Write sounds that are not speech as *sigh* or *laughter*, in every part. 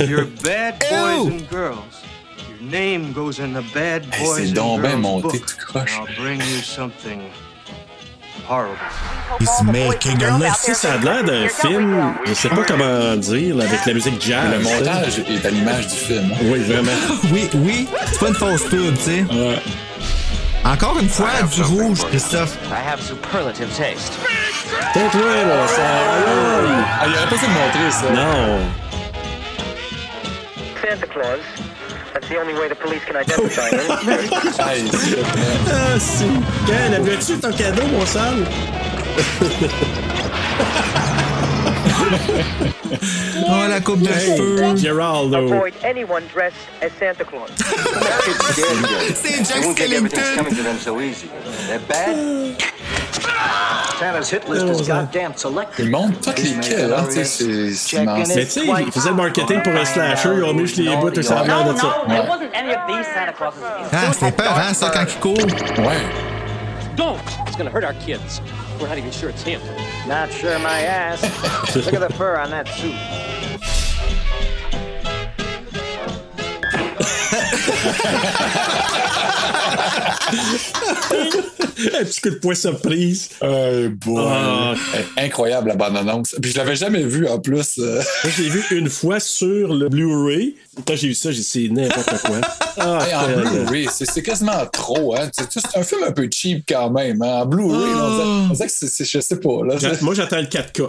If you're bad boys and girls, your name goes in the bad Hey, boys c'est and donc ben girls monté book. And I'll bring you something horrible. He's making a sais, ça a l'air d'un film, je sais pas comment dire, là, avec la musique jazz. Le montage est à l'image du film. hein. Oui, vraiment. *laughs* Oui, oui, c'est pas une fausse pub, tu sais. Ouais. Encore une fois, du rouge, Christophe. I have superlative taste. Tais-toi, là, ça. Ah, il aurait pas dû montrer, ça. Non. Santa That's the only way the police can identify him. *laughs* Hey, c'est vrai. Ah, si. Quand, l'avais-tu ton cadeau, mon sale? *laughs* Oh, la coupe de cheveux. Geraldo. Avoid anyone dressed as Santa Claus. *laughs* C'est They Jack won't think everything's Skellington. Coming to them so easy. They're bad. Santa's hit list is goddamn selected. Il montre toutes les kills, hein, tu sais, c'est-. Mais tu sais, il faisait le marketing pour un slasher, ils ont mis les bouts, tout ça, de ça. it wasn't any of these Santa Clauses. Ah, c'était peur, hein, ça, quand il court. Ouais. Don't! It's gonna hurt our kids. We're not even sure it's him. Not sure my ass. *laughs* Look at the fur on that suit. *laughs* Un petit coup de poing surprise. Ah. Incroyable, la bande-annonce. Puis je l'avais jamais vu, en plus. euh. Moi, je l'ai vu une fois sur le Blu-ray. Quand j'ai vu ça, j'ai dit c'est n'importe quoi. Ah, *laughs* Hey, en quel- Blu-ray, c'est quasiment trop. Hein. C'est un film un peu cheap quand même. Hein. En Blu-ray, on dirait- on dirait que c'est- je sais pas. Là, Moi, j'attends le 4K.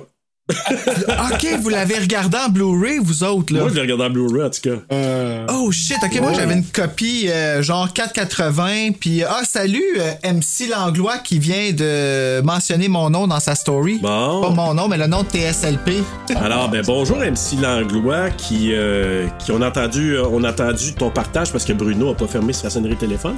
Ok, vous l'avez regardé en Blu-ray, vous autres, là. Moi, je l'ai regardé en Blu-ray, en tout cas. Oh shit, ok, moi j'avais une copie euh, genre 480, puis ah salut euh, MC Langlois qui vient de mentionner mon nom dans sa story. Bon. Pas mon nom, mais le nom de TSLP. Alors, ben bonjour MC Langlois qui, euh, qui on a entendu, euh, on a entendu ton partage parce que Bruno a pas fermé sa sonnerie téléphone.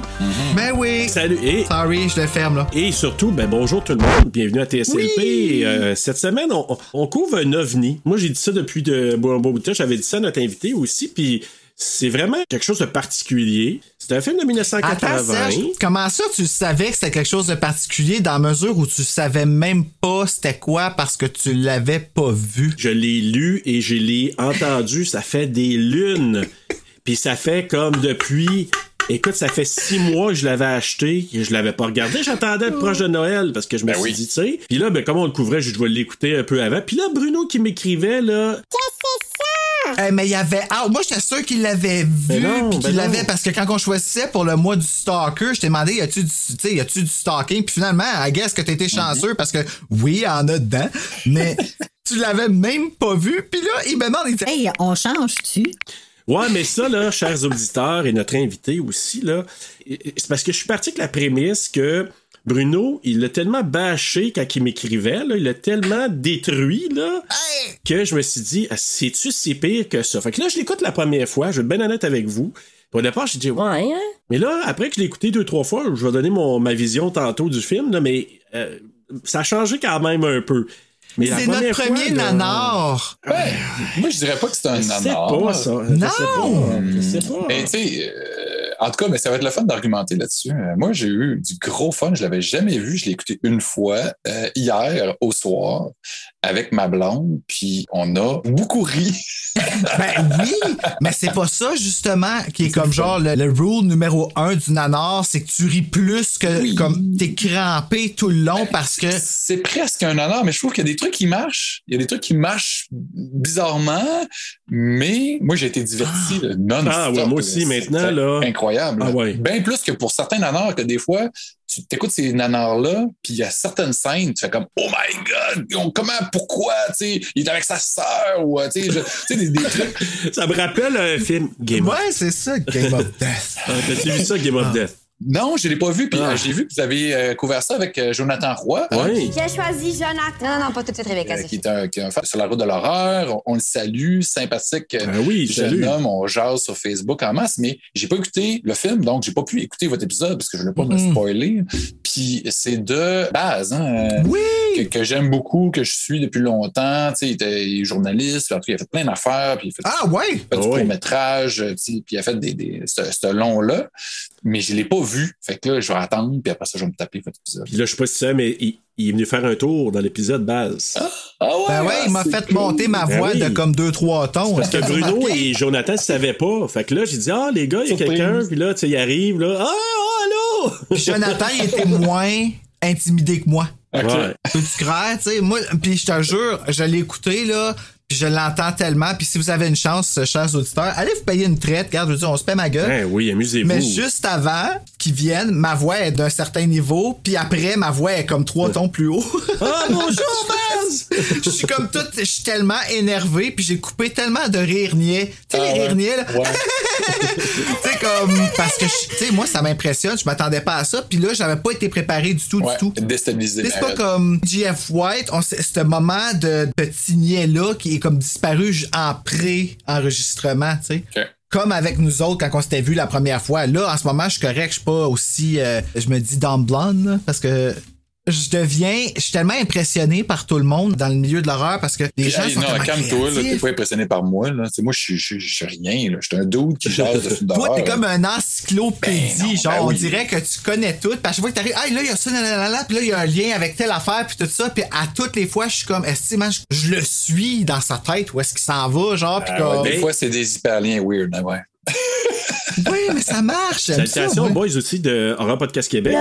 Ben oui. Salut et Sorry, je le ferme là. et surtout, ben bonjour tout le monde, bienvenue à TSLP. Oui. Euh, cette semaine, on, on couvre un ovni. Moi, j'ai dit ça depuis de, bon bout de temps. J'avais dit ça à notre invité aussi, puis c'est vraiment quelque chose de particulier. C'est un film de Attends, 1980. Serge, comment ça tu savais que c'était quelque chose de particulier dans la mesure où tu savais même pas c'était quoi parce que tu l'avais pas vu? Je l'ai lu et je l'ai entendu. Ça fait des lunes. Puis ça fait comme depuis. Écoute, ça fait six mois que je l'avais acheté et je l'avais pas regardé. J'attendais être proche de Noël parce que je me Ben suis oui. dit, tu sais. Puis là, ben, comme on le couvrait, je vais l'écouter un peu avant. Puis là, Bruno qui m'écrivait, là. Eh, mais il y avait. Ah, moi, j'étais sûr qu'il l'avait vu, Ben non, puis ben qu'il l'avait parce que quand on choisissait pour le mois du stalker, je t'ai demandé y a-tu du, tu sais, y a-tu du stalking, puis finalement, I guess que t'étais chanceux parce que oui, il y en a dedans, mais *laughs* tu l'avais même pas vu, puis là, il me demande, il dit, Hey, on change-tu? Ouais, mais ça, là, chers auditeurs et notre invité aussi, là, c'est parce que je suis parti avec la prémisse que Bruno, il l'a tellement bâché quand il m'écrivait, là, il l'a tellement détruit, là, que je me suis dit, ah, c'est-tu si pire que ça? Fait que là, je l'écoute la première fois, je vais être bien honnête avec vous. Au départ, j'ai dit, Ouais, hein? mais là, après que je l'ai écouté deux, trois fois, je vais donner mon, ma vision tantôt du film, là, mais euh, ça a changé quand même un peu. Mais c'est notre premier nanar. Ouais. Moi, je dirais pas que c'est un Je sais nanar. pas, ça. Non! Je sais pas. Je sais pas. Mais tu sais, euh, en tout cas, mais ça va être le fun d'argumenter là-dessus. Euh, moi, j'ai eu du gros fun. Je l'avais jamais vu. Je l'ai écouté une fois euh, hier au soir avec ma blonde, puis on a beaucoup ri. *laughs* Ben oui, mais c'est pas ça justement qui est comme genre le, le rule numéro un du nanar, c'est que tu ris plus que Oui. comme t'es crampé tout le long parce que C'est presque un nanar, mais je trouve qu'il y a des trucs qui marchent. Il y a des trucs qui marchent bizarrement, mais moi, j'ai été diverti non Ah ouais, moi aussi, maintenant, là. Incroyable. Ah ouais. Bien plus que pour certains nanars que des fois, tu écoutes ces nanars-là, puis il y a certaines scènes, tu fais comme Oh my God, comment, pourquoi, tu sais, il est avec sa sœur, ou, tu sais, je- des, des *laughs* trucs. Ça me rappelle un film Game of Ouais, c'est ça, Game of *laughs* Death. Ah, T'as-tu vu ça, Game of Death? Non, je ne l'ai pas vu, puis Ah. euh, j'ai vu que vous avez euh, couvert ça avec euh, Jonathan Roy. hein, Oui. J'ai choisi Jonathan. Non, non, pas tout de suite, Rebecca. euh, qui est un, qui est un fan sur la route de l'horreur. On, on le salue, sympathique oui, jeune salut. homme, on jase sur Facebook en masse, mais j'ai pas écouté le film, donc j'ai pas pu écouter votre épisode parce que je voulais pas me Mhm. spoiler. Puis c'est de base, hein, euh, Oui! que, que j'aime beaucoup, que je suis depuis longtemps. Tu sais, il était journaliste, puis en tout cas, il a fait plein d'affaires, puis il a fait, Ah, ouais! fait du Ah ouais. court-métrage, euh, puis il a fait des, des, ce, ce long-là, mais je l'ai pas vu. Fait que là, je vais attendre, puis après ça, je vais me taper votre épisode. Puis là, je sais pas si ça, mais il, il est venu faire un tour dans l'épisode base. Ah Ben ouais, il m'a fait cool. monter ma Ben voix oui. de comme 2-3 tons. Parce que Bruno *laughs* et Jonathan ne savaient pas. Fait que là, j'ai dit, ah, les gars, il y a quelqu'un. Puis là, tu sais, il arrive, là. Ah, oh, allô! Puis Jonathan, il était moins intimidé que moi. Ok. Ouais. Peux-tu croire, tu sais? Moi, puis je te jure, je l'ai écouté, là, puis je l'entends tellement. Puis si vous avez une chance, chers auditeurs, allez vous payer une traite. Regarde, je veux dire, on se paie ma gueule. Ben oui, amusez-vous. Mais juste avant qu'ils viennent, ma voix est d'un certain niveau, puis après, ma voix est comme trois tons plus haut. Ah, bonjour, *laughs* Baz! je suis comme tout, je suis tellement énervé, puis j'ai coupé tellement de rires niais. Tu sais, Ah les ouais. rires niais, là. Ouais. *laughs* tu sais, comme, parce que, tu sais, moi, ça m'impressionne, je m'attendais pas à ça, puis là, j'avais pas été préparé du tout, Ouais, du tout. déstabilisé. C'est pas comme GF White, on, ce moment de petit niais-là qui est comme disparu en pré-enregistrement, tu sais. Comme avec nous autres quand on s'était vu la première fois. Là, en ce moment, je suis correct, je suis pas aussi. euh, je me dis dans blonde, là, parce que je deviens. Je suis tellement impressionné par tout le monde dans le milieu de l'horreur parce que les Puis, gens hey, sont non, calme-toi, t'es pas impressionné par moi. Là. Tu sais, moi, je suis- rien. là. Je suis un dude qui jase de Toi, t'es comme un encyclopédie, Ben non, genre, ben on dirait que tu connais tout. Puis à chaque fois que t'arrives, ah, là, il y a ça, nanana, puis là, il y a un lien avec telle affaire, puis tout ça. Puis à toutes les fois, je suis comme, est-ce que, je, je le suis dans sa tête, où est-ce qu'il s'en va, genre, puis comme. des fois, c'est des hyperliens weird. hein, ouais. Oui, mais ça marche. Salutations aux boys aussi de Horror Podcast Québec.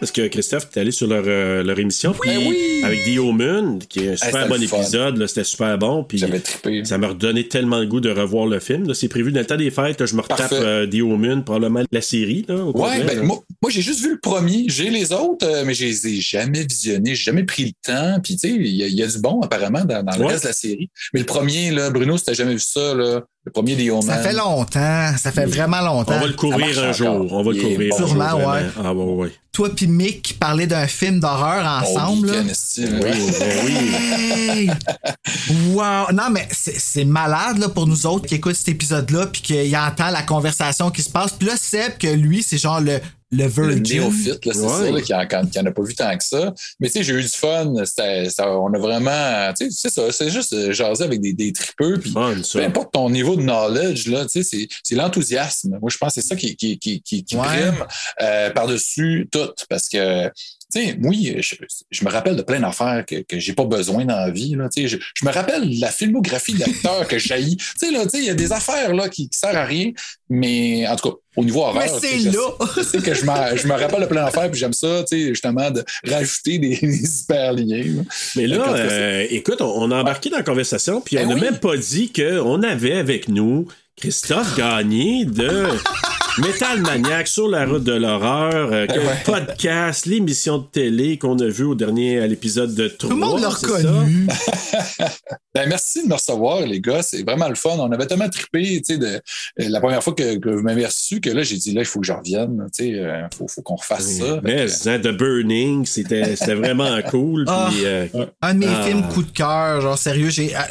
Parce que Christophe, t'es allé sur leur, euh, leur émission. puis oui. Avec Dio Moon, qui est un super bon épisode. C'était super bon. Puis J'avais trippé. ça m'a redonné tellement le goût de revoir le film. C'est prévu dans le temps des fêtes. là, je me retape euh, Dio Moon, probablement la série. Là, au Ouais, ben, là. moi, moi j'ai juste vu le premier. J'ai les autres, euh, mais je les ai jamais visionnés. J'ai jamais pris le temps. Puis, tu sais, il y, a- il y a du bon, apparemment, dans, dans le Ouais. reste de la série. Mais le premier, là, Bruno, si t'as jamais vu ça, là, le premier des Omen. Ça fait longtemps, ça fait vraiment longtemps. On va le couvrir un jour. encore. On va le Il couvrir. bon. un jour, Sûrement, vraiment. ouais. Ah, ouais, ouais. Toi puis Mick qui parlait d'un film d'horreur ensemble. Oh, Honesty, là, Oui, oui. Hey! Wow! Non, mais c'est c'est malade là, pour nous autres qui écoutent cet épisode-là puis qui entend la conversation qui se passe. Puis là, Seb, que lui, c'est genre le, le Le virgin. néophyte, là, c'est Ouais. ça, là, qui, en, qui en a pas vu tant que ça. Mais tu sais, j'ai eu du fun. C'était- ça- on a vraiment. Tu sais, c'est ça, c'est juste euh, jaser avec des, des tripeux. Puis Fun, ça. peu importe ton niveau de knowledge, là, tu sais, c'est, c'est l'enthousiasme. Moi, je pense que c'est ça qui, qui, qui, qui, qui Ouais. prime euh, par-dessus tout. Parce que, sais, oui, je, je me rappelle de plein d'affaires que, que j'ai pas besoin dans la vie. Là, tu sais, je, je me rappelle la filmographie d'acteurs que j'ai. *laughs* Tu sais, là, tu sais, il y a des affaires là, qui, qui servent à rien. Mais en tout cas, au niveau horreur, Mais c'est là. je sais que je, me rappelle de plein d'affaires, puis j'aime ça, tu sais, justement, de rajouter des, *laughs* des hyperliens. là. Mais là, euh, écoute, on, on a embarqué dans la conversation, puis Ben on n'a oui. même pas dit qu'on avait avec nous Christophe Gagné de *laughs* Metal Maniac sur la route de l'horreur, euh, Ouais. podcast, l'émission de télé qu'on a vu au dernier à l'épisode de 3. Tout le monde l'a reconnu. *laughs* Ben, merci de me recevoir, les gars. C'est vraiment le fun. On avait tellement trippé, tu sais, de, euh, la première fois que, que vous m'avez reçu, que là, j'ai dit, là, il faut que je revienne. Tu sais, euh, faut, faut qu'on refasse ça? ça. Mais, hein, The Burning, c'était c'était vraiment *laughs* cool. Ah. puis, euh, Un de mes Ah. films coup de cœur, genre sérieux, j'ai. ah,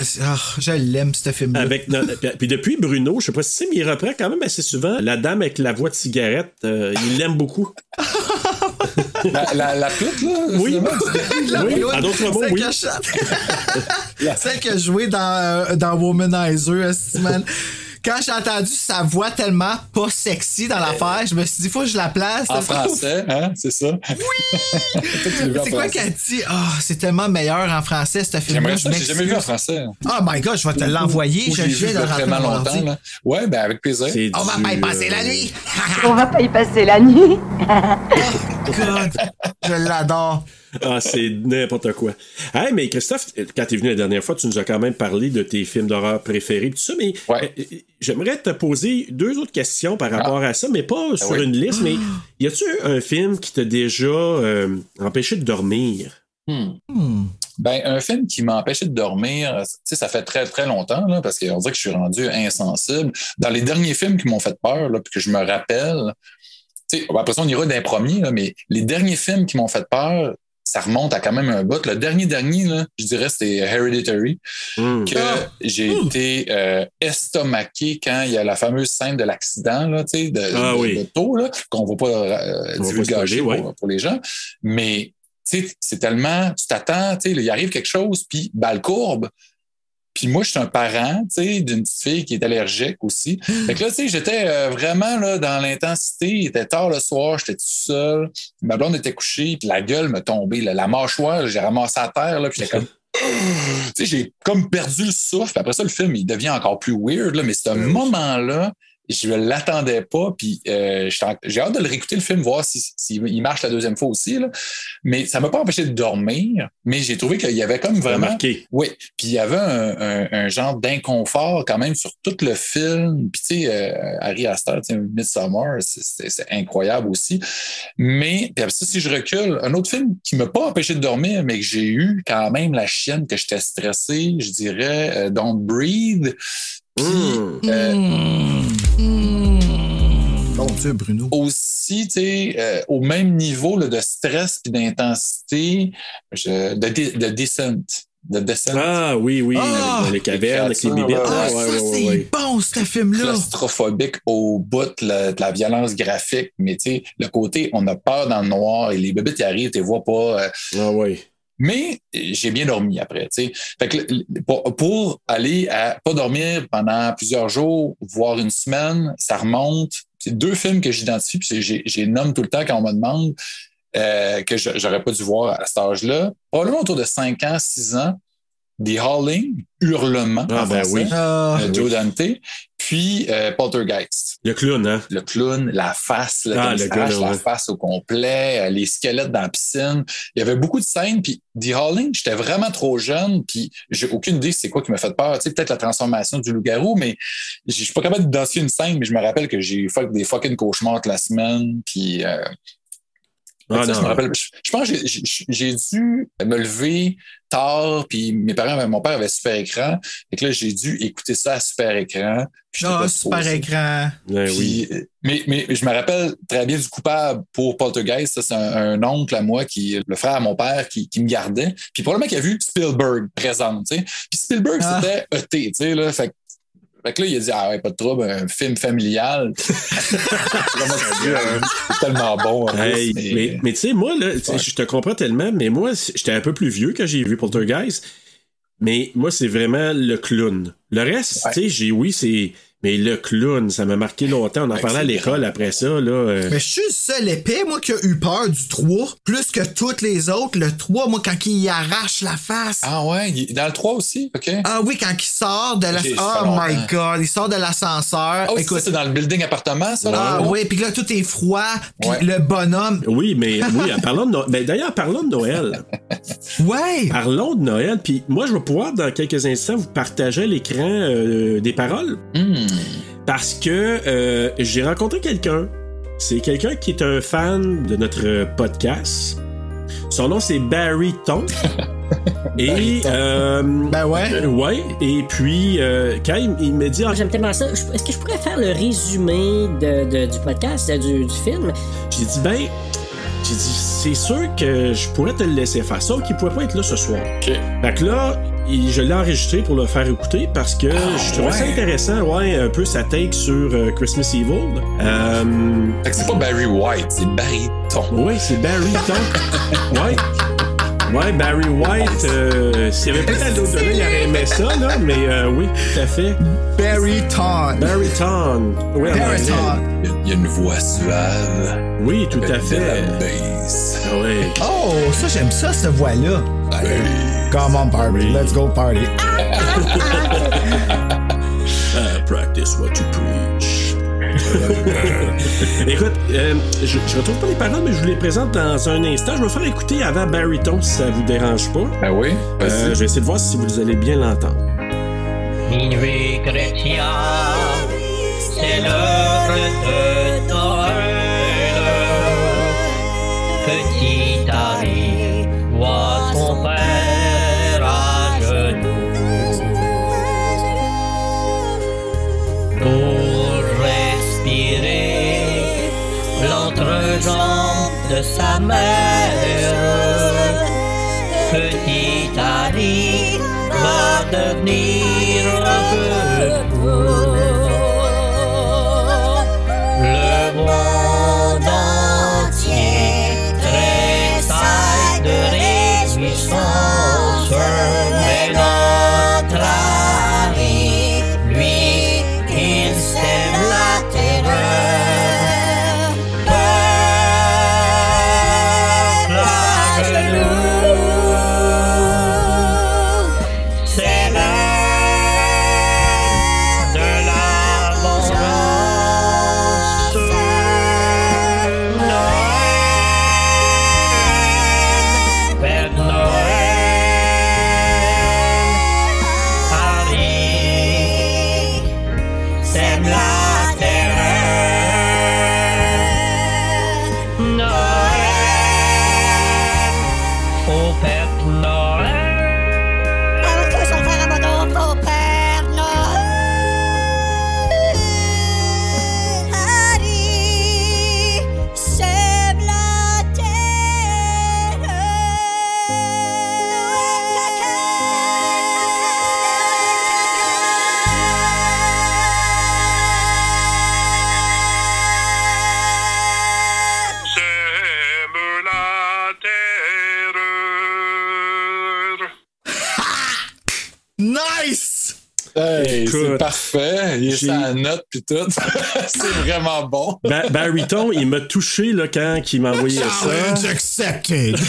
je l'aime, ce film-là. Avec *laughs* puis depuis Bruno, je sais pas si c'est, mais il reprend quand même assez souvent la dame avec la voix de cigarette. euh, il l'aime beaucoup. *laughs* La, la, la pute, là, Oui. *laughs* La Oui, en d'autres mots, oui. qui a chan- Celle qui a joué dans, euh, dans Womanizer. Quand j'ai entendu sa voix tellement pas sexy dans l'affaire, je me suis dit, faut que je la place. en français, *laughs* hein, c'est ça? Oui! *laughs* C'est quoi qu'elle dit? Ah, c'est tellement meilleur en français, ce film-là. J'aimerais j'ai jamais vu en français. Oh my god, je vais te l'envoyer. Je viens de le rentrer vraiment longtemps, là. Ouais, ben, avec plaisir. On va pas y passer euh, la nuit. *laughs* On va pas y passer la nuit. God! Je l'adore. Ah, c'est n'importe quoi. Hey, mais Christophe, quand t'es venu la dernière fois, tu nous as quand même parlé de tes films d'horreur préférés, tout ça, mais Ouais. euh, euh, j'aimerais te poser deux autres questions par rapport à ça, mais pas sur oui. une liste, mais y a-tu un film qui t'a déjà euh, empêché de dormir? Ben, un film qui m'a empêché de dormir, tu sais, ça fait très, très longtemps, là, parce qu'on dirait que je suis rendu insensible. Dans les derniers films qui m'ont fait peur, là, puis que je me rappelle, tu sais, après ça, on ira d'un premier, là, mais les derniers films qui m'ont fait peur, ça remonte à quand même un bout. Le dernier dernier, là, je dirais, c'était Hereditary, Hmm. que j'ai été euh, estomaqué quand il y a la fameuse scène de l'accident, là, de, Ah de- oui. de taux, là, qu'on ne va pas euh, pour, ouais. pour les gens. Mais tu sais, c'est tellement, tu t'attends, tu sais, là, il arrive quelque chose, puis balle courbe. Puis moi, je suis un parent, tu sais, d'une petite fille qui est allergique aussi. Fait que là, tu sais, j'étais euh, vraiment là, dans l'intensité. Il était tard le soir, j'étais tout seul. Ma blonde était couchée, puis la gueule me tombait. là. La mâchoire, j'ai ramassé à terre, là, puis j'étais comme... *laughs* tu sais, j'ai comme perdu le souffle. Après ça, le film, il devient encore plus weird, là, mais ce moment-là, je ne l'attendais pas. Puis euh, j'ai hâte de le réécouter, le film, voir s'il si, il marche la deuxième fois aussi. Là. Mais ça m'a pas empêché de dormir, mais j'ai trouvé qu'il y avait comme vraiment... Remarqué. Oui, puis il y avait un, un- un genre d'inconfort quand même sur tout le film. Puis tu sais, euh, Harry Astor, tu sais, Midsommar, c'est- incroyable aussi. Mais puis après ça, si je recule, un autre film qui m'a pas empêché de dormir, mais que j'ai eu quand même la chienne que j'étais stressé, je dirais euh, Don't Breathe. Hmm. euh, Bon Dieu, Bruno. aussi, tu sais, euh, au même niveau là, de stress puis d'intensité, je- de, de descent. De descent. Ah oui, oui, Ah! dans les cavernes avec les là. Ah, Ouais, ça, ouais, ouais, c'est ouais. bon, ce film-là. claustrophobique au bout de la, de la violence graphique, mais tu sais, le côté on a peur dans le noir et les bébés qui arrivent, tu les vois pas. euh, Ah oui. Mais j'ai bien dormi après. Fait que pour, pour aller à pas dormir pendant plusieurs jours, voire une semaine, ça remonte. C'est deux films que j'identifie, puis j'ai, nomme tout le temps quand on me demande euh, que j'aurais pas dû voir à cet âge-là. Probablement autour de 5 ans, 6 ans. The Howling, Hurlement, Ah, en ben français, oui. Ah, euh, Joe Dante, puis euh, Poltergeist Le clown, hein? le clown, la face, là, Ah, le gars, s'arrache là, la ouais. face au complet, euh, les squelettes dans la piscine. Il y avait beaucoup de scènes, puis The Howling, j'étais vraiment trop jeune, puis j'ai aucune idée c'est quoi qui m'a fait peur. Tu sais, peut-être la transformation du loup-garou, mais je suis pas capable d'identifier une scène, mais je me rappelle que j'ai eu des fucking cauchemars toute la semaine, puis... euh, Ah, ça, je, me non. rappelle, je, je pense que j'ai- dû me lever tard, puis mes parents, mon père avait super écran, et que là, j'ai dû écouter ça à super écran. Ah, super écran. Ben oui. Euh, mais, mais je me rappelle très bien du coupable pour Poltergeist. Ça, c'est un, un oncle à moi, qui, le frère à mon père, qui, qui me gardait. Puis probablement qu'il a vu Spielberg présent. tu sais. Puis Spielberg, Ah. c'était ET. tu sais, Là, fait, fait que là, il a dit Ah ouais, pas de trouble, un film familial. *laughs* C'est tellement bon. Hey, mais- mais mais tu sais, moi, là, Ouais. je te comprends tellement, mais moi, j'étais un peu plus vieux quand j'ai vu Poltergeist. Mais moi, c'est vraiment le clown. Le reste, Ouais. tu sais, j'ai oui, c'est. Mais le clown, ça m'a marqué longtemps. On en parlait à l'école après ça, là. euh, Mais je suis le seul épais, moi, qui a eu peur du 3, plus que toutes les autres. Le 3, moi, quand il y arrache la face. Ah, Ah ouais, dans le 3 aussi, OK. oui, quand il sort de la... J'ai- Oh my. God, il sort de l'ascenseur. Ah oui, Écoute, c'est dans le building appartement, ça? ah là? oui, puis là, tout est froid. Puis Ouais. le bonhomme... Oui, mais oui, en parlant de Noël. Ben, d'ailleurs, parlons de Noël. *laughs* Ouais! Parlons de Noël. Puis moi, je vais pouvoir, dans quelques instants, vous partager à l'écran euh, des paroles. Hmm. Parce que euh, j'ai rencontré quelqu'un. C'est quelqu'un qui est un fan de notre podcast. Son nom, c'est Barry Ton. *laughs* Et, euh, Ben ouais. ouais. Et puis, euh, quand il, il me dit, ah, J'aime tellement ça. Est-ce que je pourrais faire le résumé de, de- du podcast, euh, du, du film? j'ai dit, ben, j'ai dit, c'est sûr que je pourrais te le laisser faire, sauf qu'il pourrait pas être là ce soir. OK. Fait que là, il- je l'ai enregistré pour le faire écouter parce que je trouvais ça intéressant, ouais, un peu sa take sur euh, Christmas Evil. Euh, Fait que c'est pas Barry White, c'est Barry Ton. Oui, c'est Barry Tom. *laughs* ouais. Ouais, Barry White, euh, s'il y avait peut-être à l'au-delà, il aurait aimé ça, là, mais euh, oui, tout à fait. Barry Ton. Barry Tom. Oui, Barry. Ton. Il y a une voix suave. Oui, tout à de fait. la bass. Ah ouais. Oh, ça, j'aime ça, cette voix-là. Bass. Come on, Oui. let's go party. *laughs* Uh, practice what you preach. Écoute, euh, je, je retrouve pas les paroles, mais je vous les présente dans un instant. Je vais faire écouter avant Baryton si ça vous dérange pas. Ben oui. Euh, je vais essayer de voir si vous allez bien l'entendre. Minuit chrétien, c'est l'heure de de sa mère, Petit Harry va devenir un peu. Parfait. Il est la note puis tout. *laughs* c'est vraiment bon. Ba- Baryton, il m'a touché là, quand il m'a envoyé ça. accepted! *laughs*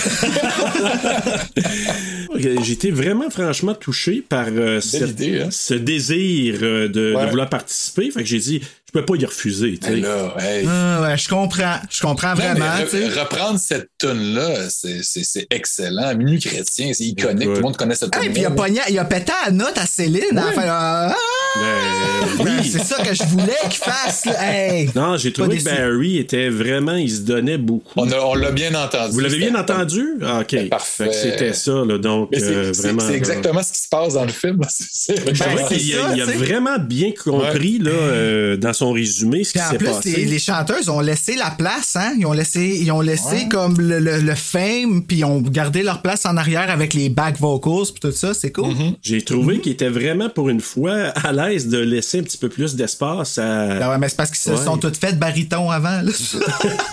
J'étais vraiment franchement touché par euh, cette- idée, hein? ce désir euh, de, vouloir participer. Fait que j'ai dit, je peux pas y refuser. là, hey. Ah, ouais, je comprends. Je comprends Non, vraiment, re- reprendre cette tune là c'est excellent. Minuit chrétien, c'est iconique. Tout le monde connaît cette Hey, tune puis il a, pogné- il a pété la note à Céline. à la fin, ah, Ben, ben, oui. c'est ça que je voulais qu'il fasse. Hey. Non, j'ai trouvé que. Barry était vraiment, il se donnait beaucoup. On a- on l'a bien entendu. Vous l'avez bien entendu? Ah, ok. parfait. Fait que c'était ça, là, donc c'est euh, c'est- vraiment. c'est là. exactement ce qui se passe dans le film. *laughs* C'est- Ben, ça, il a vraiment bien compris là, euh, dans son résumé ce qui Puis en s'est plus, passé. les, les chanteuses ont laissé la place, hein? Ils ont laissé, ils ont laissé Ouais. comme le, le, le fame, puis ils ont gardé leur place en arrière avec les back vocals, puis tout ça. C'est cool. J'ai trouvé qu'il était vraiment pour une fois à l'aise de laisser un petit peu plus d'espace à. Ah ouais, mais c'est parce qu'ils se Ouais. sont toutes faites baryton avant. Là. *laughs*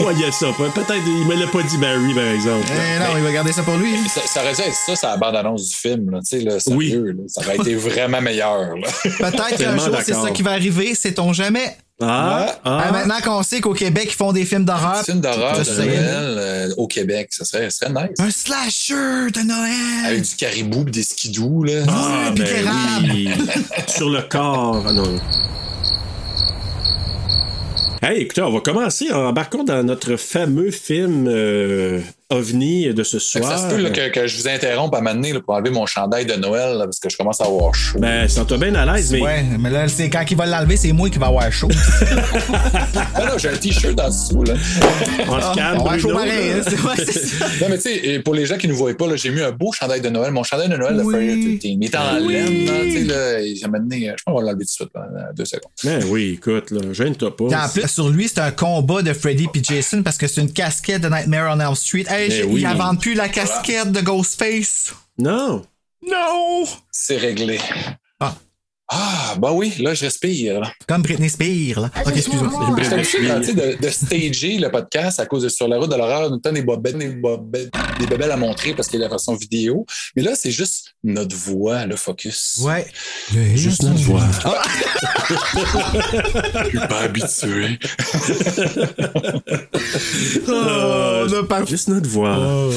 ouais, il y a ça. Peut-être il me l'a pas dit Barry, par exemple. Eh non, il va garder ça pour lui. Ça, ça aurait dû être ça, c'est la bande-annonce du film. Là, tu sais, là, Oui. là. ça aurait été vraiment meilleur. Peut-être qu'un jour, c'est ça qui va arriver, sait-on jamais. Ah, Ouais. ah. Ah, maintenant qu'on sait qu'au Québec, ils font des films d'horreur. Un film d'horreur de. Noël euh, au Québec, ça serait, ça serait nice. Un slasher de Noël. Avec du caribou pis des skidous. Là. Ah, ben oui. *laughs* Sur le corps. Ah non. Hey, écoutez, on va commencer. Embarquons dans notre fameux film euh, OVNI de ce soir. ça se peut là, que, que je vous interrompe à m'amener pour enlever mon chandail de Noël là, parce que je commence à avoir chaud. Ben, sens-toi bien à l'aise, mais. Ouais, mais là, c'est quand il va l'enlever, c'est moi qui va avoir chaud. *laughs* Ah non, j'ai un t-shirt en dessous. Là. On se calme, on va avoir chaud Bruno, pareil. hein, ouais, ça. *laughs* Non, mais tu sais, et pour les gens qui ne voient pas, là, j'ai mis un beau chandail de Noël. Mon chandail de Noël de. Fire 13. Il est en Oui. laine. là, tu sais, là, et j'ai amené, euh, je pense qu'on va l'enlever tout de suite, là, dans deux secondes. Ben oui, écoute, là, gêne-toi pas. En plus, sur lui, c'est un combat de Freddy puis Jason parce que c'est une casquette de Nightmare on Elm Street. Hey, J'ai- oui. il invente plus la casquette de Ghostface. Non. Non! C'est réglé. Ah. Ah, bah oui, là, je respire. là. Comme Britney Spears, là. Ok, excuse-moi. Obligé tu sais, de, de stager le podcast à cause de Sur la route de l'horreur, nous temps des bobettes, des bobettes, des bebelles à montrer parce qu'il y a la version vidéo. Mais là, c'est juste notre voix, le focus. Ouais. Juste notre voix. Je suis pas habitué. Oh, on a pas- Juste notre voix.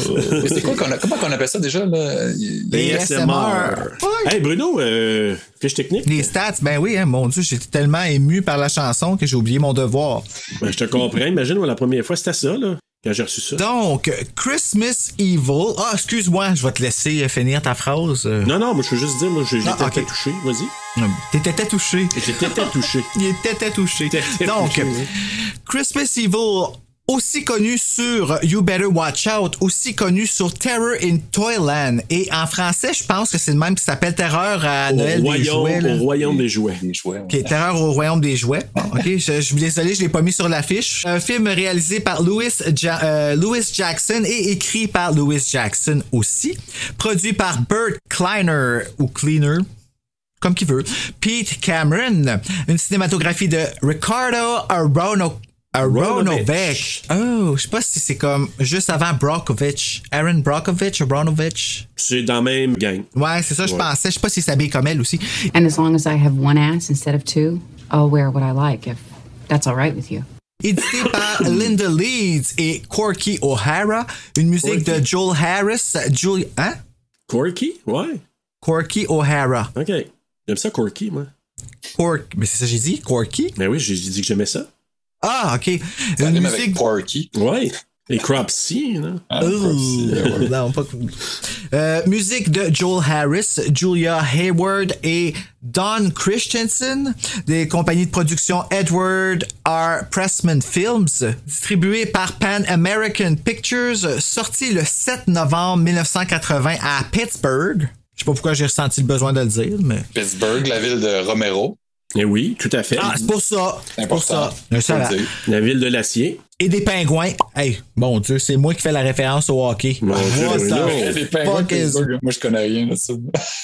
Mais c'est quoi qu'on a, comment qu'on appelle ça déjà, là? Les. Ouais. Hey Bruno, euh, fiche technique, Les stats, ben oui, hein, mon Dieu, j'étais tellement ému par la chanson que j'ai oublié mon devoir. Ben, je te comprends. Imagine, moi, la première fois, c'était ça, là, quand j'ai reçu ça. Donc, Christmas Evil. Ah, excuse-moi, je vais te laisser finir ta phrase. Non, non, moi, je veux juste dire, moi, j'ai Ah, touché. Vas-y. T'étais touché. J'étais touché. *laughs* Il était touché. Donc. Christmas Evil, aussi connu sur You Better Watch Out, aussi connu sur Terror in Toyland. Et en français, je pense que c'est le même qui s'appelle Terreur à Au Noël des royaume, jouets. là. au royaume des jouets. Des jouets. ouais. Ok, Terreur au royaume des jouets. Bon, ok, *laughs* je, je suis désolé, je l'ai pas mis sur l'affiche. Un film réalisé par Louis, Ja- euh, Louis Jackson et écrit par Louis Jackson aussi. Produit par Burt Kleiner ou Cleaner. Comme qu'il veut. Pete Cameron. Une cinématographie de Ricardo Arono, Aronovich. Oh, je sais pas si c'est comme juste avant Brokovich. Aaron Brokovich ou Bronovich. C'est dans la même gang. Ouais, c'est ça, je Ouais. pensais. Je sais pas s'il s'habille comme elle aussi. And as long as I have one ass instead of two, I'll wear what I like if that's all right with you. édité *laughs* par Linda Leeds et Corky O'Hara, une musique de Joel Harris, Julie, hein? Corky? Ouais. Corky O'Hara. OK. J'aime ça, Corky, moi. Cork, mais c'est ça que j'ai dit, Corky? Ben oui, j'ai dit que j'aimais ça. Ah, ok. Ça Une rime avec musique. Porky. Ouais. Et Cropsy, là. Ah, ouais. non, pas cool. Euh, musique de Joel Harris, Julia Hayward et Don Christensen, des compagnies de production Edward R. Pressman Films, distribué par Pan American Pictures, sorti le 7 novembre 1980 à Pittsburgh. Je sais pas pourquoi j'ai ressenti le besoin de le dire, mais. Pittsburgh, la ville de Romero. Eh oui, tout à fait. Ah, c'est pour ça. C'est pour ça. Le dire. La ville de l'acier. Et des pingouins. Hey, mon Dieu, c'est moi qui fais la référence au hockey. Mon Dieu, pingouins Pittsburgh, Moi, je connais rien de ça.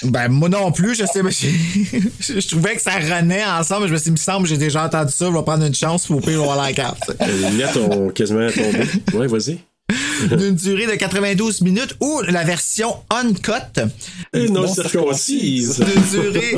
Ben, moi non plus, je sais, mais *laughs* je trouvais que ça renaît ensemble. Je me suis dit, il me semble que j'ai déjà entendu ça. Je vais prendre une chance pour on va avoir la carte. Les lunettes ont quasiment tombé. Ouais, vas-y. *laughs* D'une durée de 92 minutes ou la version uncut. Et non, Non circoncise. D'une durée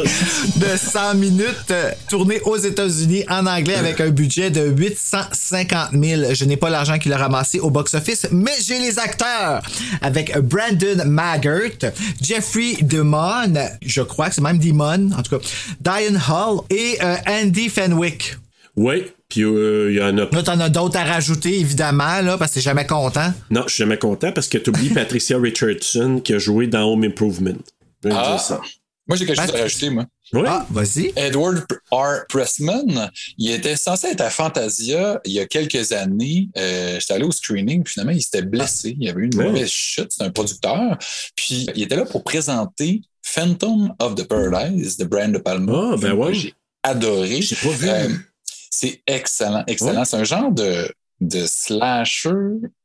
de 100 minutes, euh, tournée aux États-Unis en anglais avec un budget de 850 000. Je n'ai pas l'argent qu'il a ramassé au box-office, mais j'ai les acteurs avec Brandon Maggart, Jeffrey Demon, je crois que c'est même Demon, en tout cas, Diane Hall et euh, Andy Fenwick. Oui, puis euh, il y en a. Là, t'en as d'autres à rajouter, évidemment, là, parce que t'es jamais content. Non, je suis jamais content parce que tu oublies *laughs* Patricia Richardson qui a joué dans Home Improvement. Ah. ça. Moi, j'ai quelque chose à rajouter, moi. Oui. Ah, vas-y. Edward R. Pressman, il était censé être à Fantasia il y a quelques années. Euh, J'étais allé au screening, puis finalement, il s'était blessé. Il avait eu une mauvaise chute. C'est un producteur. Puis, il était là pour présenter Phantom of the Paradise de Brian De Palma. Ah, ben ouais. J'ai adoré. J'ai pas vu. Euh, c'est excellent, excellent. Ouais. C'est un genre de, de slasher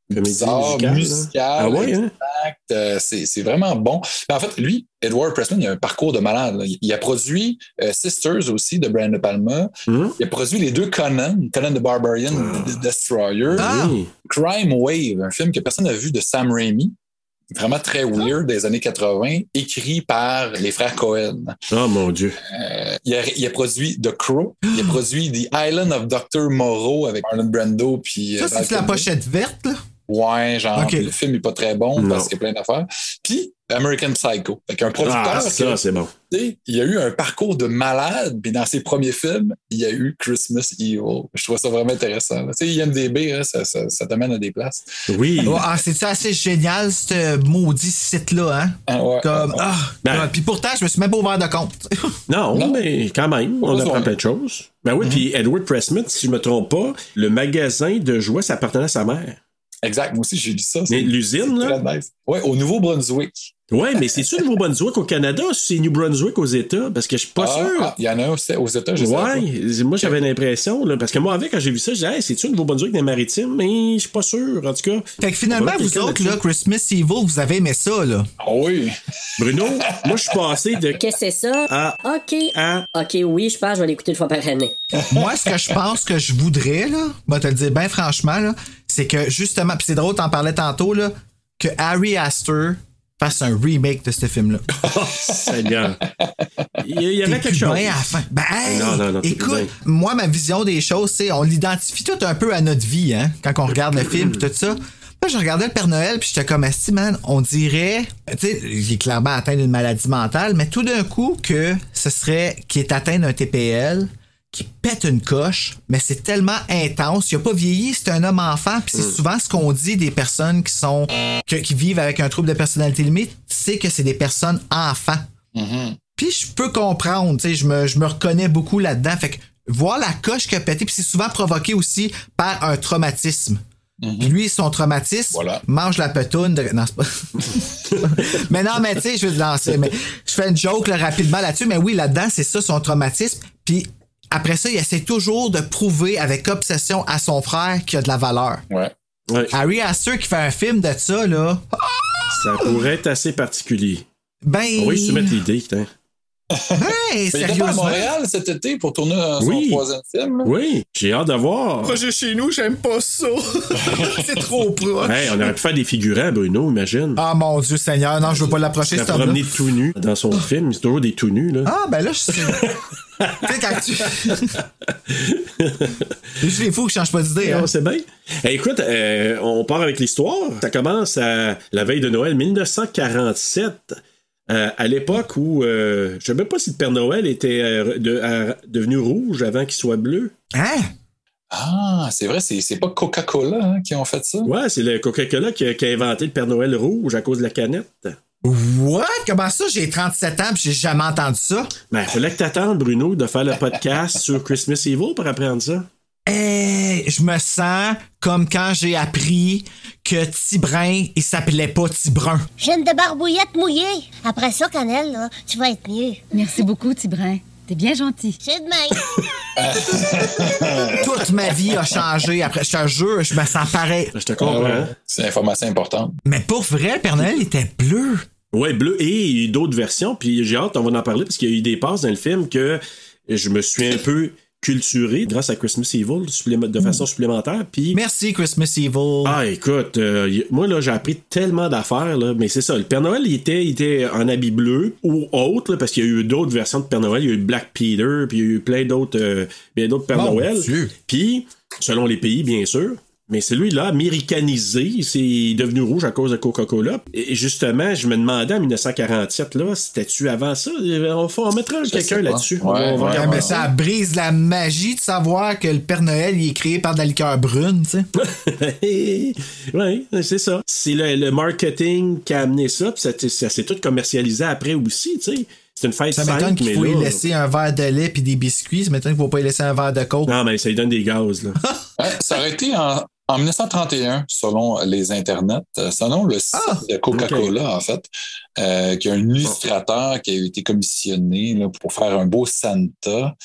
bizarre, musical, là. Ah ouais, hein? exact. Euh, c'est c'est vraiment bon. Mais en fait, lui, Edward Pressman, il a un parcours de malade. Il, il a produit euh, Sisters aussi de Brian De Palma. Hum? Il a produit les deux Conan, Conan the Barbarian, The Destroyer. Ah. Crime Wave, un film que personne n'a vu de Sam Raimi. Vraiment très weird des années 80, écrit par les frères Cohen. Oh mon Dieu. Euh, il, a, il a produit The Crow, il a produit The Island of Dr. Moreau avec Marlon Brando. Puis, euh, Ça, c'est la pochette verte, là? Ouais, genre, le film est pas très bon Non. parce qu'il y a plein d'affaires. Puis, American Psycho. Fait qu'un producteur, Ah, ça, c'est bon. tu sais, il y a eu un parcours de malade, puis dans ses premiers films, il y a eu Christmas Evil. Je trouve ça vraiment intéressant. Tu sais, IMDB, là, ça, ça, ça t'amène à des places. Oui. Oh, ah, c'est assez génial, ce maudit site-là, hein? Ah, ouais, Comme, ouais. ah, Ben. ouais. puis pourtant, je me suis même pas ouvert de compte. *laughs* Non, Non. mais quand même, on apprend plein de choses. Ben oui, puis Edward Pressman, si je me trompe pas, le magasin de jouets, ça appartenait à sa mère. Exact, moi aussi, j'ai lu ça. L'usine, là? nice. Ouais, au Nouveau-Brunswick. Ouais, mais c'est-tu Nouveau-Brunswick au Canada ou c'est New Brunswick aux États? Parce que je suis pas Ah, sûr. ah, Il y en a un aussi aux États, je sais pas. Ouais, moi j'avais l'impression, là, parce que moi avec, quand j'ai vu ça, je disais, hey, c'est-tu Nouveau-Brunswick des maritimes? Mais je suis pas sûr, en tout cas. Fait que finalement, vous autres, là, Christmas Evil, vous avez aimé ça, là. Ah oui. Bruno, moi je suis passé de Qu'est-ce que c'est ça? Ah. OK. à OK, oui, je pense que je vais l'écouter une fois par année. Moi, ce que je pense que je voudrais, là, bah, te le dire bien franchement, là, c'est que justement, puis c'est drôle, t'en parlais tantôt, là, que Harry Astor fasse un remake de ce film-là. Oh, Seigneur. Il y, il y avait quelque chose. à la fin. Ben, hey, Non, non, non, écoute, moi, ma vision des choses, c'est on l'identifie tout un peu à notre vie, hein, quand on regarde le film pis tout ça. Là, je regardais le Père Noël, puis j'étais comme, Esti, man, on dirait, tu sais, il est clairement atteint d'une maladie mentale, mais tout d'un coup, que ce serait qu'il est atteint d'un TPL, qui pète une coche, mais c'est tellement intense. Il a pas vieilli, c'est un homme enfant, puis c'est souvent ce qu'on dit des personnes qui sont, qui vivent avec un trouble de personnalité limite, c'est que c'est des personnes enfants. Puis je peux comprendre, tu sais, je me, je me reconnais beaucoup là-dedans. Fait que voir la coche qui a pété, puis c'est souvent provoqué aussi par un traumatisme. Puis lui, son traumatisme, mange la petoune de... Non, c'est pas... *laughs* mais non, mais tu sais, je dire, non, c'est- mais je fais une joke là, rapidement là-dessus, mais oui, là-dedans, c'est ça son traumatisme. Puis après ça, il essaie toujours de prouver avec obsession à son frère qu'il a de la valeur. Ouais. Harry Astor qui fait un film de ça, là. Ça pourrait être assez particulier. Ben. On va y soumettre l'idée, putain. Hey, Mais il était pas à. Montréal cet été pour tourner un- son Oui. troisième film? Oui, j'ai hâte de voir. Projet chez nous, j'aime pas ça. *laughs* c'est trop proche. Hey, on aurait pu faire des figurants, Bruno, imagine. Ah mon Dieu Seigneur, non, je veux pas l'approcher Il a promené tout nu dans son film. C'est toujours des tout nus, là. Ah, ben là, je sais. *laughs* tu sais, *laughs* quand tu. Juste les fous qui changent pas d'idée. Hein? Ah, c'est bien. Eh, écoute, euh, on part avec l'histoire. Ça commence à la veille de Noël 1947. Euh, à l'époque où euh, je ne sais même pas si le Père Noël était euh, de- à- devenu rouge avant qu'il soit bleu. Hein? Ah, c'est vrai, c'est c'est pas Coca-Cola hein, qui ont fait ça? Ouais, c'est le Coca-Cola qui, a- qui a inventé le Père Noël rouge à cause de la canette. What? Comment ça, j'ai 37 ans pis j'ai jamais entendu ça? Ben, il fallait que t'attendes, Bruno, de faire le *laughs* podcast sur Christmas Evil pour apprendre ça. Hey, je me sens comme quand j'ai appris que Tibrin, il s'appelait pas Tibrun. Jeune de barbouillette mouillée. Après ça, Cannelle, là, tu vas être mieux. Merci beaucoup, Tibrin. T'es bien gentil. C'est de même. *laughs* Toute ma vie a changé. Après, je te jure, je me sens pareil. Je te comprends. Ah ouais. C'est une information importante. Mais pour vrai, le Père Noël était bleu. Ouais, bleu et il y a eu d'autres versions. Puis j'ai hâte, on va en parler parce qu'il y a eu des passes dans le film que je me suis un peu culturé grâce à Christmas Evil de façon supplémentaire. Puis Merci, Christmas Evil. ah, écoute, euh, moi, là, j'ai appris tellement d'affaires, là, mais c'est ça. Le Père Noël, il était, il était en habit bleu ou autre, là, parce qu'il y a eu d'autres versions de Père Noël. Il y a eu Black Peter, puis il y a eu plein d'autres, euh, bien d'autres Père Noël. Puis, selon les pays, bien sûr. Mais celui-là, américanisé, c'est devenu rouge à cause de Coca-Cola. Et justement, je me demandais en 1947, là, c'était-tu avant ça? On, faut- on mettra sais quelqu'un pas. là-dessus. Ouais, va- va mais ça brise la magie de savoir que le Père Noël, il est créé par de la liqueur brune, tu sais. *laughs* oui, c'est ça. C'est le, le marketing qui a amené ça, puis ça, ça s'est tout commercialisé après aussi, tu sais. C'est une fête Ça m'étonne qu'il faut y là- laisser un verre de lait puis des biscuits. Ça m'étonne qu'il faut pas y laisser un verre de coke. Non, mais ça lui donne des gaz, là. Ouais, *laughs* ça aurait été en, en 1931, selon les internets, euh, selon le site Ah, de Coca-Cola, en fait, euh, qui a un illustrateur qui a été commissionné là, pour faire un beau Santa.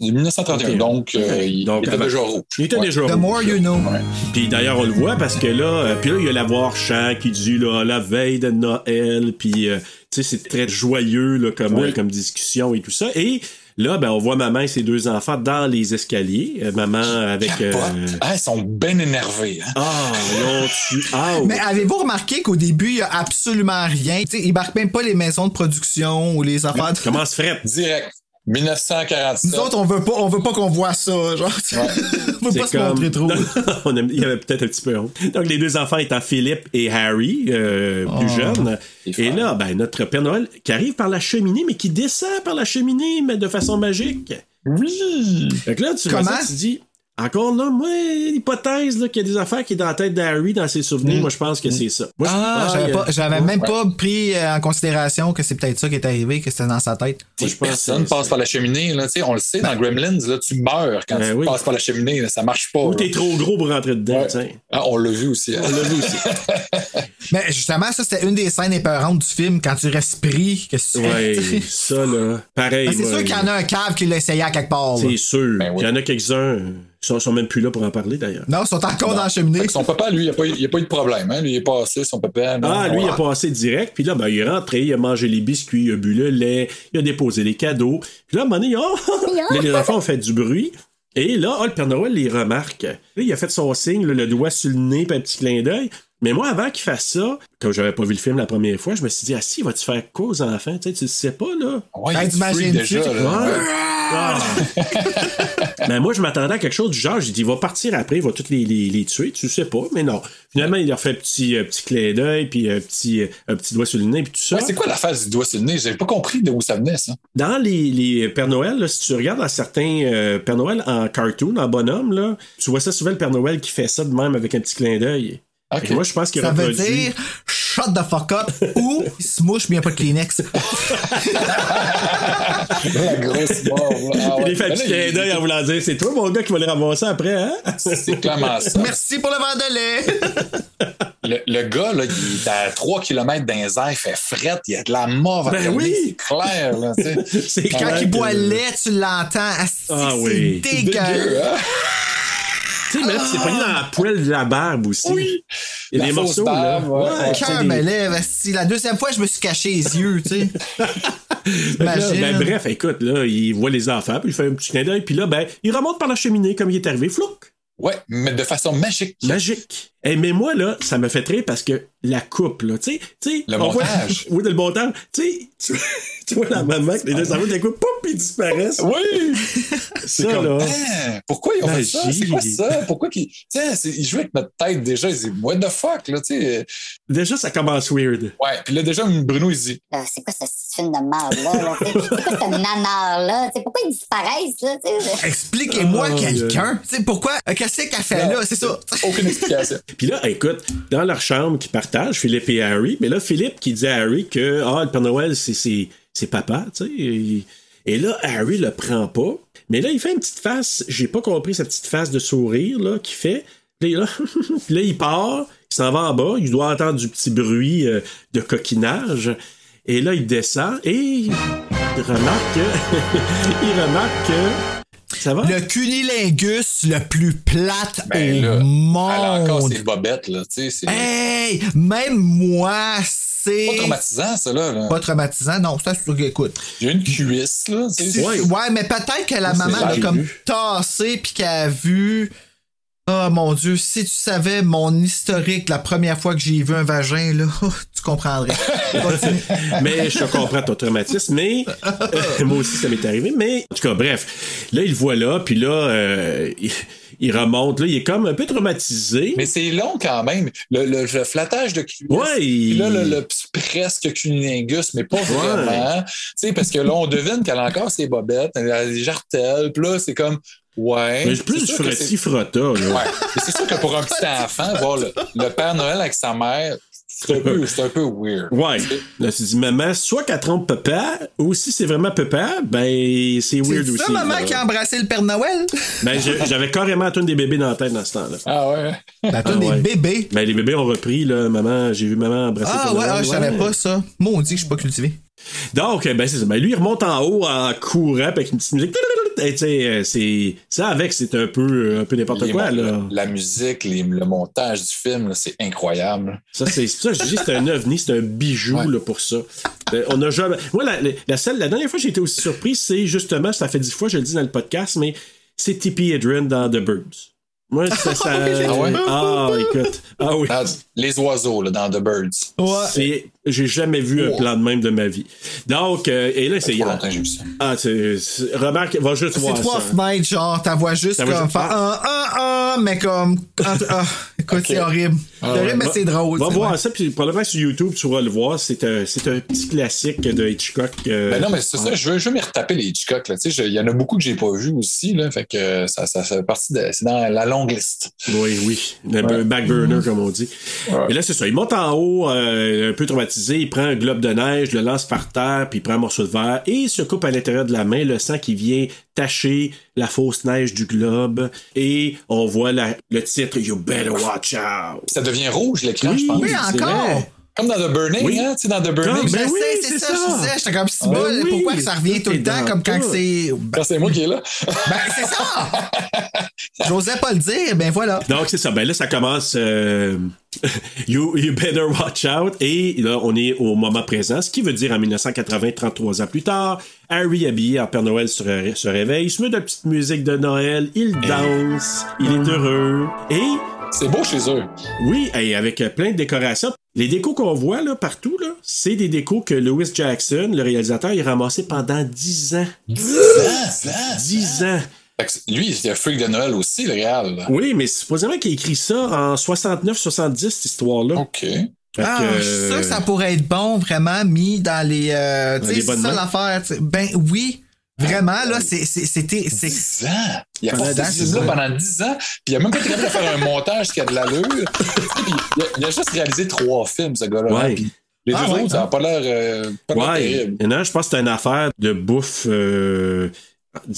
En 1931, Ok. donc, euh, il, Donc, il était déjà rouge. Il était Ouais. déjà The rouge. more you know. Ouais. Puis d'ailleurs, on le voit parce que là, euh, puis là, il y a la voix chant qui dit là, la veille de Noël, puis euh, tu sais, c'est très joyeux là, comme, Oui. comme discussion et tout ça. Et là, ben, on voit maman et ses deux enfants dans les escaliers. Euh, maman avec. euh. Ah, ils sont bien énervés. Hein? Ah, ils ont tu. Ah, Mais avez-vous remarqué qu'au début, il y a absolument rien? Tu sais, ils marquent même pas les maisons de production ou les affaires. de- Comment se ferait? Direct. 1947. Nous autres, on veut pas, on veut pas qu'on voit ça, genre. tu sais. *laughs* on veut pas se montrer trop. *laughs* On aime- il y avait peut-être un petit peu honte. Donc, les deux enfants étant Philippe et Harry, euh, plus Oh. jeunes. Et là, ben, notre Père Noël qui arrive par la cheminée, mais qui descend par la cheminée, mais de façon magique. Oui. Fait que là, tu vois Comment? ça, tu dis, encore là, moi, l'hypothèse là, qu'il y a des affaires qui est dans la tête d'Harry, dans ses souvenirs, moi, je pense que c'est ça. Moi, je- Ah, j'avais pas- j'avais même pas pris euh, en considération que c'est peut-être ça qui est arrivé, que c'était dans sa tête. Moi, je pense Personne que passe par la cheminée. Là, Tu sais, on le sait, dans Gremlins, là, tu meurs quand Ben tu oui. passes par la cheminée. là, ça marche pas. Ou t'es trop gros pour rentrer dedans, Ouais. Ah, on l'a vu aussi. hein. On l'a vu aussi. *laughs* Mais justement, ça, c'était une des scènes épeurantes du film, quand tu restes pris, que tu Ouais, fais. ça, là. Pareil. Ben, c'est sûr qu'il y en a un cave qui l'a essayé à quelque part. C'est sûr. Ben. Il y en a quelques-uns, euh, sont, sont même plus là pour en parler, d'ailleurs. Non, ils sont encore dans la cheminée. Son papa, lui, il n'y a, pas eu- il y a pas eu de problème. Hein? Lui, il est passé, son papa. non. Ah, lui, il a passé direct, puis là, ben, il est rentré, il a mangé les biscuits, il a bu le lait, il a déposé les cadeaux. Puis là, à un moment donné, oh, *laughs* là, les enfants ont fait du bruit. Et là, oh, le Père Noël les remarque. Là, il a fait son signe, là, le doigt sur le nez, puis un petit clin d'œil. Mais moi, avant qu'il fasse ça, comme j'avais pas vu le film la première fois, je me suis dit, ah si, va-tu faire quoi aux enfants? Tu sais, tu le sais pas, là? Ouais, il Hey, est t'imagines-tu, free déjà. là. Ouais. Ah. mais *laughs* moi, je m'attendais à quelque chose du genre. J'ai dit, il va partir après, il va tous les, les, les tuer. Tu sais pas, mais non. Finalement, il leur fait un petit, euh, petit clin d'œil, puis un petit, euh, un petit doigt sur le nez, puis tout ça. Ouais, c'est quoi la phase du doigt sur le nez? J'avais pas compris d'où ça venait, ça. Dans les, les Père Noël, là, si tu regardes dans certains euh, Père Noël en cartoon, en bonhomme, là, tu vois ça souvent le Père Noël qui fait ça de même avec un petit clin d'œil. Moi, je pense qu'il Ça veut dire shut the fuck up ou il se mouche, mais il n'y a pas de Kleenex. *laughs* La grosse mort. Ah ouais. il fait un Ben d'œil en voulant dire c'est toi, mon gars, qui va les ramasser après, hein? C'est clairement *laughs* ça. Merci pour le verre de lait. Le, le gars, là, il est à 3 km dans les airs, il fait frette, il y a de la mort. Ben oui. C'est clair, là, tu sais. *laughs* C'est Quand clair il boit que- le lait, tu l'entends. Ah c'est oui. Dégueu, dégueu. hein? Tu sais, mais là, c'est pogné dans la poêle de la barbe aussi. Oui. Il y a La des morceaux, là. barbe, ouais. Ouais, Cœur me lève. La deuxième fois, je me suis caché les yeux, tu sais. *laughs* Là, ben, bref, écoute, là, il voit les enfants, puis il fait un petit clin d'œil, puis là, ben, il remonte par la cheminée comme il est arrivé, flouc, Ouais, mais de façon magique. magique. Eh, mais moi, là, ça me fait très parce que la coupe, là, tu sais, tu sais. Le on voit- montage. *laughs* oui, le montage. Tu sais, tu- *laughs* tu vois la maman, que les deux enfants, d'un coup, pouf, ils disparaissent. Oui! *laughs* Ça, comme, là. Hein, pourquoi ils ont fait ça? C'est quoi ça? Pourquoi qu'ils. Tiens, c'est- ils jouaient avec notre tête déjà. Ils disaient, what the fuck, là, tu sais? Déjà, ça commence weird. Ouais, puis là, déjà, Bruno, il dit, Euh, c'est quoi ce film de merde-là? C'est quoi ce nanar-là? Pourquoi ils disparaissent? Là, tu sais? Expliquez-moi Oh, quelqu'un. Tu sais, pourquoi? euh, Qu'est-ce qu'elle fait là? C'est ça? aucune explication. Puis là, écoute, dans leur chambre qui partagent, Philippe et Harry, mais là, Philippe qui dit à Harry que ah, le Père Noël, c'est, papa, tu sais. Et, là, Harry le prend pas. Mais là, il fait une petite face, j'ai pas compris sa petite face de sourire, là, qu'il fait. Puis là, *laughs* il part, il s'en va en bas, il doit entendre du petit bruit euh, de coquinage. Et là, il descend et il remarque que. *laughs* il remarque que. Ça va? Le cunilingus le plus plate Ben au là, monde. Elle a encore ses bobettes, là, tu sais. C'est Hey! Même moi, c'est. pas traumatisant, ça, là. là. Pas traumatisant, non, ça, c'est écoute. J'ai une cuisse, là, tu sais. C'est- Ouais. mais peut-être que la maman l'a comme tassé puis qu'elle a vu. Oh mon Dieu, si tu savais mon historique la première fois que j'ai vu un vagin, là, *laughs* tu comprendrais. Mais je comprends ton traumatisme, mais euh, moi aussi ça m'est arrivé. Mais en tout cas, bref, là il le voit là, puis là euh, il, il remonte, là il est comme un peu traumatisé. Mais c'est long quand même. Le, le- le flattage de cuisse. Ouais, Puis il- là, le, le presque cunilingus, mais pas vraiment. Tu sais, parce que là, on devine qu'elle a encore ses bobettes, elle a des jartelles. Puis là, c'est comme, ouais. mais plus C'est du sûr que frotti c'est- frotta. là. Ouais. Mais c'est sûr que pour un petit enfant, voir le, le Père Noël avec sa mère, c'est un peu, c'est un peu weird. Ouais. Là, tu dis, maman, soit qu'elle trompe papa, ou si c'est vraiment papa, ben, c'est weird C'est aussi. ça, maman, là. qui a embrassé le Père Noël? Ben, j'avais carrément la toune des bébés dans la tête dans ce temps-là. Ah ouais. La toune Ah ouais. des bébés. Ben, les bébés ont repris, là, maman, j'ai vu maman embrasser Ah le Père ouais, ah, Noël, je savais ouais. pas ça. Maudit que je suis pas cultivé. Donc, ben, c'est ça. Ben, lui, il remonte en haut en courant avec une petite musique. Sais, euh, c'est, ça avec, c'est un peu, un peu n'importe quoi, là. La musique, les- le montage du film, c'est incroyable. Ça, c'est ça, je dis, c'est un ovni, c'est un bijou, Ouais. là, pour ça. Euh, on a jamais. Moi, la, la, la seule- la dernière fois que j'ai été aussi surpris, c'est justement, ça fait dix fois, je le dis dans le podcast, mais c'est Tippi Hedren dans The Birds. Moi, ça, ça. *laughs* Ah ouais? Ah, écoute. Ah oui. Dans les oiseaux, là, dans The Birds. C'est, j'ai jamais vu un Oh. plan de même de ma vie. Donc, euh, et là, c'est. Ça. Ah, c'est, c'est- remarque, va juste C'est voir trois ça. fenêtres, genre, ta voix juste comme juste- faire un, un, un, mais comme. ah, ah, c'est horrible. c'est horrible, mais Va- c'est drôle. Va c'est voir vrai. ça, puis probablement sur YouTube, tu vas le voir. C'est un, c'est un petit classique de Hitchcock. euh, Ben non, mais c'est ça, je veux, je veux m'y retaper les Hitchcock. Là. Tu sais, je- Il y en a beaucoup que j'ai pas vu aussi. Là, fait que ça, ça fait partie de. C'est dans la longue liste. Oui, oui. Le back burner, comme on dit. Et là, c'est ça. Il monte en haut, euh, un peu traumatisé. Il prend un globe de neige, le lance par terre, puis il prend un morceau de verre et il se coupe à l'intérieur de la main le sang qui vient tacher la fausse neige du globe. Et on voit la- le titre You Better Watch Out. Ça devient rouge, l'écran, Oui, je pense. Oui, encore. Comme dans The Burning, Oui. hein? Tu sais, dans The Burning. Comme- Ben oui, sais, c'est c'est ça, ça. je disais, j'étais comme si Ben bol, oui, pourquoi que ça revient tout le temps comme quand c'est. Quand c'est moi qui est là. Ben, c'est ça! *laughs* J'osais pas le dire, ben voilà. Donc, c'est ça. Ben là, ça commence. euh, *laughs* you, you better watch out. Et là, on est au moment présent, ce qui veut dire en 1980, 33 ans plus tard, Harry, habillé en Père Noël, se, ré- se réveille, il se met de la petite musique de Noël, il danse, il est heureux. Et C'est beau chez eux. Oui, et avec euh, plein de décorations. Les décos qu'on voit là, partout, là, c'est des décos que Lewis Jackson, le réalisateur, il a ramassé pendant 10 ans. 10 ans! 10 ans. Lui, c'est un freak de Noël aussi, le réal. Oui, mais supposément qu'il a écrit ça en 69-70, cette histoire-là. OK. Ah, que, je suis sûr que ça pourrait être bon, vraiment, mis dans les. euh, tu sais, c'est ça l'affaire. Ben oui, vraiment, là, c'était. c'est- 10 ans! Il a Pendant fait 10 ça ans. pendant 10 ans, puis il a même pas été capable de faire un montage qui a de l'allure. Il, a, il a juste réalisé trois films, ce gars-là. Ouais. Les Ah, deux ouais, autres, ça n'a hein? pas l'air euh, Ouais. terrible. Il y en a un, je pense que c'est une affaire de bouffe euh,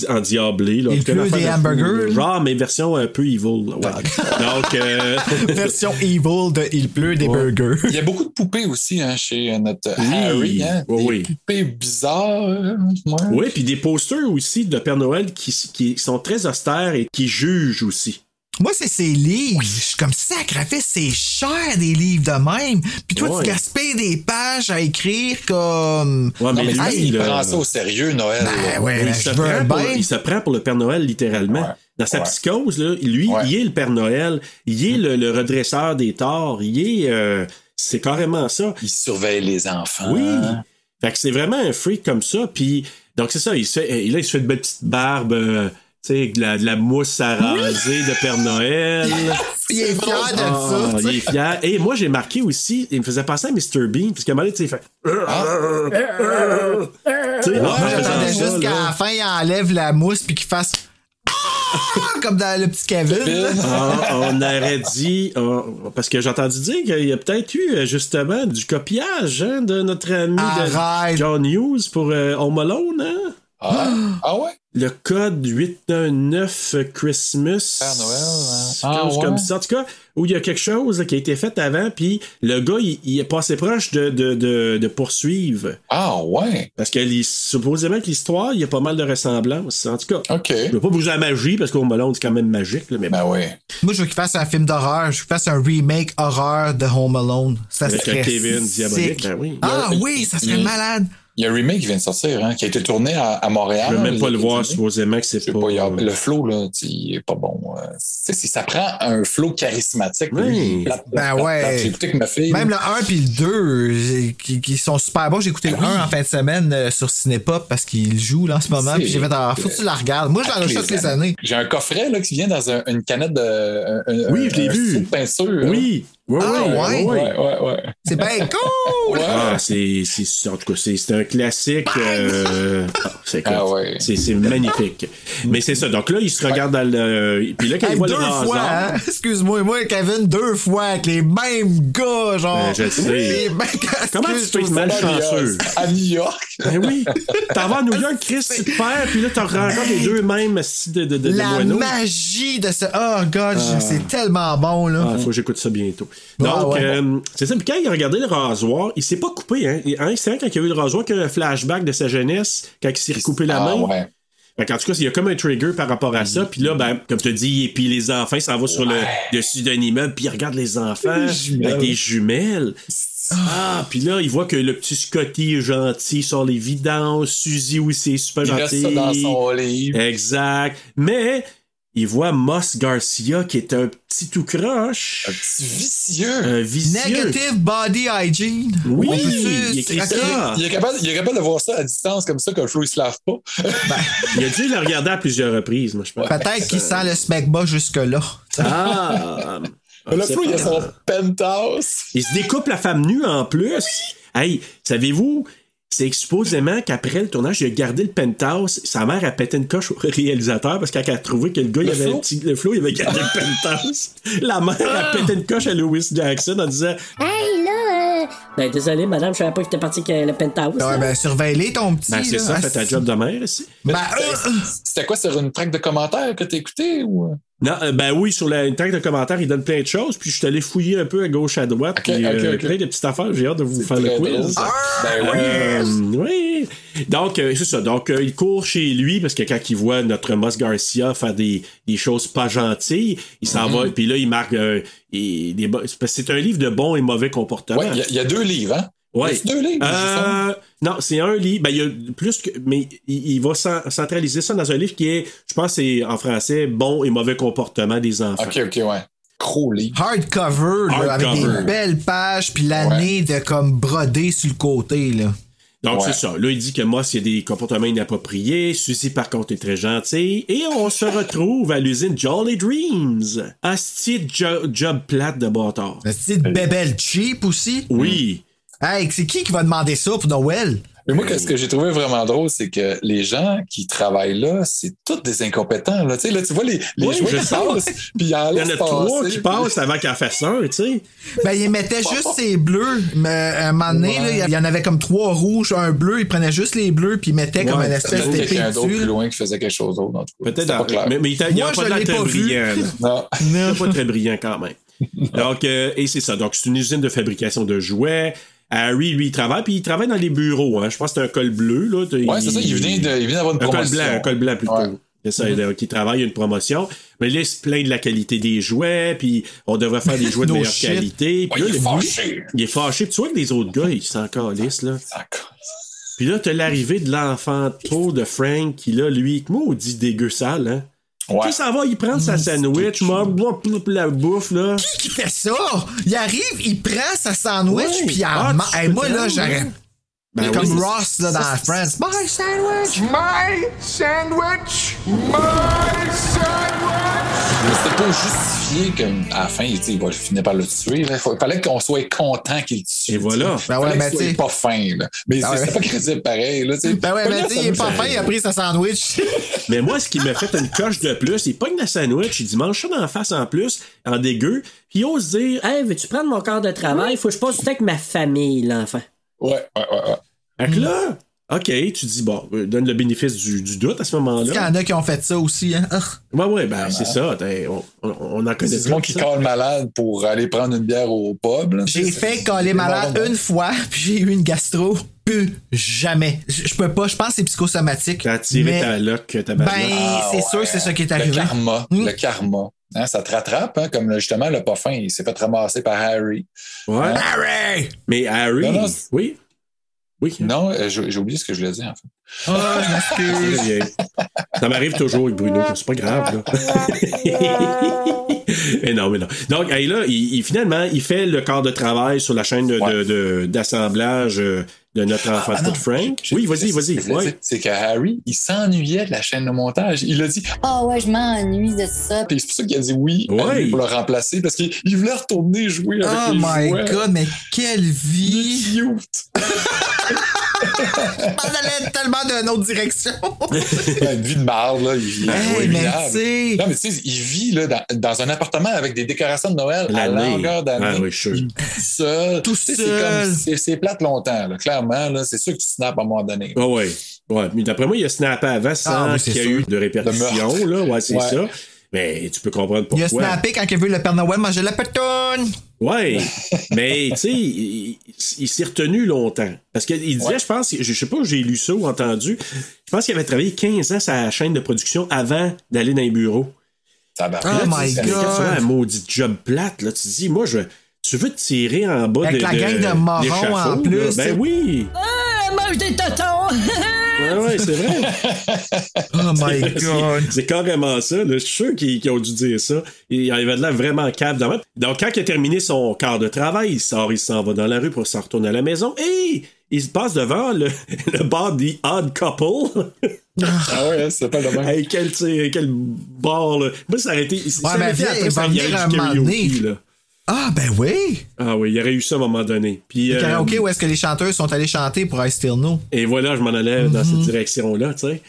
en diablé. Là. Il pleut des de- hamburgers. Genre, mais version un peu evil. ouais. *laughs* Donc, euh, *laughs* Version evil de Il pleut des Ouais. burgers. Il y a beaucoup de poupées aussi hein, chez notre Oui. Harry. Hein? Oui, Des oui. poupées bizarres. euh, ouais. oui, puis des posters aussi de Père Noël qui, qui sont très austères et qui jugent aussi. Moi, c'est ces livres. Je suis comme sacrifice, c'est cher des livres de même. Puis toi, Ouais. tu gaspilles des pages à écrire comme. Ouais, mais Non, mais lui, il là, prend ça au sérieux, Noël. Ben ouais, il, se je veux prend pour, il se prend pour le Père Noël littéralement. Ouais. Dans sa Ouais. psychose, là, lui, Ouais. il est le Père Noël, il est le, le redresseur des torts, il est. euh, c'est carrément ça. Il surveille les enfants. Oui. Fait que c'est vraiment un freak comme ça. Puis, donc c'est ça, il se fait, et là, il se fait une belle petite barbe, euh, sais, de la, de la mousse à raser de Père Noël. *laughs* Il est fier de Ah, ça. tu il est fier. Et moi, j'ai marqué aussi, il me faisait penser à Mr. Bean, parce qu'à un moment donné, tu sais, il fait. Tu sais, en Moi, faisant j'attendais juste qu'à la fin, il enlève la mousse puis qu'il fasse. Ah! Comme dans le petit Kevin. Ah, on aurait dit, ah, parce que j'ai entendu dire qu'il y a peut-être eu euh, justement du copiage hein, de notre ami. John Hughes pour euh, Home Alone. Hein? Ah, ah ouais? Le code 819 Christmas. Père Noël, hein. Ah, chose ouais. comme ça. En tout cas, où il y a quelque chose qui a été fait avant, puis le gars, il, il est passé proche de, de, de, de poursuivre. Ah ouais? Parce que les- supposément que l'histoire, il y a pas mal de ressemblances. En tout cas, OK. je veux pas bouger la magie, parce qu'Home Alone, c'est quand même magique. Là, mais Ben ouais. Moi, je veux qu'il fasse un film d'horreur. Je veux qu'il fasse un remake horreur de Home Alone. Ça Avec serait Kevin sick. diabolique, ben oui. Ah oui, ça serait malade. Il y a un remake qui vient de sortir, hein, qui a été tourné à, à Montréal. je veux même pas le voir, supposément que c'est pas. pas, a- le flow, là, il est pas bon. euh, si ça prend un flow charismatique, Oui. Ben ouais. J'ai écouté avec ma fille. Même là. le 1 puis le 2, qui, qui sont super bons. J'ai écouté le 1 en fin de semaine euh, sur Cinépop parce qu'il joue là, en ce moment. C'est- Puis j'ai fait, ah, faut que tu la regardes. Moi, je la recherche les les années. J'ai un coffret là, qui vient dans un- une canette de. un- un- Oui, je l'ai un vu. sou de peinture. Oui, oui, Ah, oui, ouais? Ouais, ouais, ouais. C'est bien *laughs* cool! Ouais. Ah, c'est, c'est, en tout cas, c'est, c'est un classique. euh, ah, *laughs* c'est, Ah ouais. c'est, c'est magnifique. Mais c'est ça. Donc là, il se regarde dans le. Puis là, quand Hey, il voit deux le fois, hasard. hein? Excuse-moi, moi, Kevin, deux fois avec les mêmes gars, genre. Ben, je sais. Les mêmes- Comment tu peux être malchanceux? À New York. Ben oui. T'en vas à New York, Chris, tu te perds, puis là, t'en rencontres les deux mêmes styles de, de, de, de La magie de ce. Oh, God, je- c'est tellement bon, là. Ah, faut que j'écoute ça bientôt. Ah, Donc, ouais. euh, c'est ça. Puis quand il a regardé le rasoir, il s'est pas coupé. Hein. Il- hein, c'est vrai, quand il a vu le rasoir qu'il y a eu un flashback de sa jeunesse, quand il s'est recoupé la Ah, main. ouais. Fait qu'en tout cas, il y a comme un trigger par rapport à ça. Puis là, ben, comme tu dit, et puis les enfants, s'en vont sur le dessus d'un immeuble, puis ils regardent les enfants avec des jumelles. Ah, puis là, il voit que le petit Scotty est gentil sur les vidanges, Suzy aussi est super Il reste gentil. ça dans son livre. Exact. Mais il voit Moss Garcia qui est un petit tout croche. Un petit vicieux. Un vicieux. Negative body hygiene. Oui, il écrit Ok. ça. Il est, capable, il est capable de voir ça à distance comme ça, que le flow il se lave pas. *laughs* Il a dû le regarder à plusieurs reprises, moi, je pense. Peut-être qu'il sent le smegma jusque-là. Ah! *laughs* le flow, il a son penthouse. Il se découpe la femme nue en plus. Hey, savez-vous, c'est supposément qu'après le tournage, il a gardé le penthouse. Sa mère a pété une coche au réalisateur parce qu'elle a trouvé que le gars, il Le avait Flo? un petit- le flot, il avait gardé le *laughs* penthouse. La mère a pété une coche à Louis Jackson en disant Hey, là, euh, Ben, désolé, madame, je savais pas que t'étais parti avec euh, le penthouse. Ouais, ben, surveille ton petit. Ben, c'est ça, Ah, fais ta job de mère ici. Ben, C'était- euh, C'était quoi sur une traque de commentaires que t'as écouté ou. Non, euh, ben oui, sur la une tag de commentaires, il donne plein de choses, puis je suis allé fouiller un peu à gauche, à droite, Ok, puis, ok, euh, ok. plein de petites affaires. J'ai hâte de vous faire le quiz. ça. Ben oui. Euh, oui. Donc, euh, c'est ça. Donc, il court chez lui parce que quand il voit notre Moss Garcia faire des, des choses pas gentilles, il s'en Mhm. va. Puis là, il marque euh, c'est parce que c'est un livre de bons et mauvais comportements. Ouais, il y a- il y, a deux livres, hein? A-tu deux livres? Non, c'est un livre. Ben, il y a plus que. Mais il, il va cen- centraliser ça dans un livre qui est, je pense, c'est en français, bon et mauvais comportement des enfants. Ok, ok, ouais. gros livre. Hardcover, là, avec des belles pages, puis l'année de comme brodé sur le côté, là. Donc, Ouais. c'est ça. Là, il dit que Moss, il y a des comportements inappropriés. Suzy, par contre, est très gentil. Et on se retrouve à l'usine Jolly Dreams. Asti de jo- job plate de bâtard. Le style bébelle cheap aussi. Oui. Hey, c'est qui qui va demander ça pour Noël? Mais moi, ce que j'ai trouvé vraiment drôle, c'est que les gens qui travaillent là, c'est tous des incompétents. Là, tu sais, là, tu vois les, les Oui, passent, puis ils Il y en a trois qui passent avant qu'elle fasse un, tu sais. Ben, il mettait juste ses bleus. Mais à un moment donné, Ouais. là, il y en avait comme trois rouges, un bleu. Il prenait juste les bleus, puis il mettait comme une Peut-être espèce d'épée quelqu'un d'autre plus loin qui faisait quelque chose d'autre, en tout cas. Peut-être pas clair. Mais, mais il Moi, a pas de très brillant. *laughs* Non. Il est pas très brillant quand même. Donc, euh, et c'est ça. Donc, c'est une usine de fabrication de jouets. Harry, lui, il travaille, puis il travaille dans les bureaux. Hein. Je pense que c'est un col bleu. Là. Ouais, c'est ça. Il venait d'avoir une un col promotion. blanc, un col blanc plutôt. Ouais. C'est ça, donc il travaille une promotion. Mais là, il se plaint de la qualité des jouets, puis on devrait faire des *laughs* jouets de meilleure shit. qualité. Puis Ouais, là, il est fâché. Il est fâché. Puis tu vois que les autres gars, ils s'en calissent, là. Puis là, t'as l'arrivée de l'enfant trop de Frank, qui là, lui, maudit dégueu sale, hein. Ouais. Tu sais, ça va, il prend sa sandwich, moi, bloup, bloup, la bouffe, là. Qui fait ça? Il arrive, il prend sa sandwich, Ouais. puis il en Ah, man- tu Hey, peux moi, là, prendre, j'aurais. hein? Ben comme oui, Ross, là, dans Friends. My sandwich! My sandwich! My sandwich! Mais c'était pas justifié qu'à la fin, il, sais, il va finir par le tuer. là. Il fa- fallait qu'on soit content qu'il le tue. Et voilà. Ben ouais, mais sais- pas fin. Là. Mais Ah c'est ouais. c'est pas crédible pareil. Là. Ben ouais, mais il est pas fin, il a pris sa sandwich. *laughs* Mais moi, ce qui m'a fait une coche de plus, il pogne la sandwich, il dit mange ça dans la face en plus, en dégueu, puis il ose dire Hey, veux-tu prendre mon corps de travail? Faut que je passe du temps avec ma famille, l'enfant. Ouais, ouais, ouais. ouais. Fait que là, OK, tu dis, bon, euh, donne le bénéfice du, du doute à ce Il y moment-là. en a qui ont fait ça aussi, hein. Ah. Ouais, ouais, ben, c'est ça. On, on, on en connaît C'est du monde qui colle malade pour aller prendre une bière au pub. J'ai fait coller malade une fois, *laughs* puis j'ai eu une gastro. Plus jamais. Je peux pas, je pense que c'est psychosomatique. T'as tiré mais- ta loque, ta Ben, balle. c'est sûr que c'est ça qui est Le arrivé. karma. Hmm? Le karma. Hein, ça te rattrape, hein, comme justement le pas fin, il s'est fait ramasser par Harry. Ouais. Harry! Mais Harry, Non, non, c'est- oui? Oui. Non, euh, j'ai oublié ce que je voulais dire, en fait. Ah, je m'excuse. Ça m'arrive toujours avec Bruno, c'est pas grave, là. *laughs* mais non, mais non. Donc, hey, là, il, il- finalement, il fait le corps de travail sur la chaîne de- de- de- d'assemblage euh, de notre enfant Ah de Frank. Oui, vas-y, vas-y. Ouais. C'est que Harry, il s'ennuyait de la chaîne de montage. Il a dit, Ah ouais, je m'ennuie de ça. puis c'est pour ça qu'il a dit oui Ouais. lui pour le remplacer, parce qu'il il voulait retourner jouer avec Oh les my jouets. god, mais quelle vie! *laughs* *laughs* Cute. On allait tellement d'une autre direction. *laughs* une vie de marde, là. Il vit Hey, mais tu sais- Non, mais tu sais, il vit là, dans, dans un appartement avec des décorations de Noël à longueur d'année. Ah oui, vit seul. Tout Tu sais, c'est seul. comme- C'est plate longtemps, là. Clairement, là, c'est sûr que tu snaps à un moment donné. Ah ouais. Ouais. Mais d'après moi, il a snappé avant sans Ah oui, qu'il y a sûr. eu de répercussions, là. Ouais, c'est Ouais. ça. Mais tu peux comprendre Il a pourquoi. snappé quand il a vu le Père Noël manger la pétonne. Ouais, *laughs* mais tu sais, il, il s'est retenu longtemps. Parce qu'il disait, Ouais. je pense, je sais pas, j'ai lu ça ou entendu, je pense qu'il avait travaillé 15 ans sa chaîne de production avant d'aller dans les bureaux. Ça va. Oh my God. Quand un maudit job plate, là, tu te dis, moi, je, tu veux te tirer en bas Avec de, la gang de marrons l'échafaud, en là? plus, Ben oui! Ah, mange des totons! Ouais, ouais, c'est vrai. *laughs* Oh my god. C'est carrément ça. là. Je suis sûr qu'ils ont dû dire ça. Il avait de l'air vraiment cave dans le- Donc, quand il a terminé son quart de travail, il sort, il s'en va dans la rue pour s'en retourner à la maison. Et il se passe devant le, *laughs* le bar The Odd Couple. Ah ouais, c'est pas le même. hey, quel, quel bar, là. Moi, été. ça mais il va venir un moment donné. là. Ah, ben oui. Ah oui, il y aurait eu ça à un moment donné. Puis, Le euh, karaoké où est-ce que les chanteurs sont allés chanter pour I Still Know? Et voilà, je m'en allais dans Mhm. cette direction-là, tu sais.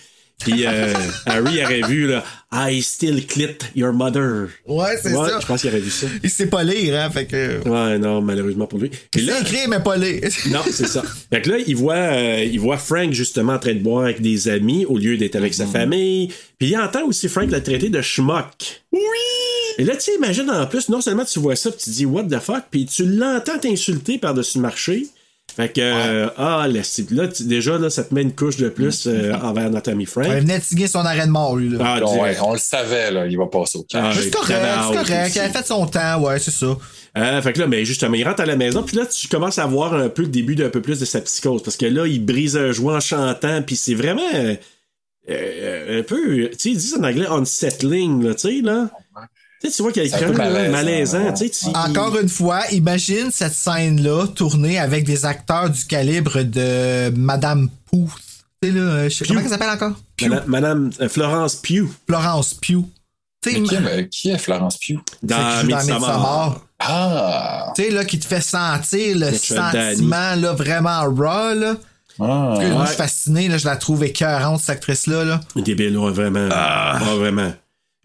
Puis euh, Harry aurait vu, là, I still clit your mother. Ouais, c'est Ouais, ça. Je pense qu'il aurait vu ça. Il sait pas lire, hein, fait que... Ouais, non, malheureusement pour lui. Puis Il là, sait écrire, mais pas lire. *laughs* non, c'est ça. Fait que là, il voit, euh, il voit Frank justement en train de boire avec des amis au lieu d'être avec sa famille. Puis il entend aussi Frank le traiter de schmuck. Oui! Et là, tu sais, imagine en plus, non seulement tu vois ça, puis tu dis what the fuck, puis tu l'entends t'insulter par-dessus le marché. Fait que, euh, ah, là, c'est- là, tu- déjà, là, ça te met une couche de plus euh, *laughs* envers notre ami Frank. Il venait de signer son arrêt de mort, lui, là. Ah, Ouais, direct. on le savait, là, il va passer au Ah, cash. c'est il correct, c'est correct. Il a fait son temps, ouais, c'est ça. Euh, fait que là, mais justement, il rentre à la maison, puis là, tu commences à voir un peu le début d'un peu plus de sa psychose, parce que là, il brise un jouet en chantant, puis c'est vraiment un peu, tu sais, ils disent en anglais unsettling, là, tu sais, là. Tu sais, tu vois qu'il y a malaisant, malaisant. ouais. tu sais, tu- Encore une fois, imagine cette scène-là tournée avec des acteurs du calibre de Madame Pouth. Tu sais, là, euh, je sais- comment elle s'appelle encore? Pugh. Madame, Madame, euh, Florence Pugh Florence Pugh. Mais qui, est, qui est Florence Pugh? dans Midsommar. Ah! Tu sais, là, qui te fait sentir le sentiment, là, vraiment raw, là. ah. Je suis fasciné, là, je la trouve écœurante, cette actrice-là, là. Débile, ouais, vraiment. Ah. Ouais, vraiment.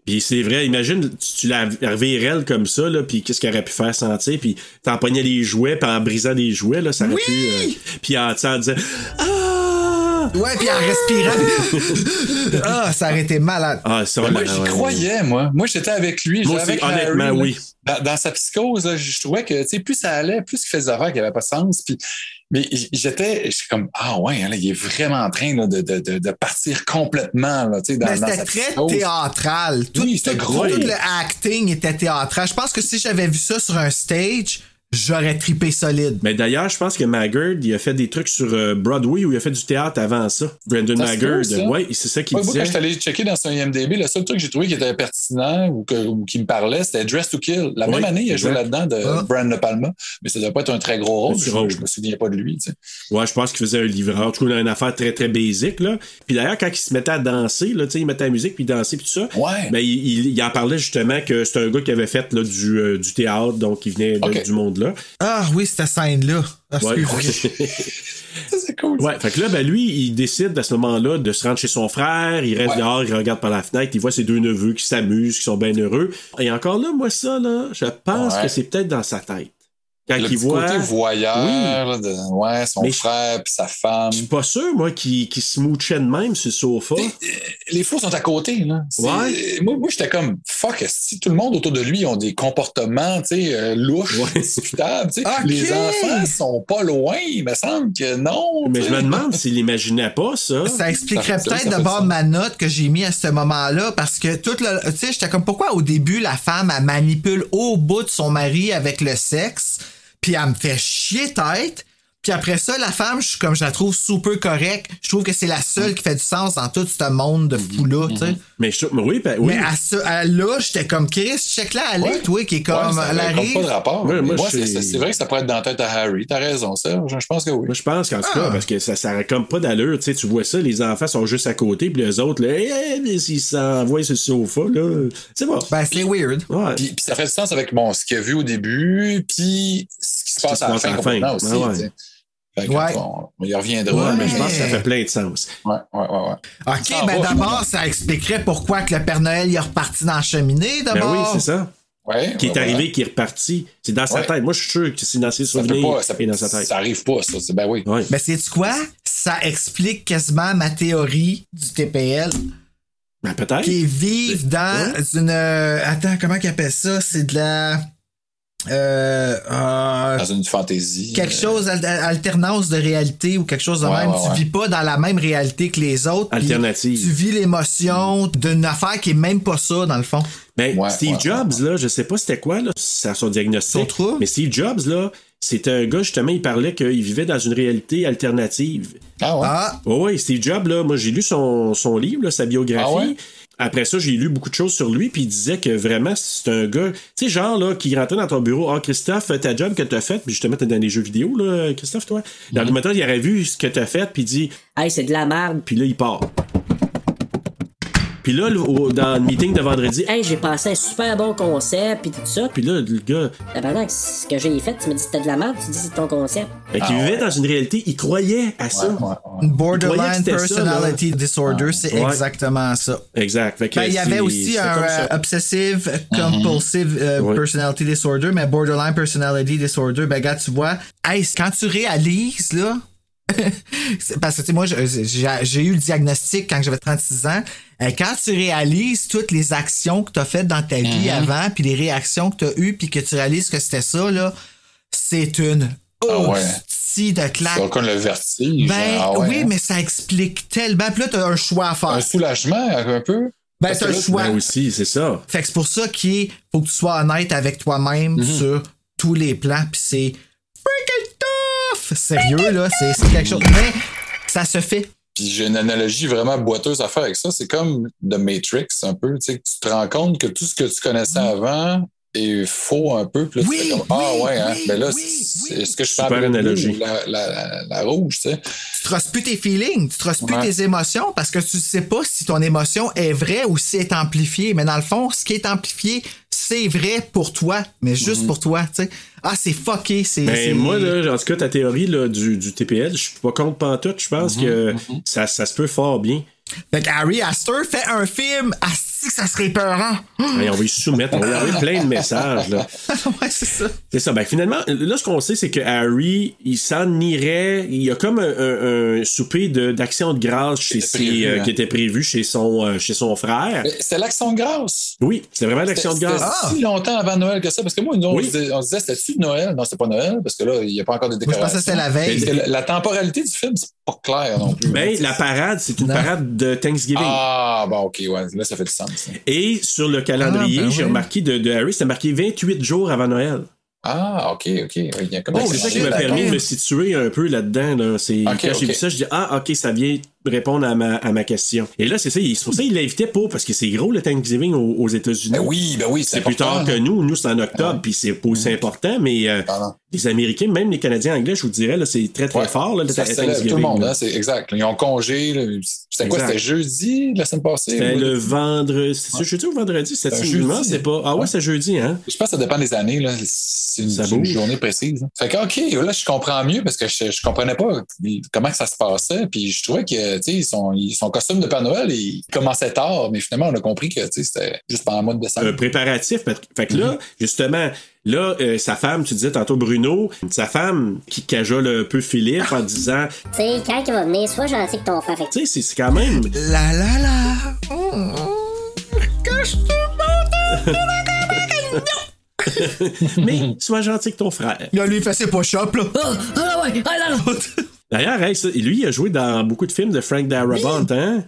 Puis c'est vrai, imagine, tu, tu la revirais comme ça, là, puis qu'est-ce qu'elle aurait pu faire sentir, puis t'empoignais les jouets, puis en brisant des jouets, là, ça aurait Oui! pu... euh, puis en, en disant « Ah! Ouais, puis en respirant. *laughs* ah, ça aurait été malade. Ah, ça, moi, j'y ouais, croyais, moi. Moi, j'étais avec lui. Moi j'étais aussi, avec honnêtement, oui. Dans, dans sa psychose, là, je trouvais que, tu sais, plus ça allait, plus il faisait des affaires qui n'avaient pas de sens. Puis, mais j'étais, j'étais comme, ah ouais, hein, là, il est vraiment en train là, de, de, de, partir complètement, là, tu sais, dans, Mais c'était très théâtral. Tout, Oui, c'était tout- gros. tout le acting était théâtral. Je pense que si j'avais vu ça sur un stage, j'aurais trippé solide. Mais d'ailleurs, je pense que Maggard, il a fait des trucs sur euh, Broadway où il a fait du théâtre avant ça. Brandon Ça Maggard. Ouais, c'est ça qu'il Ouais, moi, disait. quand je suis allé checker dans son IMDB, le seul truc que j'ai trouvé qui était pertinent ou, que, ou qui me parlait, c'était Dress to Kill. La Oui, même année, il a joué là-dedans de Ah. Brian De Palma, mais ça doit pas être un très gros rôle. Je, je me souviens pas de lui. tu sais. Ouais, je pense qu'il faisait un livreur. En tout cas, une affaire très, très basique, là. Puis d'ailleurs, quand il se mettait à danser, là, tu sais, il mettait la musique puis il dansait puis tout ça. Ouais. Ben, il, il- il en parlait justement que c'est un gars qui avait fait là, du, euh, du théâtre, donc il venait de- du monde-là. Ah oui, cette scène-là. Ah, Ouais. *laughs* c'est *laughs* cool. ouais, fait que là, ben lui, il décide à ce moment-là de se rendre chez son frère, il reste Ouais. dehors, il regarde par la fenêtre, il voit ses deux neveux qui s'amusent, qui sont bien heureux. Et encore là, moi, ça, là, je pense Ouais. que c'est peut-être dans sa tête. Quand Le il petit voit. côté voyeur, Oui. de, ouais, son Mais frère puis sa femme. Je suis pas sûr, moi, qu'il qu'il se mouchait de même sur le sofa. Les fous sont à côté, là. Ouais. Moi, moi j'étais comme, fuck, si tout le monde autour de lui ont des comportements, tu sais, euh, louches, Ouais. discutables, tu sais? *laughs* Les enfants sont pas loin, il me semble que non. Mais je me demande s'il n'imaginait pas ça. Ça expliquerait peut-être d'abord ma note que j'ai mis à ce moment-là parce que toute le, tu sais, j'étais comme pourquoi au début la femme elle manipule au bout de son mari avec le sexe, puis elle me fait chier tête. Puis après ça, la femme, je suis comme je la trouve super correcte. Je trouve que c'est la seule qui fait du sens dans tout ce monde de fou-là, tu sais. Mais je, mais oui, ben, oui. Mais à, ça, à là, j'étais comme Chris, check là, elle est, Ouais. toi, qui est comme, Ouais, ça elle n'a arrive. pas de rapport. Ouais, moi, c'est vrai que ça pourrait être dans la tête à Harry. T'as raison, Serge. Je pense que oui. Moi, je pense qu'en tout Ah. cas, parce que ça, ça aurait comme pas d'allure. Tu sais, tu vois ça, les enfants sont juste à côté, puis les autres, là, hey, mais s'ils s'envoient sur le sofa, là, c'est bon. Ben, c'est weird. Ouais. Puis, puis ça fait du sens avec bon, ce qu'il a vu au début, puis ce qui se passe se à la à fin la aussi. Ouais, on, on y reviendra. Ouais, Mais je pense que ça fait plein de sens. Ouais, ouais, ouais, ouais. OK, Ça ben d'abord, ça expliquerait pourquoi que le Père Noël est reparti dans la cheminée, Ben d'abord. oui, c'est ça. Ouais, Qui est ouais, arrivé, ouais. qui est reparti. C'est dans sa tête. Moi, je suis sûr que c'est dans ses souvenirs pas, ça, et dans sa tête. ça arrive pas, ça. c'est- Ben oui. Ouais. Mais c'est quoi? Ça explique quasiment ma théorie du TPL. Ben, peut-être. Qui vivent dans une. euh, attends, comment qu'ils appellent ça? C'est de la. Euh, euh, Dans une fantaisie. quelque chose, al- alternance de réalité ou quelque chose de Ouais, même. ouais, tu ouais. vis pas dans la même réalité que les autres. Alternative. Tu vis l'émotion d'une affaire qui est même pas ça, dans le fond. Ben, Ouais, Steve ouais, Jobs, ouais, là, je sais pas c'était quoi, là, c'est son diagnostic. Son. Mais Steve Jobs, là, c'était un gars, justement, il parlait qu'il vivait dans une réalité alternative. Ah ouais? Ah, Oh oui, Steve Jobs, là, moi j'ai lu son, son livre, là, sa biographie. Ah ouais? Après ça, j'ai lu beaucoup de choses sur lui, puis il disait que vraiment, c'est un gars, tu sais, genre, là, qui rentrait dans ton bureau, ah, Christophe, ta job que t'as faite, puis justement, t'es dans les jeux vidéo, là, Christophe, toi. Dans le matin, il aurait vu ce que t'as fait, puis il dit, Hey, c'est de la merde. puis là, il part. Puis là, le- au- dans le meeting de vendredi, Hey, j'ai passé un super bon concept, puis tout ça. puis là, le gars, Pendant que ce que j'ai fait, tu me dis que c'était de la merde, tu dis que c'est ton concept. fait qu'il Ah vivait ouais. dans une réalité, il croyait à ça. Ouais, borderline ça, personality disorder, c'est Ouais. exactement ça. Exact. Fait que Ben, il y avait aussi un euh, obsessive compulsive euh, Ouais. personality disorder, mais borderline personality disorder, ben gars, tu vois, hey, quand tu réalises là, parce que tu sais moi j'ai eu le diagnostic quand j'avais 36 ans, Euh, quand tu réalises toutes les actions que tu as faites dans ta vie avant, puis les réactions que tu as eues, puis que tu réalises que c'était ça là, c'est une Ah ouais. de claque. C'est comme le vertige. Ben ah ouais, oui, mais ça explique tellement. Puis là, t'as un choix à faire. Un soulagement, un peu? Ben, t'as le là, choix. Ben aussi, c'est ça. Fait que c'est pour ça qu'il faut que tu sois honnête avec toi-même Mhm. sur tous les plans. Puis c'est Sérieux, là, c'est quelque chose. Mais ça se fait. Puis j'ai une analogie vraiment boiteuse à faire avec ça. C'est comme The Matrix, un peu. Tu sais, tu te rends compte que tout ce que tu connaissais avant est faux un peu. Puis là, tu fais comme, ah oui, ouais, hein? oui, Ben là, oui, c'est- oui. est-ce que je parle ou la, la, la, la rouge, tu sais? Tu trosses plus tes feelings, tu trosses plus tes émotions parce que tu sais pas si ton émotion est vraie ou si elle est amplifiée. Mais dans le fond, ce qui est amplifié, c'est vrai pour toi, mais juste pour toi, tu sais. Ah, c'est fucké, c'est. Ben, moi, là, en tout cas, ta théorie là, du, du TPL, je suis pas contre pantoute. Je pense que ça, ça se peut fort bien. Fait que Harry Astor fait un film, asti que ça serait peurant. Hey, on va y soumettre, on va y envoyer *laughs* plein de messages. Là. *laughs* ouais, c'est ça. C'est ça. Ben, finalement, là, ce qu'on sait, c'est que Harry, il s'en irait. Il y a comme un, un- un souper de- d'action de, grâce chez ses- prévu, euh, hein. qui était prévu chez son, euh, chez son frère. Mais C'était l'action de grâce. Oui, c'était vraiment l'action de grâce. c'était si longtemps avant Noël que ça. Parce que moi, nous, on, Oui. se disait, on se disait, c'était-tu Noël? Non, c'était pas Noël, parce que là, il n'y a pas encore de Moi, je décoration. pensais que c'était la veille. Parce que la, la temporalité du film, c'est pas clair non plus. Ben, la parade, c'est une Non. parade de Thanksgiving. Ah, bon, OK, ouais, là, ça fait du sens. Ça. Et sur le calendrier, Ah, ben j'ai oui. remarqué de, de Harry, c'était marqué 28 jours avant Noël. Ah, OK, OK. Oui, Il y a comme Donc, un c'est ça qui m'a permis de me situer un peu là-dedans. Là. C'est, quand j'ai vu ça, je dis Ah, ok, ça vient répondre à ma, à ma question. Et là, c'est ça, c'est pour ça qu'il l'invitait pas, parce que c'est gros le Thanksgiving aux, aux États-Unis. Ben oui, ben oui, C'est plus tard que hein. nous. Nous, c'est en octobre, puis c'est pas aussi important, mais euh, Ah, les Américains, même les Canadiens anglais, je vous dirais, c'est très, très Ouais. fort, là, le Ça Thanksgiving. tout le monde, hein, c'est exact. Ils ont congé. C'était quoi? C'était jeudi la semaine passée? C'était le vendredi. C'est jeudi ou vendredi? C'était jeudi. c'est pas. Ah ouais, Ouais. c'est jeudi, hein? Je pense que ça dépend des années. Là. C'est une, journée précise. hein. Fait que, OK, là, je comprends mieux parce que je, je comprenais pas comment que ça se passait. Puis je trouvais que, sais, son, son costume de Père Noël, il commençait tard. Mais finalement, on a compris que, c'était juste pendant le mois de décembre. un préparatif. Fait que là, justement, là, euh, sa femme, tu disais tantôt Bruno, sa femme qui cajole un peu Philippe en disant, *laughs* Tu sais, quand il va venir, sois gentil avec ton frère. tu sais, c'est- c'est quand même. La la la. Mm, Que je te Mais sois gentil avec ton frère. Là, lui, il fait ses push-ups, là. Oh, ah ouais, ah non, non. *laughs* D'ailleurs, hey, lui, il a joué dans beaucoup de films de Frank Darabont, hein?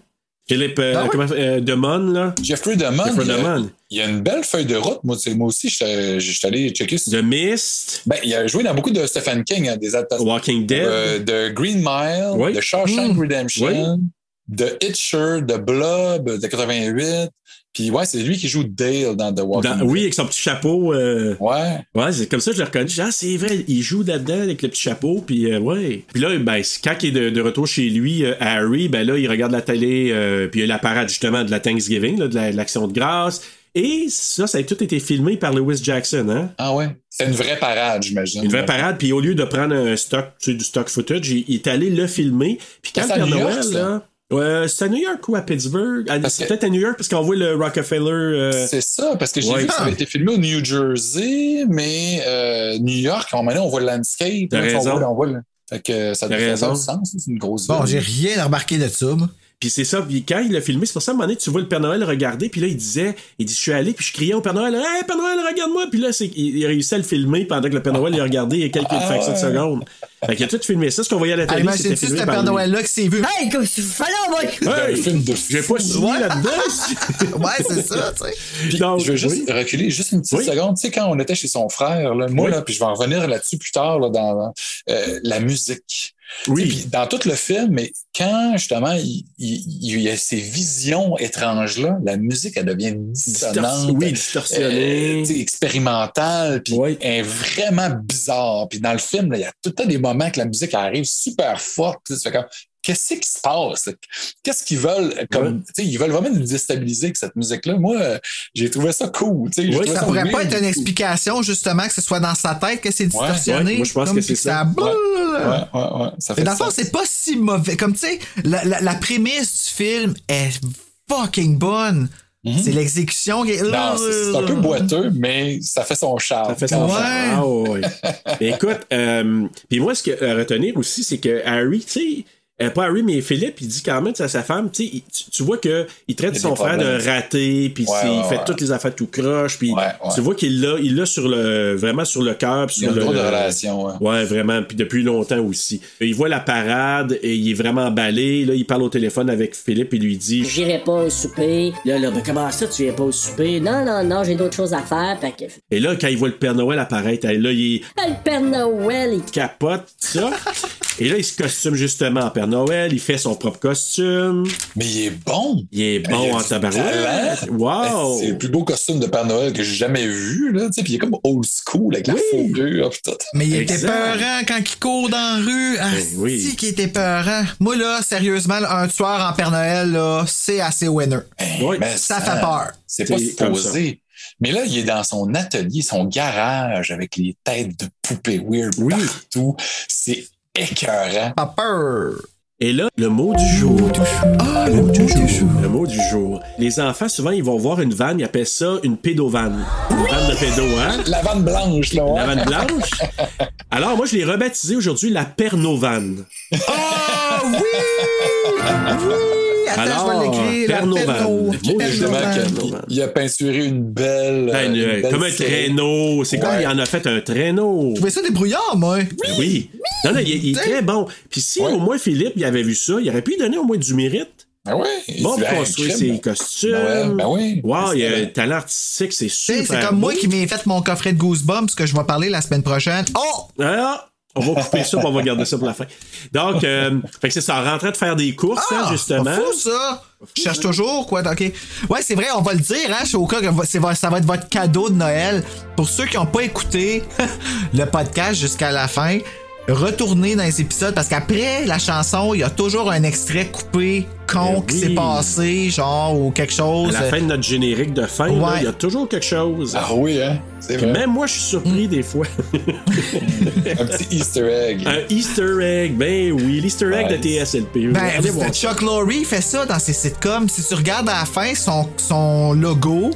Philippe euh, Ah comment, euh, Demon, là? Jeffrey Demond, Jeffrey il, a, Demond. il a une belle feuille de route. Moi, aussi, je suis allé checker. The Mist, Ben, il a joué dans beaucoup de Stephen King, hein, des adaptations. Walking Dead. Euh, de Green Mile, Oui. de Shawshank Mm. Redemption, de Hitcher, de Blob, de 88. Puis ouais, c'est lui qui joue Dale dans The Walking Dead. oui, avec son petit chapeau. euh, Ouais. Ouais, c'est comme ça que je. Je dis, ah, c'est vrai, il joue là-dedans avec le petit chapeau, puis euh, ouais. Puis là, ben, quand il est de, de retour chez lui, euh, Harry, ben là, il regarde la télé, puis il y a la parade justement de la Thanksgiving, là, de la- de l'action de grâce. Et ça, ça a tout été filmé par Lewis Jackson, hein? Ah ouais. C'est une vraie parade, j'imagine. Une vraie parade, puis au lieu de prendre un stock, tu sais, du stock footage, il, il est allé le filmer. Puis quand le Père Noël, là. Ouais, c'est à New York ou à Pittsburgh? C'est peut-être à New York parce qu'on voit le Rockefeller. euh, C'est ça, parce que j'ai Ouais. vu que ça avait été filmé au New Jersey, mais euh, New York, on, maintenant, on voit le landscape. Là, on voit- on voit le- Fait que ça devrait faire du sens. C'est une grosse Bon, j'ai rien remarqué de ça, moi. Puis c'est ça, puis quand il l'a filmé, c'est pour ça à un moment donné, tu vois le Père Noël regarder, puis là, il disait, il dit, je suis allé, puis je criais au Père Noël, Hey, Père Noël, regarde-moi! Puis là, c'est, il, il a réussi à le filmer pendant que le Père Noël il a regardé il y a quelques Ah fractions de ouais. secondes. Fait qu'il a tout filmé ça, ce qu'on voyait à la Ah, télé, c'était Imagine-tu filmé ce par Père lui. Noël-là qui s'est vu. Hey, comme je fais là, Hey, film de J'ai pas signé Ouais. là-dedans! *laughs* Ouais, c'est ça, tu sais. Puis, Donc, je veux juste oui. reculer juste une petite Oui. seconde. Tu sais, quand on était chez son frère, là, moi, Oui. là, puis je vais en revenir là-dessus plus tard, là, dans euh, la musique. Oui. puis dans tout le film, mais quand justement il, il- il y a ces visions étranges-là, la musique, elle devient dissonante. Oui, euh, distorsionnée. sais, expérimentale, puis Oui. est vraiment bizarre. Puis dans le film, là, il y a tout le temps des moments que la musique arrive super forte. Comme, Qu'est-ce qui se passe? Qu'est-ce qu'ils veulent? Comme, Ouais. tu sais, Ils veulent vraiment nous déstabiliser avec cette musique-là. Moi, euh, j'ai trouvé ça cool. Oui, trouvé Ça pourrait pas être une explication, justement, que ce soit dans sa tête que c'est distorsionné. ouais, moi, je pense comme que c'est ça. Ouais, boule. ouais, ouais, ouais, ça fait Mais dans le fond, c'est pas si mauvais. Comme tu sais, la, la, la prémisse du film est fucking bonne. C'est l'exécution qui est. Mhm. Non, c'est un peu boiteux, mais ça fait son charme. Ça fait son Ouais. charme. Ah, ouais. *laughs* Écoute, euh, puis moi, ce que à retenir aussi, c'est que Harry, tu sais, euh, pas Harry, mais Philippe, il dit quand même à sa femme, tu sais, il- tu, tu vois que il traite Il son frère de raté, puis Ouais, il fait ouais. toutes les affaires tout croche, puis Ouais, ouais. tu vois qu'il l'a, il l'a sur le, vraiment sur le cœur, puis Il y a sur une le. drôle de relation. Ouais. Ouais, vraiment, puis depuis longtemps aussi. Il voit la parade et il est vraiment emballé. Là, il parle au téléphone avec Philippe et lui dit J'irai pas au souper. Là, là, ben, comment ça, tu irais pas au souper? Non, non, non, j'ai d'autres choses à faire. Fait que, Et là, quand il voit le Père Noël apparaître, là, il Ah, le Père Noël, il capote ça. *laughs* Et là, il se costume justement en Père Noël, il fait son propre costume. Mais il est bon. Il est Il bon a en tabarouette. Wow! C'est le plus beau costume de Père Noël que j'ai jamais vu. Là, tu sais, puis il est comme old school avec la fourrure. Mais il était peurant quand il court dans la rue. Ah, oui. si qu'il était peurant. Moi, là, sérieusement, un tueur en Père Noël, là, c'est assez winner. Oui. Mais Ça fait peur. C'est pas supposé. Mais là, il est dans son atelier, son garage avec les têtes de poupées weird Oui. partout. C'est écœurant. Pas peur. Et là, le mot du jour. Ah, le mot du jour. Le mot du jour. Les enfants, souvent, ils vont voir une vanne, ils appellent ça une pédovanne. Une vanne de pédo, hein? La vanne blanche, là. ouais. La vanne blanche? Alors, moi, je l'ai rebaptisé aujourd'hui la pernovane. Ah oui! Oui! Attends, Alors, je vais l'écrire. il a peinturé une belle. Ben, une euh, belle comme un traîneau. C'est comme Ouais. il en a fait un traîneau. Je trouvais ça des brouillards, moi. Ben Oui. Non, non, il, il est très bon. Puis si Ouais. au moins Philippe il avait vu ça, il aurait pu lui donner au moins du mérite. Ben oui. Bon, pour construire ses costumes. Noël, ben oui. Wow, il y a un talent artistique, c'est super. C'est comme moi qui m'ai fait mon coffret de Goosebumps que je vais parler la semaine prochaine. Oh! Ah, on va couper ça, puis on va garder ça pour la fin. Donc, euh, fait que c'est ça, en rentrant de faire des courses, hein, Ah, justement. pas fou, ça! Je cherche toujours, quoi. OK. Ouais, c'est vrai, on va le dire, hein, au cas que c'est- ça va être votre cadeau de Noël. Pour ceux qui n'ont pas écouté *laughs* le podcast jusqu'à la fin, retournez dans les épisodes parce qu'après la chanson, il y a toujours un extrait coupé con Ben qui s'est passé, genre, ou quelque chose. À la fin de notre générique de fin, Ouais. il y a toujours quelque chose. Ah oui, hein? C'est vrai. même moi, je suis surpris des fois. *laughs* Un petit Easter egg. Un Easter egg, ben oui, l'Easter egg de TSLP. Ben, Allez voir ça. Chuck Lorre fait ça dans ses sitcoms. Si tu regardes à la fin son, son logo,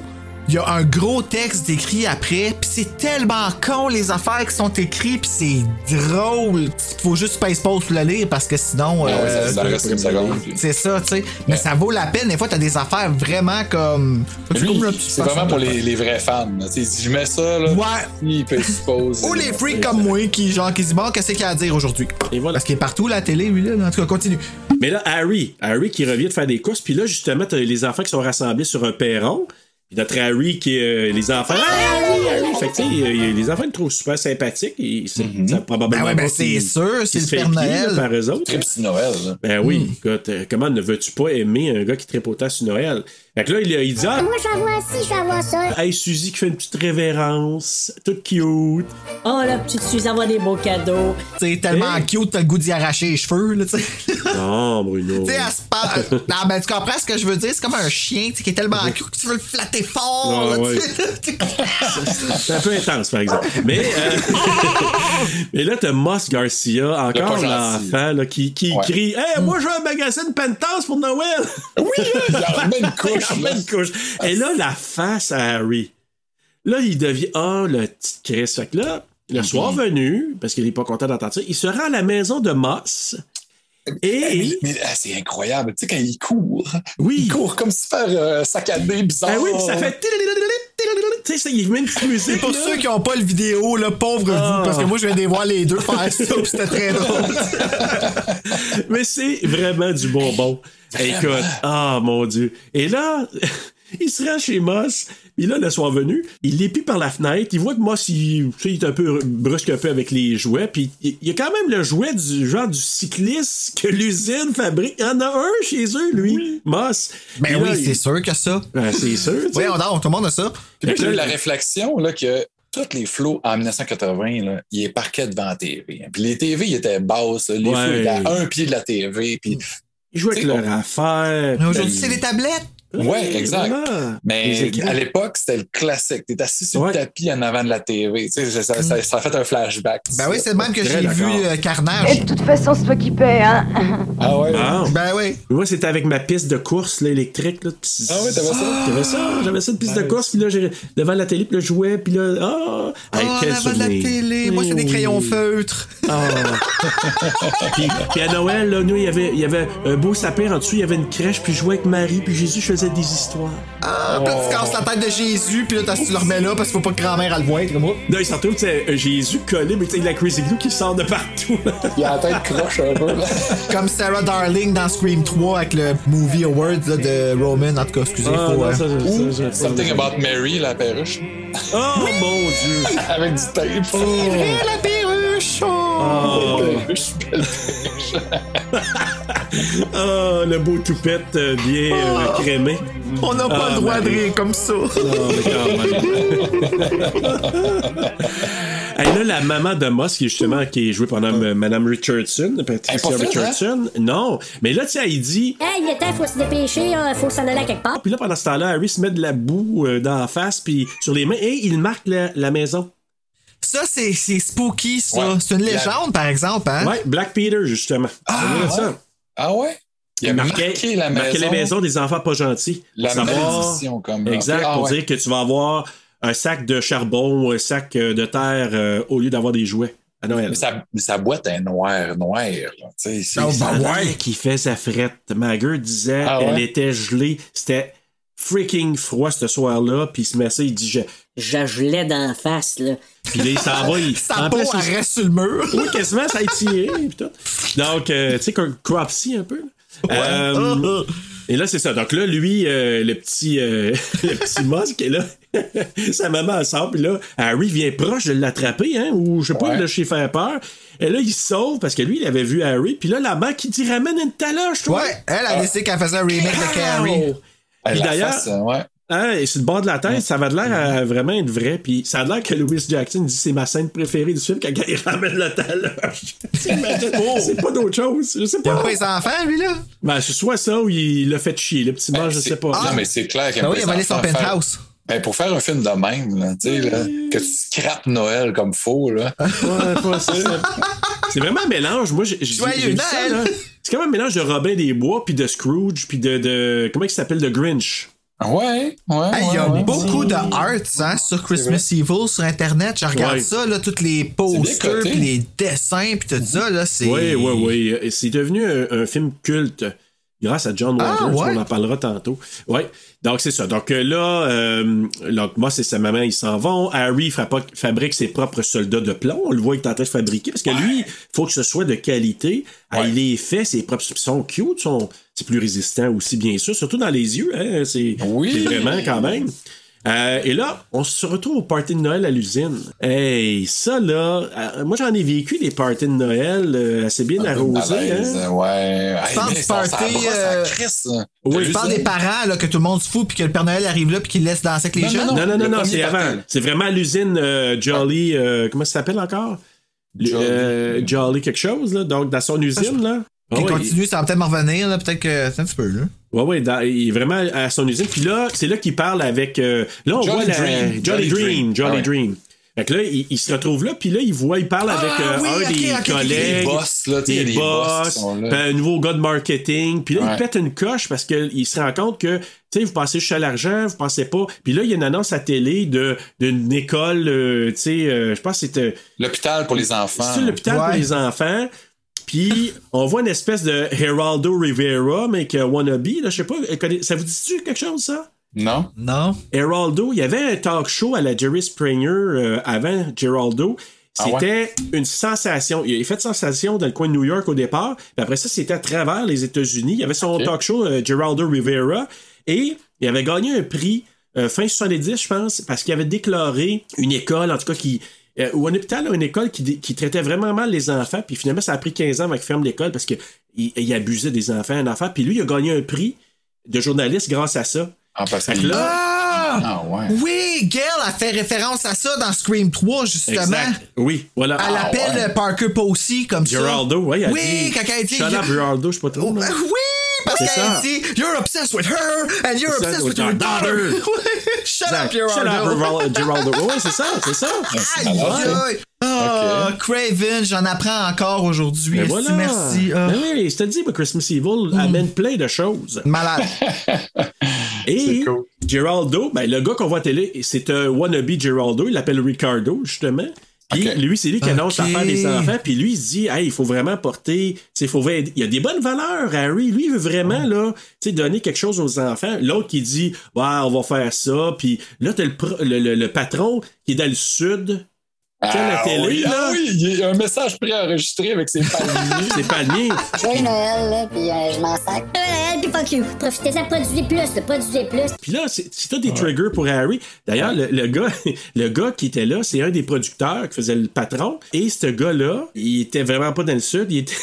il y a un gros texte décrit après, puis c'est tellement con les affaires qui sont écrites, puis c'est drôle. Il faut juste Space Pause pour le lire parce que sinon. Ah ouais, euh, ça, ça reste une seconde. c'est ça, tu sais. Mais ça vaut la peine. Des fois, t'as des affaires vraiment comme. C'est vraiment pour les, les vrais fans. Tu sais, Si je mets ça, là, Ouais. il peut supposer. *laughs* Ou les freaks comme moi qui, genre, qui disent bon, qu'est-ce qu'il y a à dire aujourd'hui? Et voilà. Parce qu'il est partout, la télé, lui, là. En tout cas, continue. Mais là, Harry, Harry qui revient de faire des courses, puis là, justement, t'as les enfants qui sont rassemblés sur un perron. Notre Harry qui euh, les enfants. Ah, Harry, Harry! Fait que, euh, les enfants ils le trouvent super sympathique. Et c'est ça, probablement Ben ouais, ben c'est sûr, c'est le fait Père Noël. là, par eux autres. Noël. là. Ben oui, écoute, euh, comment ne veux-tu pas aimer un gars qui tripe autant sur Noël? Fait que là, il, il dit Ah, Moi, je vais avoir ci, je vais avoir ça. hey, Suzy qui fait une petite révérence, toute cute. Oh, la petite Suzy avoir des beaux cadeaux. C'est tellement Hey. cute, t'as le goût d'y arracher les cheveux, là, tu sais. Non, Bruno. Tu sais, elle se parle. Non, mais tu comprends ce que je veux dire? C'est comme un chien, tu sais, qui est tellement cute que tu veux le flatter fort, Ah, là, ouais. *laughs* C'est un peu intense, par exemple. Mais, euh, *laughs* mais là, t'as Moss Garcia, encore l'enfant, là, qui, qui Ouais. crie Hey, moi, je veux un magasin de Penthouse pour Noël! Oui, il remet une couche. Une couche. Et là, la face à Harry. Là, il devient Ah, le petit Chris. Fait que là, le soir venu, parce qu'il n'est pas content d'entendre ça, il se rend à la maison de Moss. Et. Mais, mais, ah, c'est incroyable. Tu sais, quand il court, Oui. il court comme super euh, saccadé, bizarre. Ah oui, puis ça fait. Tu sais, il met une petite musique. C'est pour là. ceux qui n'ont pas le vidéo, là, pauvre Ah. vous, parce que moi, je viens de les voir les deux faire ça, puis c'était très *laughs* drôle. Mais c'est vraiment du bonbon. Écoute, ah mon Dieu. Et là, *laughs* il se rend chez Moss. Puis là, le soir venu, il l'épie par la fenêtre. Il voit que Moss, il, il est un peu brusque un peu avec les jouets. Puis il il y a quand même le jouet du genre du cycliste que l'usine fabrique. Il y en a un chez eux, lui, Moss. Ben oui, il- c'est sûr que ça. Ben, c'est sûr. Oui, on dort, tout le monde a ça. Puis là, j'ai eu la réflexion là, que tous les flots en 1980, là, ils parquaient devant la TV. Puis les TV, ils étaient basses. là. Les Ouais. flots étaient à un pied de la TV. Puis, Ils jouent avec leur affaire. Mais aujourd'hui, Ben, c'est les tablettes. Ouais, exact. voilà. Mais à l'époque, c'était le classique. T'es assis sur Ouais. le tapis en avant de la TV. Tu sais, ça, ça, ça- ça a fait un flashback. Ben oui, c'est le même que j'ai vu euh, Carnage. De toute façon, c'est toi qui paie, hein? *laughs* Ah ouais. Ah. Ben oui. Moi, c'était avec ma piste de course là, électrique. Là, Ah ouais, t'avais ça? J'avais ça, j'avais ça, une piste de course, puis là, j'ai devant la télé, puis là, je jouais, puis là, ah! Hey, Oh, quel on avait de la télé. Moi, c'est Oui, des crayons feutres. Ah. puis, puis à Noël, là, nous, il y avait, il y avait un beau sapin en dessous, il y avait une crèche, puis je jouais avec Marie, puis Jésus faisait des histoires. Ah, puis là, tu casses la tête de Jésus, puis là, t'as- tu le remets là parce qu'il faut pas que grand-mère elle le voie, comme moi. Là, il s'en trouve, c'est euh, Jésus collé, mais tu sais, la Crazy Glue qui sort de partout. Il a la tête croche un peu. Là. *laughs* Comme Sarah Darling dans Scream 3 avec le Movie Awards là, de Roman. En tout cas, excusez, Ah, faut. non, euh, ça, ça, Ou ça, ça, Something. About Mary, la perruche. Oh, mon Dieu! *laughs* Avec du tape. Et la perruche! Oh! Oh, *laughs* Oh, le beau toupette euh, bien euh, crémé. On n'a pas Ah, le droit de rire comme ça. Non, mais quand même. *laughs* Hey, là, la maman de Moss, qui est justement qui est jouée par Madame, Madame Richardson, Patricia Richardson. Non, mais là, tu sais, il dit. Hey, il était, faut se dépêcher, euh, faut s'en aller à quelque part. Puis là, pendant ce temps-là, Harry se met de la boue euh, dans la face, puis sur les mains, et il marque la, la maison. Ça, c'est spooky, ça. Ouais. C'est une La- légende, par exemple, hein? Ouais, Black Peter, justement. Ah, Ça ça. Ah ouais? Il a marqué la marqué maison. les maisons des enfants pas gentils. La Pour savoir- malédiction, comme. Exact, Ah, pour ouais. dire que tu vas avoir un sac de charbon ou un sac euh, de terre euh, au lieu d'avoir des jouets à Noël. Mais sa, mais sa boîte est noire, noire. c'est- ouais? ouais. qui fait sa frette. Ma gueule disait Ah ouais? elle était gelée. C'était freaking froid ce soir-là. Puis il se met ça, il dit gelais d'en face, là. Puis là, il s'en va. Il... Sa en peau, il- reste sur le mur. *laughs* Oui, quasiment, ça a tout. Donc, euh, tu sais, comme Cropsy un peu. Euh, et là, c'est ça. Donc là, lui, euh, le petit euh, *laughs* le petit Musk est là. *laughs* Sa maman sort, puis là, Harry vient proche de l'attraper, hein, ou je sais pas, Ouais. de le chez faire peur. Et là, il se sauve parce que lui, il avait vu Harry. Puis là, la mère qui dit ramène une taloche, toi. Ouais, elle a décidé qu'elle faisait un remake de! Elle, Puis d'ailleurs- face, ouais. Hein, et sur le bord de la tête, ça va de l'air à vraiment être vrai. Puis ça a l'air que Louis Jackson dit c'est ma scène préférée du film quand il *laughs* ramène la taloche. *laughs* C'est pas d'autre chose. Je sais Il aime pas. pas les enfants, lui, là? Ben, c'est soit ça ou il l'a fait chier, le petit mort, je C'est- sais pas. Non, mais c'est clair qu'il Ben oui, il pas a volé son faire- penthouse. Ben, pour faire un film de même, là, tu sais, là, que tu scrapes Noël comme faux, là. Ouais, pas ça. C'est vraiment un mélange. Moi, j'ai. C'est comme un mélange de Robin des Bois, puis de Scrooge, puis de, de. Comment il s'appelle De Grinch. Ouais, ouais. Hey, Il y a ouais, ouais. beaucoup de arts hein, sur Christmas Evil sur Internet. Je regarde Ouais. ça, là, tous les posters, puis les dessins, puis tout ça. Là, c'est... Oui, oui, oui. Et C'est devenu un, un film culte grâce à John Ah, Waters. ouais? On en parlera tantôt. Oui. Donc, c'est ça. Donc euh, là, euh, donc, moi, c'est sa maman, ils s'en vont. Harry fabri- fabrique ses propres soldats de plomb. On le voit qu'il est en train de fabriquer parce que lui, il faut que ce soit de qualité. Ah, il les fait, ses propres. Ils sont cute, sont, c'est plus résistant aussi, bien sûr. Surtout dans les yeux. Hein, c'est, Oui. vraiment quand même. Euh, et là, on se retrouve au party de Noël à l'usine. Hey, ça là, euh, moi j'en ai vécu des parties de Noël euh, assez bien arrosés. Malaise, Hein? Ouais. Hey, du party, euh, Oui, Je parle des parents, là, que tout le monde se fout, puis que le Père Noël arrive là, puis qu'il laisse danser avec les Non, jeunes? Non, non, non, non, c'est avant. C'est vraiment à l'usine euh, Jolly. euh, comment ça s'appelle encore? Jolly. euh, Jolly quelque chose, là. Donc, dans son usine, là. Qui ouais, continue, ça va peut-être me revenir, là, peut-être que c'est un petit peu, là. Ouais, ouais, dans- il est vraiment à son usine. Puis là, c'est là qu'il parle avec. euh, là, on Jolly voit la. Dream. Jolly, Jolly Dream. Dream. Jolly Ah ouais. Dream. Fait que là, il, il se retrouve là, puis là, il voit, il parle avec Ah euh, oui, un des collègues. boss, là, des boss là. un nouveau gars de marketing. Puis là, il pète une coche parce qu'il se rend compte que, tu sais, vous pensez juste à l'argent, vous pensez pas. Puis là, il y a une annonce à télé de d'une école, euh, tu sais, euh, je pense que c'était L'hôpital pour les enfants. c'est l'hôpital pour les enfants. Puis on voit une espèce de Geraldo Rivera, mais que wannabe, là, je sais pas, ça vous dit-tu quelque chose, ça? Non? Non. Geraldo, il y avait un talk show à la Jerry Springer euh, avant Geraldo. Ah ouais? C'était une sensation. Il a fait sensation dans le coin de New York au départ. Puis après ça, c'était à travers les États-Unis. Il y avait son talk show, euh, Geraldo Rivera. Et il avait gagné un prix euh, fin 70, je pense, parce qu'il avait déclaré une école, en tout cas, qui. Euh, ou un hôpital, une école qui, traitait vraiment mal les enfants. Puis finalement, ça a pris 15 ans avant qu'il ferme l'école parce qu'il il abusait des enfants, un enfant. Puis lui, il a gagné un prix de journaliste grâce à ça. Ah, parce Fait que que là, Ah! Ah, ouais. Oui, Gail a fait référence à ça dans Scream 3, justement. Exact. Oui, voilà. Elle Ah, appelle ouais. Parker Posey comme Geraldo, ça. oui, elle oui, dit. quand elle dit. Shut up, Geraldo, je sais pas trop. Oh, là. euh, oui, parce qu'elle dit You're obsessed with her and you're obsessed with with your daughter. *laughs* Shut up, Exact. Shut up, Geraldo. Geraldo. Geraldo. Oui, c'est ça, c'est ça. Aïe, aïe. Ah, Craven, j'en apprends encore aujourd'hui. Mais Merci, voilà. Merci. Ah. Ben oui, je te dis, mais Christmas Evil amène plein de choses. Malade. Et *laughs* cool. Geraldo, ben, le gars qu'on voit à télé, c'est un wannabe Geraldo. Il l'appelle Ricardo, justement. Puis lui, c'est lui qui annonce l'affaire des enfants. Puis lui, il se dit, hey, il faut vraiment porter. tu sais, faut vrai- Il y a des bonnes valeurs, Harry. Lui, il veut vraiment là, tu sais, donner quelque chose aux enfants. L'autre qui dit, ouais, on va faire ça. Puis là, t'as le, pro- le, le- le patron qui est dans le sud. La Ah télé, oui, là? ah oui, il y a un message préenregistré avec ses palmiers. *laughs* C'est palmier. Joyeux Noël, là, puis euh, je m'en sac. Euh, puis fuck you. Profitez-en, produisez plus, produisez plus. Puis là, c'est- si t'as des triggers pour Harry, d'ailleurs, le, le gars, *laughs* le gars qui était là, c'est un des producteurs qui faisait le patron. Et ce gars-là, il était vraiment pas dans le sud. Il était.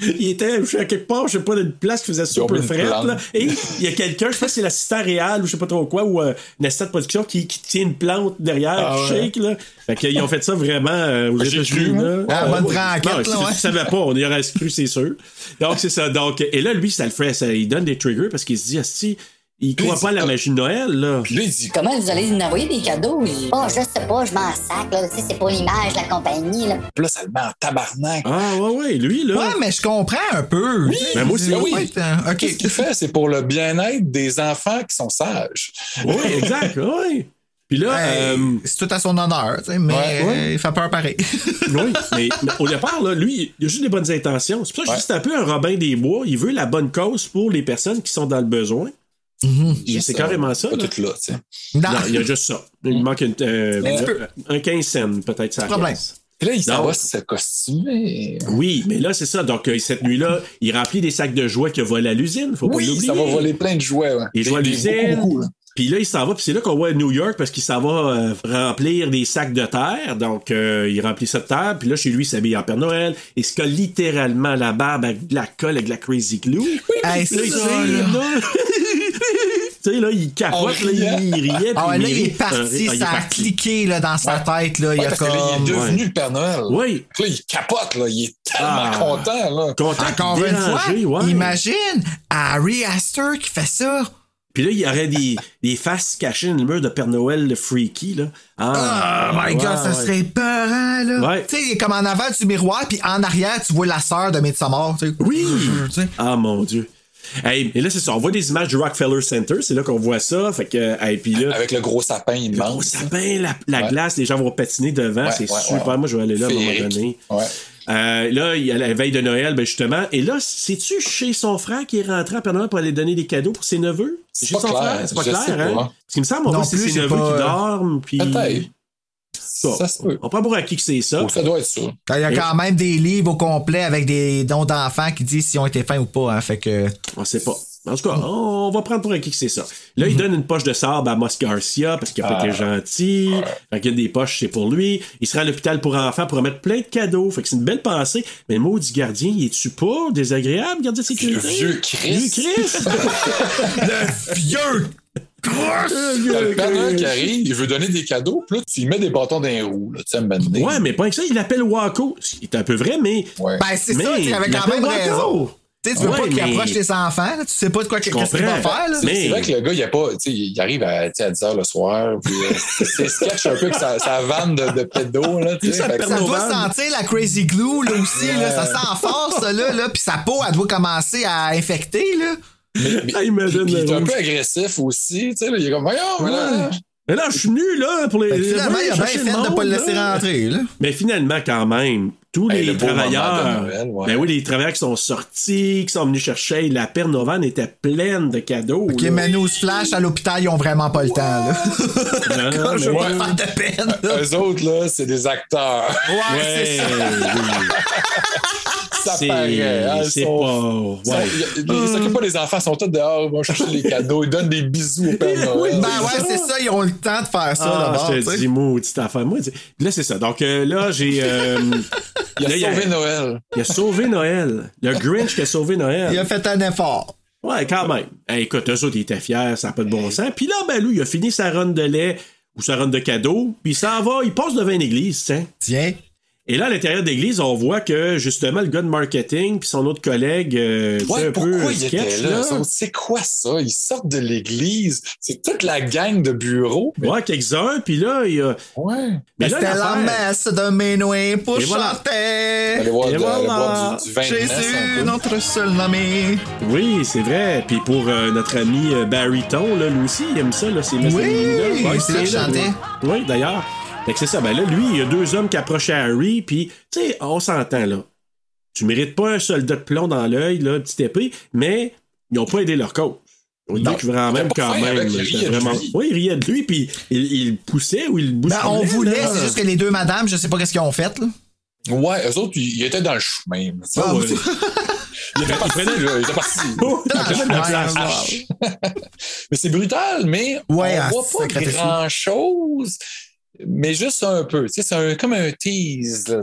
Il était, je sais, à quelque part, je sais pas, dans une place qui faisait super une frette, là. Et il y a quelqu'un, je sais pas si c'est l'assistant réel ou je sais pas trop quoi, ou euh, un assistant de production qui, qui tient une plante derrière, Ah qui ouais. shake, là. Fait qu'ils ont fait ça vraiment euh, aux J'ai États-Unis, là. Ah, bonne ouais. si ouais. tu savais pas, on y aurait cru, c'est sûr. Donc, c'est ça. Donc, et là, lui, ça le fait, ça, il donne des triggers parce qu'il se dit, Asti, il croit il pas à la de Noël, là. Puis là, il dit Comment vous allez nous envoyer des cadeaux? Oh, je sais pas, je m'en sac, là. Tu sais, c'est pour l'image de la compagnie, là. Puis là, ça le met en tabarnak. Ah, ouais, ouais, lui, là. Ouais, mais je comprends un peu. Oui, Ben, moi aussi, oui. OK. Qu'il fait? C'est pour le bien-être des enfants qui sont sages. Oui, exact, oui. Puis là, Hey, euh, c'est tout à son honneur, tu sais, mais Ouais, ouais. il fait peur pareil. *laughs* oui, mais, mais au départ, là, lui, il a juste des bonnes intentions. C'est pour ça que je dis que c'est un peu un Robin des Bois. Il veut la bonne cause pour les personnes qui sont dans le besoin. Et C'est carrément ça. Pas là. tout là, tu sais. Non. Non, il y a juste ça. Il manque une, euh, Un un 15 cents, peut-être, ça. Problème. Puis là, il s'en va se costumer. Oui, mais là, c'est ça. Donc, euh, cette nuit-là, il remplit des sacs de jouets qu'il a volés à l'usine. Faut pas Oui, l'oublier. ça va voler plein de jouets. Ouais. Il joue à l'usine. beaucoup, beaucoup, là. Puis là, il s'en va, puis c'est là qu'on voit New York parce qu'il s'en va euh, remplir des sacs de terre. Donc, euh, il remplit ça de terre. Puis là, chez lui, il s'habille en Père Noël. Il se colle littéralement la barbe avec de la colle, avec de la crazy glue. Hey, Puis là, c'est il ça, là. Tu sais, là, il capote, là, il riait. Ah ouais, là, il est parti, Ah, ça a parti. cliqué là, dans sa tête. Là, il a parce que là, il est comme... devenu le Père Noël. Oui. Là, il capote, là. Il est tellement Ah. content, là. Content, Encore une fois, imagine Harry Astor qui fait ça. Puis là, il y aurait des, des faces cachées dans le mur de Père Noël, le freaky, là. Ah, Oh my god, ouais, ça ouais. serait peurant, là. Ouais. Tu sais, il est comme en avant du miroir, puis en arrière, tu vois la sœur de Midsommar. tu sais. Oui! Ah mon dieu. Hey, et là, c'est ça. On voit des images du Rockefeller Center. C'est là qu'on voit ça. Fait que, hey, puis là, Avec le gros sapin le immense. gros sapin, la, la Ouais. glace, les gens vont patiner devant. Ouais, c'est ouais, super. ouais. Moi, je vais aller là à un moment donné. Ouais. Euh, là, il y a la veille de Noël, ben justement. Et là, c'est-tu chez son frère qui est rentré à Père Noël pour aller donner des cadeaux pour ses neveux? C'est chez pas son clair, frère? C'est pas je clair, hein? pas. Parce qu'il me semble, on Non voit que c'est ses neveux pas, qui euh, dorment. Puis... Peut-être. Ça, Ça se peut. On prend pour acquis que c'est ça. Oh, ça doit être ça. Il y a quand même des livres au complet avec des dons d'enfants qui disent s'ils ont été fins ou pas. Hein, fait que. On sait pas. En tout cas, on va prendre pour acquis que c'est ça. Là, il donne une poche de sable à Moss Garcia parce qu'il a pas été gentil. Fait qu'il y a des poches, c'est pour lui. Il sera à l'hôpital pour enfants pour remettre plein de cadeaux. Fait que c'est une belle pensée. Mais le maudit gardien, il est-tu pas désagréable, gardien de Le sécurité? vieux Chris. Vieux Chris! *laughs* Le vieux! T'as le Père qui arrive, il veut donner des cadeaux, puis là, tu mets des bâtons dans les roues, là, tu sais, donné. ouais, mais pas que ça, il l'appelle Waco. C'est un peu vrai, mais. Ouais. Ben, c'est ça, il quand appelle même Waco. raison. Tu sais, tu veux Ouais, pas qu'il mais- approche tes enfants, là, tu sais pas de quoi qu'est-ce qu'il va faire. Là. C'est Mais- c'est vrai que le gars, il, a pas, tu sais, il arrive à, tu sais, à 10 h le soir, puis euh, c'est- sketch un peu avec sa, sa vanne de, de pédo, là, tu sais. Ça Ça nos doit sentir la crazy glue là aussi, là, ça sent fort ça là, là, puis sa peau elle doit commencer à infecter là. Mais- *laughs* Ah, imagine puis il est un peu agressif aussi, tu sais, là, il est comme, voyons, mais là, Mais là, je suis venu, là, pour les. Que finalement, il a bien fait le de pas monde, le laisser là. rentrer là. Mais finalement, quand même, tous Hey, les le travailleurs. Noël, ouais. Ben oui, les travailleurs qui sont sortis, qui sont venus chercher, la Père Novan était pleine de cadeaux. Ok, là. mais nous flash à l'hôpital, ils ont vraiment pas le temps là. *laughs* Non, Je pas faire de peine. là. eux autres, là, c'est des acteurs. Ouais, c'est ça. oui. *laughs* Ça C'est paraît. hein, sont- pas. Ouais. Ils s'occupent pas des enfants, ils sont tous dehors, ils vont chercher les cadeaux, ils donnent des bisous au Père *laughs* Noël. Ben ouais, c'est ça, ils ont le temps de faire ça Ah, d'abord. je te dis, maudite affaire. Moi, là, c'est ça. Donc euh, là, j'ai. euh, Il a là, il a- sauvé Noël. il a sauvé Noël. Le Grinch qui a sauvé Noël. Il a fait un effort. Ouais, quand même. Hey, écoute, eux autres, ils étaient fiers, ça n'a pas de bon sens. Puis là, ben lui, il a fini sa run de lait ou sa run de cadeaux, puis il s'en va, il passe devant une église, tiens. Tiens. Et là, à l'intérieur de l'église, on voit que justement, le gars de marketing puis son autre collègue, euh, Ouais, un pourquoi peu sketch, étaient là? C'est quoi ça? Ils sortent de l'église. C'est toute la gang de bureaux. Mais- Ouais, quelques-uns, puis là, il y a. Ouais. Mais là, C'était la messe de Ménoué pour Et chanter. Allez voir, Et de- voilà. du, du vin Jésus, notre seul nommé. Oui, c'est vrai. Puis pour euh, notre ami euh, Barry Ton, là, lui aussi, il aime ça, là, ces messes Oui, de là chantait. Oui, Oui, d'ailleurs. Fait que c'est ça. Ben là, lui, il y a deux hommes qui approchent Harry, puis, tu sais, on s'entend, là. Tu mérites pas un soldat de plomb dans l'œil, là, petite épée, mais ils ont pas aidé leur cause. Vraiment, il était pas quand même. avec, il était riait de vraiment... lui. Oui, il riait de lui, puis il, il poussait ou il Ben, bousculait. on voulait, c'est juste que les deux madames, je sais pas qu'est-ce qu'ils ont fait, là. Ouais, eux autres, ils étaient dans le chemin. Ah, ouais. Il était parti, là, il était parti. Oh. *laughs* Mais c'est brutal, mais Ouais, on ah, voit pas sacré grand-chose, mais juste un peu. C'est un- comme un tease. Là.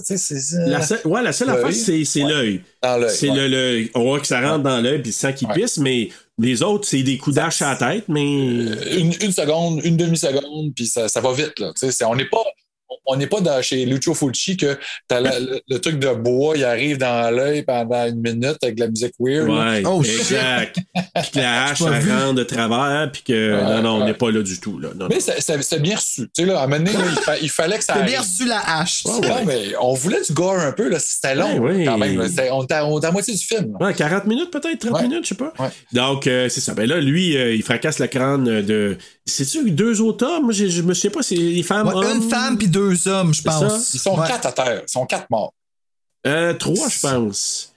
La seule, ouais, la seule L'œil? affaire, c'est, Ouais. l'œil. C'est ouais. le, le- on voit que ça rentre dans l'œil puis le sang qui Ouais. pisse, mais les autres, c'est des coups d'âge à la tête, mais. Une, une seconde, une demi-seconde, puis ça, ça va vite. Là. On n'est pas. On n'est pas dans, chez Lucio Fulci que t'as la- le, le truc de bois, il arrive dans l'œil pendant une minute avec de la musique weird. Ouais, Oh, exact. Puis que la *laughs* hache, ça rentre de travers, puis que. non, non, on n'est pas là du tout. Là. Non, Mais c'est bien reçu. Tu sais, là, à un moment donné, là, il, fa- il fallait que ça arrive. bien reçu la hache. Ouais, ouais. Non, mais on voulait du gore un peu, là. C'était long, Ouais, ouais. quand même. C'était- On était à, on était à moitié du film. là. Ouais, 40 minutes peut-être, 30 Ouais. minutes, je sais pas. Ouais. Donc, euh, c'est ça. Ben là, lui, euh, il fracasse le crâne de. C'est-tu deux autres hommes? Moi, je, je me souviens pas, c'est les femmes. Ouais, hommes? une femme puis deux hommes, je pense. Ils sont Ouais. quatre à terre. Ils sont quatre morts. Euh, trois, je pense.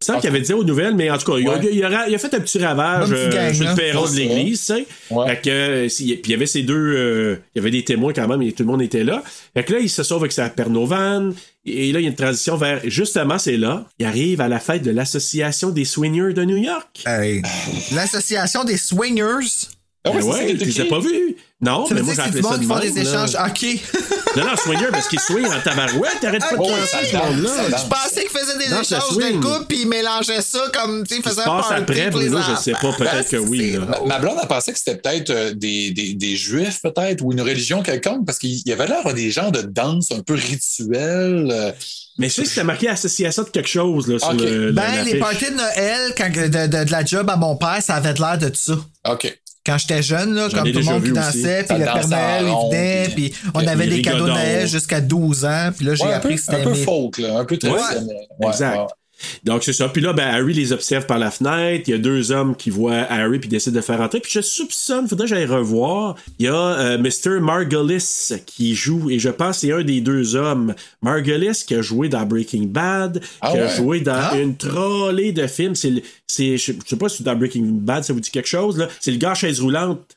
Il me semble Ok. qu'il avait dit aux nouvelles, mais en tout cas, il, a, Ouais. il a- il a fait un petit ravage Un petit euh, gang, sur le perron de l'église, tu sais. Ouais. Fait que, euh, puis il y avait ces deux. euh, il y avait des témoins quand même, et tout le monde était là. Fait que là, il se sauve avec sa pernovane. Et là, il y a une transition vers. Justement, c'est là. Il arrive à la fête de l'Association des Swingers de New York. Hey. L'association des swingers? Ah Ben ouais, qui est tu les as pas vus? Non, Ça mais moi, j'ai appelé ça de qui font des là. échanges. OK. Non, non, swinger, parce qu'ils swingent en tabarouette, t'arrêtes pas de Ouais, penser ce monde-là. Je pensais qu'ils faisaient des échanges swing. de couple puis ils mélangeaient ça comme, tu sais, se un party après, pour les Bruno, je sais pas, peut-être que oui. Là. Ma, ma blonde a pensé que c'était peut-être euh, des, des, des juifs, peut-être, ou une religion quelconque, parce qu'il y avait l'air des gens de danse un peu rituelle. euh. Mais je sais que c'était marqué association de quelque chose là, sur le, la- Ben, les parties de Noël, quand, de, de- de la job à mon père, ça avait l'air de ça. OK. Quand j'étais jeune, là, comme tout le monde qui dansait, puis le Père Noël, il venait, puis- puis on avait des cadeaux de. Noël jusqu'à 12 ans, puis là, j'ai appris que c'était un peu folk, là, un peu traditionnel. Ouais, exact. Donc, c'est ça. Puis là, ben, Harry les observe par la fenêtre. Il y a deux hommes qui voient Harry puis décident de faire entrer. Puis je soupçonne, faudrait que j'aille revoir. Il y a euh, Mr. Margolis qui joue, et je pense que c'est un des deux hommes. Margolis qui a joué dans Breaking Bad, Ah qui a joué dans Ah. une trollée de films. C'est, c'est, je sais pas si dans Breaking Bad ça vous dit quelque chose, là. C'est le gars à chaise roulante.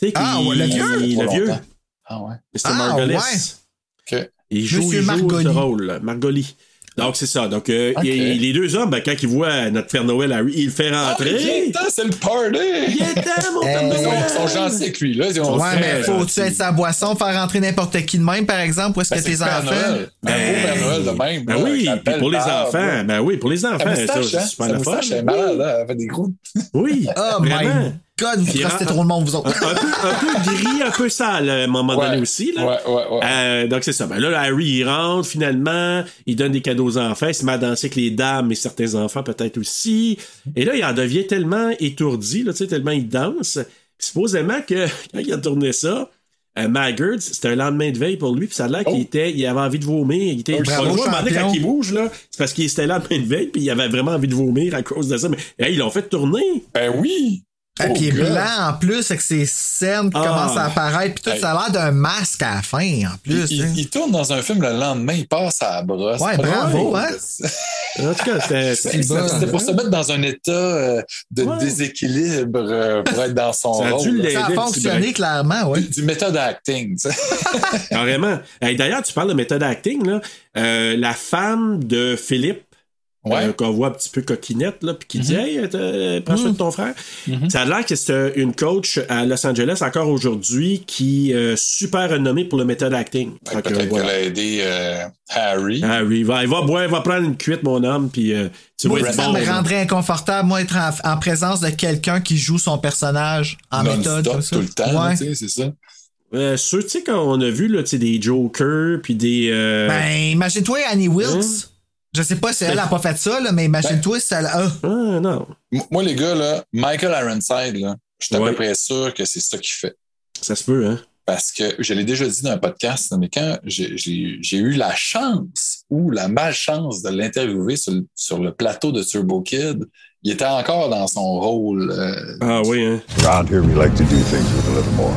Tu sais, Ah, qui- ouais, le vieux? Le vieux. longtemps. Ah ouais. Mr. Ah, Margolis. ouais. OK. Il joue, Monsieur il joue Margoli. ce rôle, Margoli. Donc, c'est ça. Donc, euh, Ok. et- et les deux hommes, ben, quand ils voient notre Père Noël, Harry, il le fait Ah, rentrer. viens-t'en, c'est le party! Il était, mon Père sont, Noël! ils sont gentils avec lui, là. Ils ont Ouais, fait, mais faut-tu être sa boisson, faire rentrer n'importe qui de même, par exemple, ou est-ce ben, que c'est tes enfants? Noël. Un beau Père Noël de même. Ben là, oui, la puis pour les barbe, enfants, ben oui, pour les enfants, ça, c'est hein? super Sa le fun. moustache, elle est malade, là. Elle fait des gros. Oui, Oh vraiment. God, vous un- trop le monde, vous Un, autres. un peu, un peu gris, un peu sale à un moment Ouais. donné aussi. Là. Ouais, ouais, ouais. Euh, donc c'est ça. Ben là, Harry, il rentre finalement, il donne des cadeaux aux enfants, il se met à danser avec les dames et certains enfants peut-être aussi. Et là, il en devient tellement étourdi, là, tu sais, tellement il danse. Supposément que *laughs* quand il a tourné ça, euh, Maggard, c'était un lendemain de veille pour lui, puis ça a l'air qu'il Oh. était, il avait envie de vomir. Il était, Oh, bravo, quand il bouge, là, c'est parce qu'il était lendemain de veille, puis il avait vraiment envie de vomir à cause de ça. Mais hey, ils l'ont fait tourner. Ben oui! Et Oh, puis il est God. blanc en plus, avec ses cernes qui Ah. commencent à apparaître, puis tout, Hey. ça a l'air d'un masque à la fin, en plus. il- hein. il tourne dans un film le lendemain, il passe à la brosse. Ouais, bravo, hein? En tout cas, c'était. pour se mettre dans un état euh, de Ouais. déséquilibre euh, pour être dans son Ça a dû rôle. là. l'aider. Ça a fonctionné, clairement, oui. Du, du méthode acting, tu sais. *laughs* Carrément. Hey, D'ailleurs, tu parles de méthode acting, là. Euh, la femme de Philippe, Ouais. euh, qu'on voit un petit peu coquinette, là, puis qui dit Mhm. Hey, euh, prends soin de ton frère. Mhm. Ça a l'air que c'est euh, une coach à Los Angeles encore aujourd'hui qui est super renommée pour le méthode acting. Fait que, Peut-être voilà. qu'elle a aidé euh, Harry. Ah oui, il va, il va boire, il va prendre une cuite, mon homme, puis euh, tu Moi, être ça bon. me rendrait inconfortable, moi, être en, en présence de quelqu'un qui joue son personnage en méthode. Comme ça. tout le temps, Ouais. tu sais, c'est ça. Euh, ceux, tu sais, qu'on a vu là, tu sais, des Jokers, puis des. euh, Ben, imagine-toi Annie Wilkes. Hein? Je sais pas si elle a pas fait ça, là, mais imagine-toi si elle a. Ah, non. Moi, les gars, là, Michael Ironside, là, je suis à Ouais. peu près sûr que c'est ça qu'il fait. Ça se peut, hein. Parce que je l'ai déjà dit dans un podcast, mais quand j'ai- eu la chance ou la malchance de l'interviewer sur, le- sur le plateau de Turbo Kid, il était encore dans son rôle euh, Ah oui, hein. Around here, we like to do things with a little more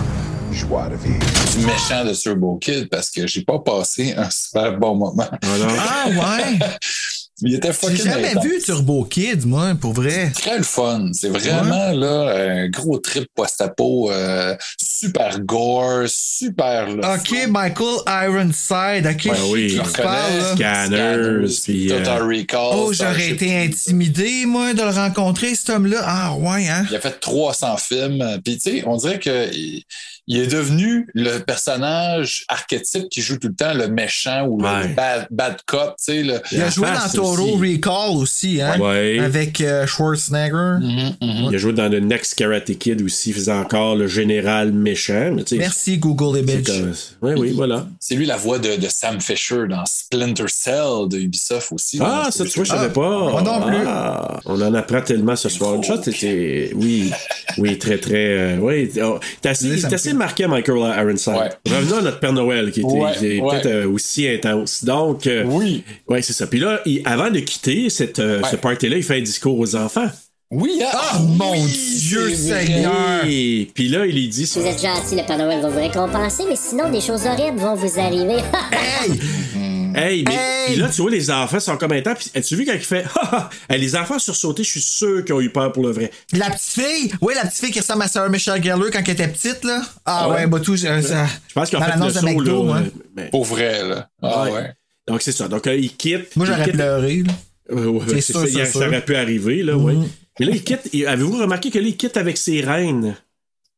joie de vivre. du méchant de Turbo Kid parce que j'ai pas passé un super bon moment. *laughs* Ah, ouais. Il était J'ai fucking jamais intense. vu Turbo Kid, moi, pour vrai. Très le fun. C'est vraiment là un gros trip post-apo, euh, super gore, super. là, Ok, Michael Ironside, ok. Ouais, oui. qui Je. Scanners, puis, euh, Total Recall. Oh, j'aurais été intimidé, moi, de le rencontrer, cet homme-là. Ah, ouais, hein? Il a fait 300 films. Puis, tu sais, on dirait qu'il il est devenu le personnage archétype qui joue tout le temps le méchant ou Ouais. le bad, bad cop, tu sais. le- Il a joué dans Toro aussi. Recall aussi, hein? Ouais. Avec euh, Schwarzenegger. Mhm, mhm. Il a joué dans The Next Karate Kid aussi, faisant encore le général méchant. Mais tu sais, Merci, Google Image. comme- Oui, oui, voilà. C'est lui la voix de, de Sam Fisher dans Splinter Cell de Ubisoft aussi. Ah, ça, tu vois, je savais Ah, pas. moi non plus. Ah, on en apprend tellement ce soir. Ça, c'était. Oui, oui, très, très. euh, oui, oh, t'es assez, Assez marqué, Michael Ironside. Ouais. Revenons à notre Père Noël, qui était, Ouais, ouais. peut-être euh, aussi intense. Donc, euh, Oui. ouais, c'est ça. Puis là, il- avant de quitter cette, euh, Ouais. ce party-là, il fait un discours aux enfants. Oui, hein? Ah, mon oui, Dieu. Seigneur! Et puis là, il lui dit. Si vous êtes gentil, le Père Noël va vous récompenser, mais sinon, des choses horribles vont vous arriver. *laughs* Hey! Hey, mais Hey! là, tu vois, les enfants sont comme intents. Puis as-tu vu quand il fait ha! *laughs* Hey, Les enfants sursautés, je suis sûr qu'ils ont eu peur pour le vrai. La petite fille! Oui, la petite fille qui ressemble à Sarah Michelle Gellar quand elle était petite, là. Ah, Ouais? ouais, bah tout. Je, ça- Je pense qu'ils ont dans fait le l'annonce de saut, McDo, là. hein. euh, mais- Pour vrai, là. Ah, Ouais. ouais. Donc, c'est ça. Donc, euh, il quitte. Moi, j'aurais quitte- pleuré, là. Ouais, ouais, C'est c'est sûr, ça, aurait pu arriver, là, ouais. Mhm. Mais là, il quitte. Avez-vous remarqué que là, il quitte avec ses reines?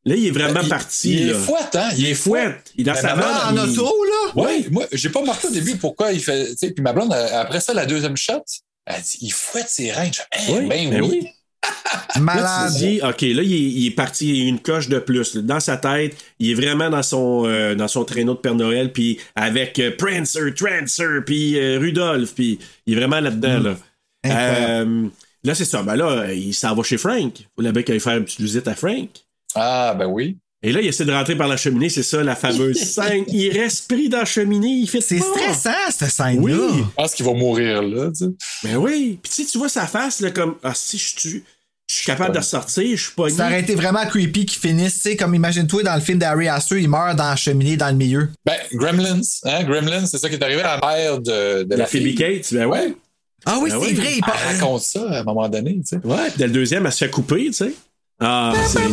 Là, il est vraiment Il- parti, Il est là. fouette, hein? Il est fouette. Il est dans Ben, sa main. En il- auto, là? Oui, moi, j'ai pas marqué au début pourquoi il fait. tu sais, Puis ma blonde, euh, après ça, la deuxième shot, elle dit il fouette ses reins. Je fais, Eh, Oui, ben, ben oui. oui. *laughs* Là, Malade. te dis, OK, là, il est, il est parti, il y a une coche de plus. là. Dans sa tête, il est vraiment dans son, euh, dans son traîneau de Père Noël, puis avec euh, Prancer, Trancer, puis euh, Rudolph, puis il est vraiment là-dedans, là. Incroyable. Euh, là, c'est ça. Ben là, il s'en va chez Frank. Vous l'avez qu'à faire une petite visite à Frank. Ah, ben oui. Et là, il essaie de rentrer par la cheminée, c'est ça, la fameuse *laughs* scène. Il reste pris dans la cheminée, il fait C'est stressant, cette scène-là. Oui. Je pense qu'il va mourir là. Tu sais. Ben oui. Puis tu sais, tu vois sa face, là, comme, ah, si je tue, je suis capable de ressortir, je suis pas Ça aurait été vraiment creepy qu'ils finissent, tu sais, comme imagine-toi dans le film d'Harry Astor, il meurt dans la cheminée dans le milieu. Ben, Gremlins, hein? Gremlins, c'est ça qui est arrivé à la mère de, de La la Phoebe fille. Cates, ben ouais. Ouais. Ah oui, Ben c'est oui. vrai, il Elle raconte ça à un moment donné, tu sais. Ouais, puis dans le deuxième, elle se fait couper, tu sais. Ah, c'est.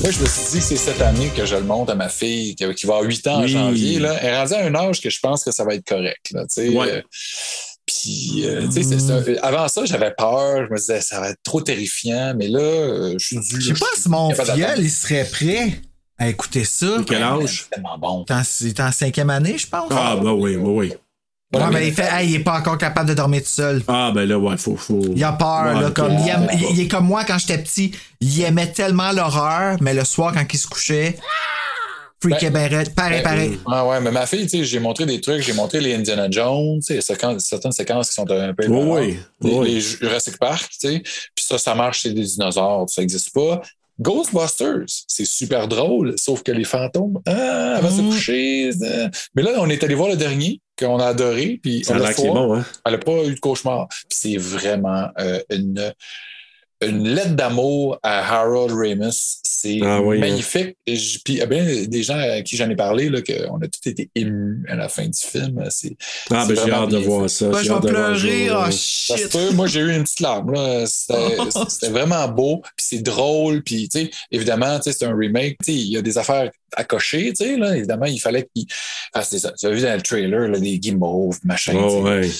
Moi, je me suis dit que c'est cette année que je le montre à ma fille, qui va avoir 8 ans en Oui. janvier. Là. Elle est rendue à un âge que je pense que ça va être correct. Là. Ouais. Euh, Puis, euh, tu sais, c'est ça. avant ça, j'avais peur. Je me disais, ça va être trop terrifiant. Mais là, euh, je suis dû. Je sais pas si mon d'attendre. il serait prêt à écouter ça. Quel âge? C'est tellement bon. T'es en- C'est en cinquième année, je pense. Ah, ben oui, oui, oui. Ouais, Ouais, mais mais- il fait, hey, il est pas encore capable de dormir tout seul. Ah, ben là, ouais, faut. faut... Il a peur, Ouais, là, comme, il, aime- Ah, il- il est comme moi quand j'étais petit. Il aimait tellement l'horreur, mais le soir, quand il se couchait, freakait ben. Pareil, Ben, pareil. Ah ouais, mais ma fille, tu sais, j'ai montré des trucs, j'ai montré les Indiana Jones, tu sais, certaines séquences qui sont un peu Oui, oui, Les, oui. les Jurassic Park, tu sais. Puis ça, ça marche chez des dinosaures, ça n'existe pas. Ghostbusters, c'est super drôle, sauf que les fantômes, ah, avant de se Mm. coucher. euh. Mais là, on est allé voir le dernier, qu'on a adoré, puis Ça a on bon, hein. elle n'a pas eu de cauchemar. Puis c'est vraiment euh, une, une lettre d'amour à Harold Ramis. C'est Ah oui, magnifique. Et je- Puis il y a bien des gens à qui j'en ai parlé, là, qu'on a tous été émus à la fin du film. C'est, Ah, c'est ben j'ai hâte de voir fait. ça. J'ai je vais hâte de voir pleurer, ça, oh. Ça se shit. peut. Moi, j'ai eu une petite larme. là. C'était, *laughs* c'était vraiment beau, puis c'est drôle. Puis, tu sais, évidemment, tu sais, c'est un remake. Tu sais, il y a des affaires à cocher. Tu sais, là, évidemment, il fallait qu'il fasse des. Tu as vu dans le trailer, là, des guimauves, machin. tu sais. Oh, ouais.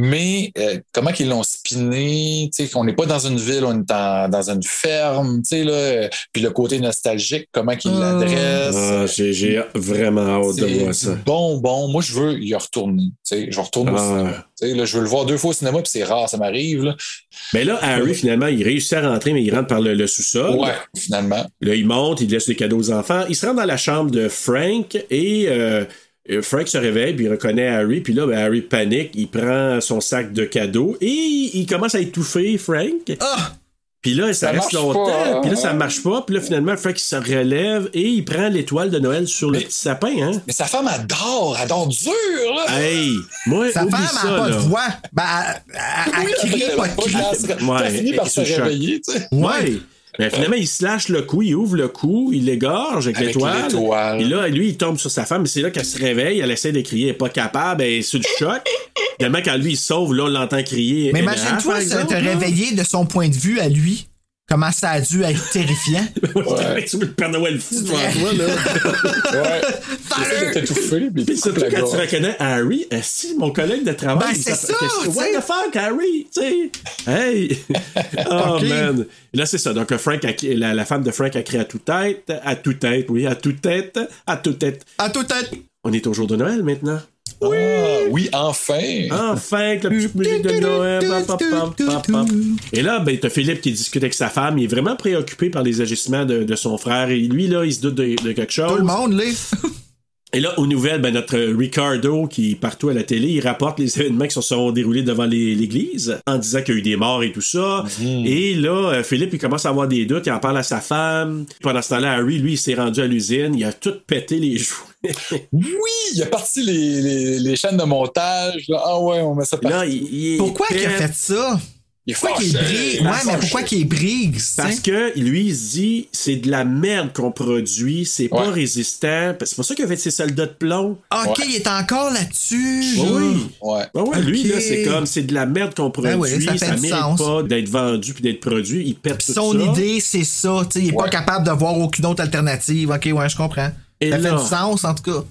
Mais euh, comment qu'ils l'ont spiné, tu sais, qu'on n'est pas dans une ville, on est en- dans une ferme, tu sais, là, euh, puis le côté nostalgique, comment qu'ils Ah. l'adressent. Ah, j'ai, vraiment hâte de voir ça. Bon, bon. Moi, je veux y retourner. Tu sais, je vais retourner au Ah. cinéma. Tu sais, là, je veux le voir deux fois au cinéma, puis c'est rare, ça m'arrive. Là. Mais là, Harry, finalement, il réussit à rentrer, mais il rentre par le, le sous-sol. Ouais, finalement. Là, il monte, il laisse des cadeaux aux enfants. Il se rend dans la chambre de Frank et euh, Frank se réveille, puis il reconnaît Harry. Puis là, ben, Harry panique, il prend son sac de cadeaux et il commence à étouffer Frank. Ah! Puis là, ça, Ça reste marche longtemps. pas, Puis là, ça hein? marche pas. Puis là, finalement, Frank il se relève et il prend l'étoile de Noël sur le petit sapin. Hein? Mais sa femme adore, adore dur, là. Hey! Moi, Sa femme ça, n'a pas là. de voix. Ben, elle, elle- elle Oui, crie, elle pas a de Ouais, fini par elle se réveiller, tu sais. Ouais. Mais finalement, il se lâche le cou, il ouvre le cou, il l'égorge avec, Avec l'étoile. Et là, lui, il tombe sur sa femme, et c'est là qu'elle se réveille, elle essaie de crier, elle est pas capable, elle est sur le choc. Finalement, quand lui, il se sauve, là, on l'entend crier. Mais imagine-toi là. réveiller de son point de vue à lui. Comment ça a dû être terrifiant? *laughs* Ouais. *laughs* Tu vois le Père Noël fou devant toi, là. Ouais. J'essaie de t'étouffer, puis Puis il surtout coupe la quand tu reconnais Harry, est-ce mon collègue de travail? Ben, il c'est s'appelle- ça, qu'est-ce que- fuck, Harry? Tu sais? Hey! *laughs* oh, man. Là, c'est ça. Donc, Frank a- la, la femme de Frank a crié à toute tête, à toute tête, oui, à toute tête, à toute tête. À toute tête. On est au jour de Noël maintenant. Ah, oui, enfin. Enfin, avec la petite musique de Noël. pam, pam, pam, pam, pam. Et là, ben, t'as Philippe qui discute avec sa femme. Il est vraiment préoccupé par les agissements de, de son frère. Et lui, là, il se doute de, de quelque chose. Tout le monde, là. Et là, aux nouvelles, ben, notre Ricardo, qui est partout à la télé, il rapporte les *laughs* événements qui se sont déroulés devant l'église, en disant qu'il y a eu des morts et tout ça. Et là, euh, Philippe, il commence à avoir des doutes, il en parle à sa femme. Pendant ce temps-là, Harry, lui, il s'est rendu à l'usine, il a tout pété les *laughs* jouets. Oui, il a parti les, les, les chaînes de montage. là. Ah ouais, on met ça partout. là, il, il est Pourquoi qu'il a fait ça? Il Pourquoi qu'il brigue? Ouais, mais pourquoi qu'il brigue? Parce que lui, il se dit, c'est de la merde qu'on produit, c'est pas Ouais. résistant. C'est pour ça qu'il a fait ses soldats de plomb. Ok, Ouais. il est encore là-dessus. Oui. Ouais. Ben ouais, lui, Ok. là, c'est comme, c'est de la merde qu'on produit, Ben oui, ça fait ça mérite sens. pas d'être vendu puis d'être produit, il perd tout son ça. idée, c'est ça. il est pas capable de voir aucune autre alternative. Ok, ouais, je comprends. Et ça là- fait du sens, en tout cas.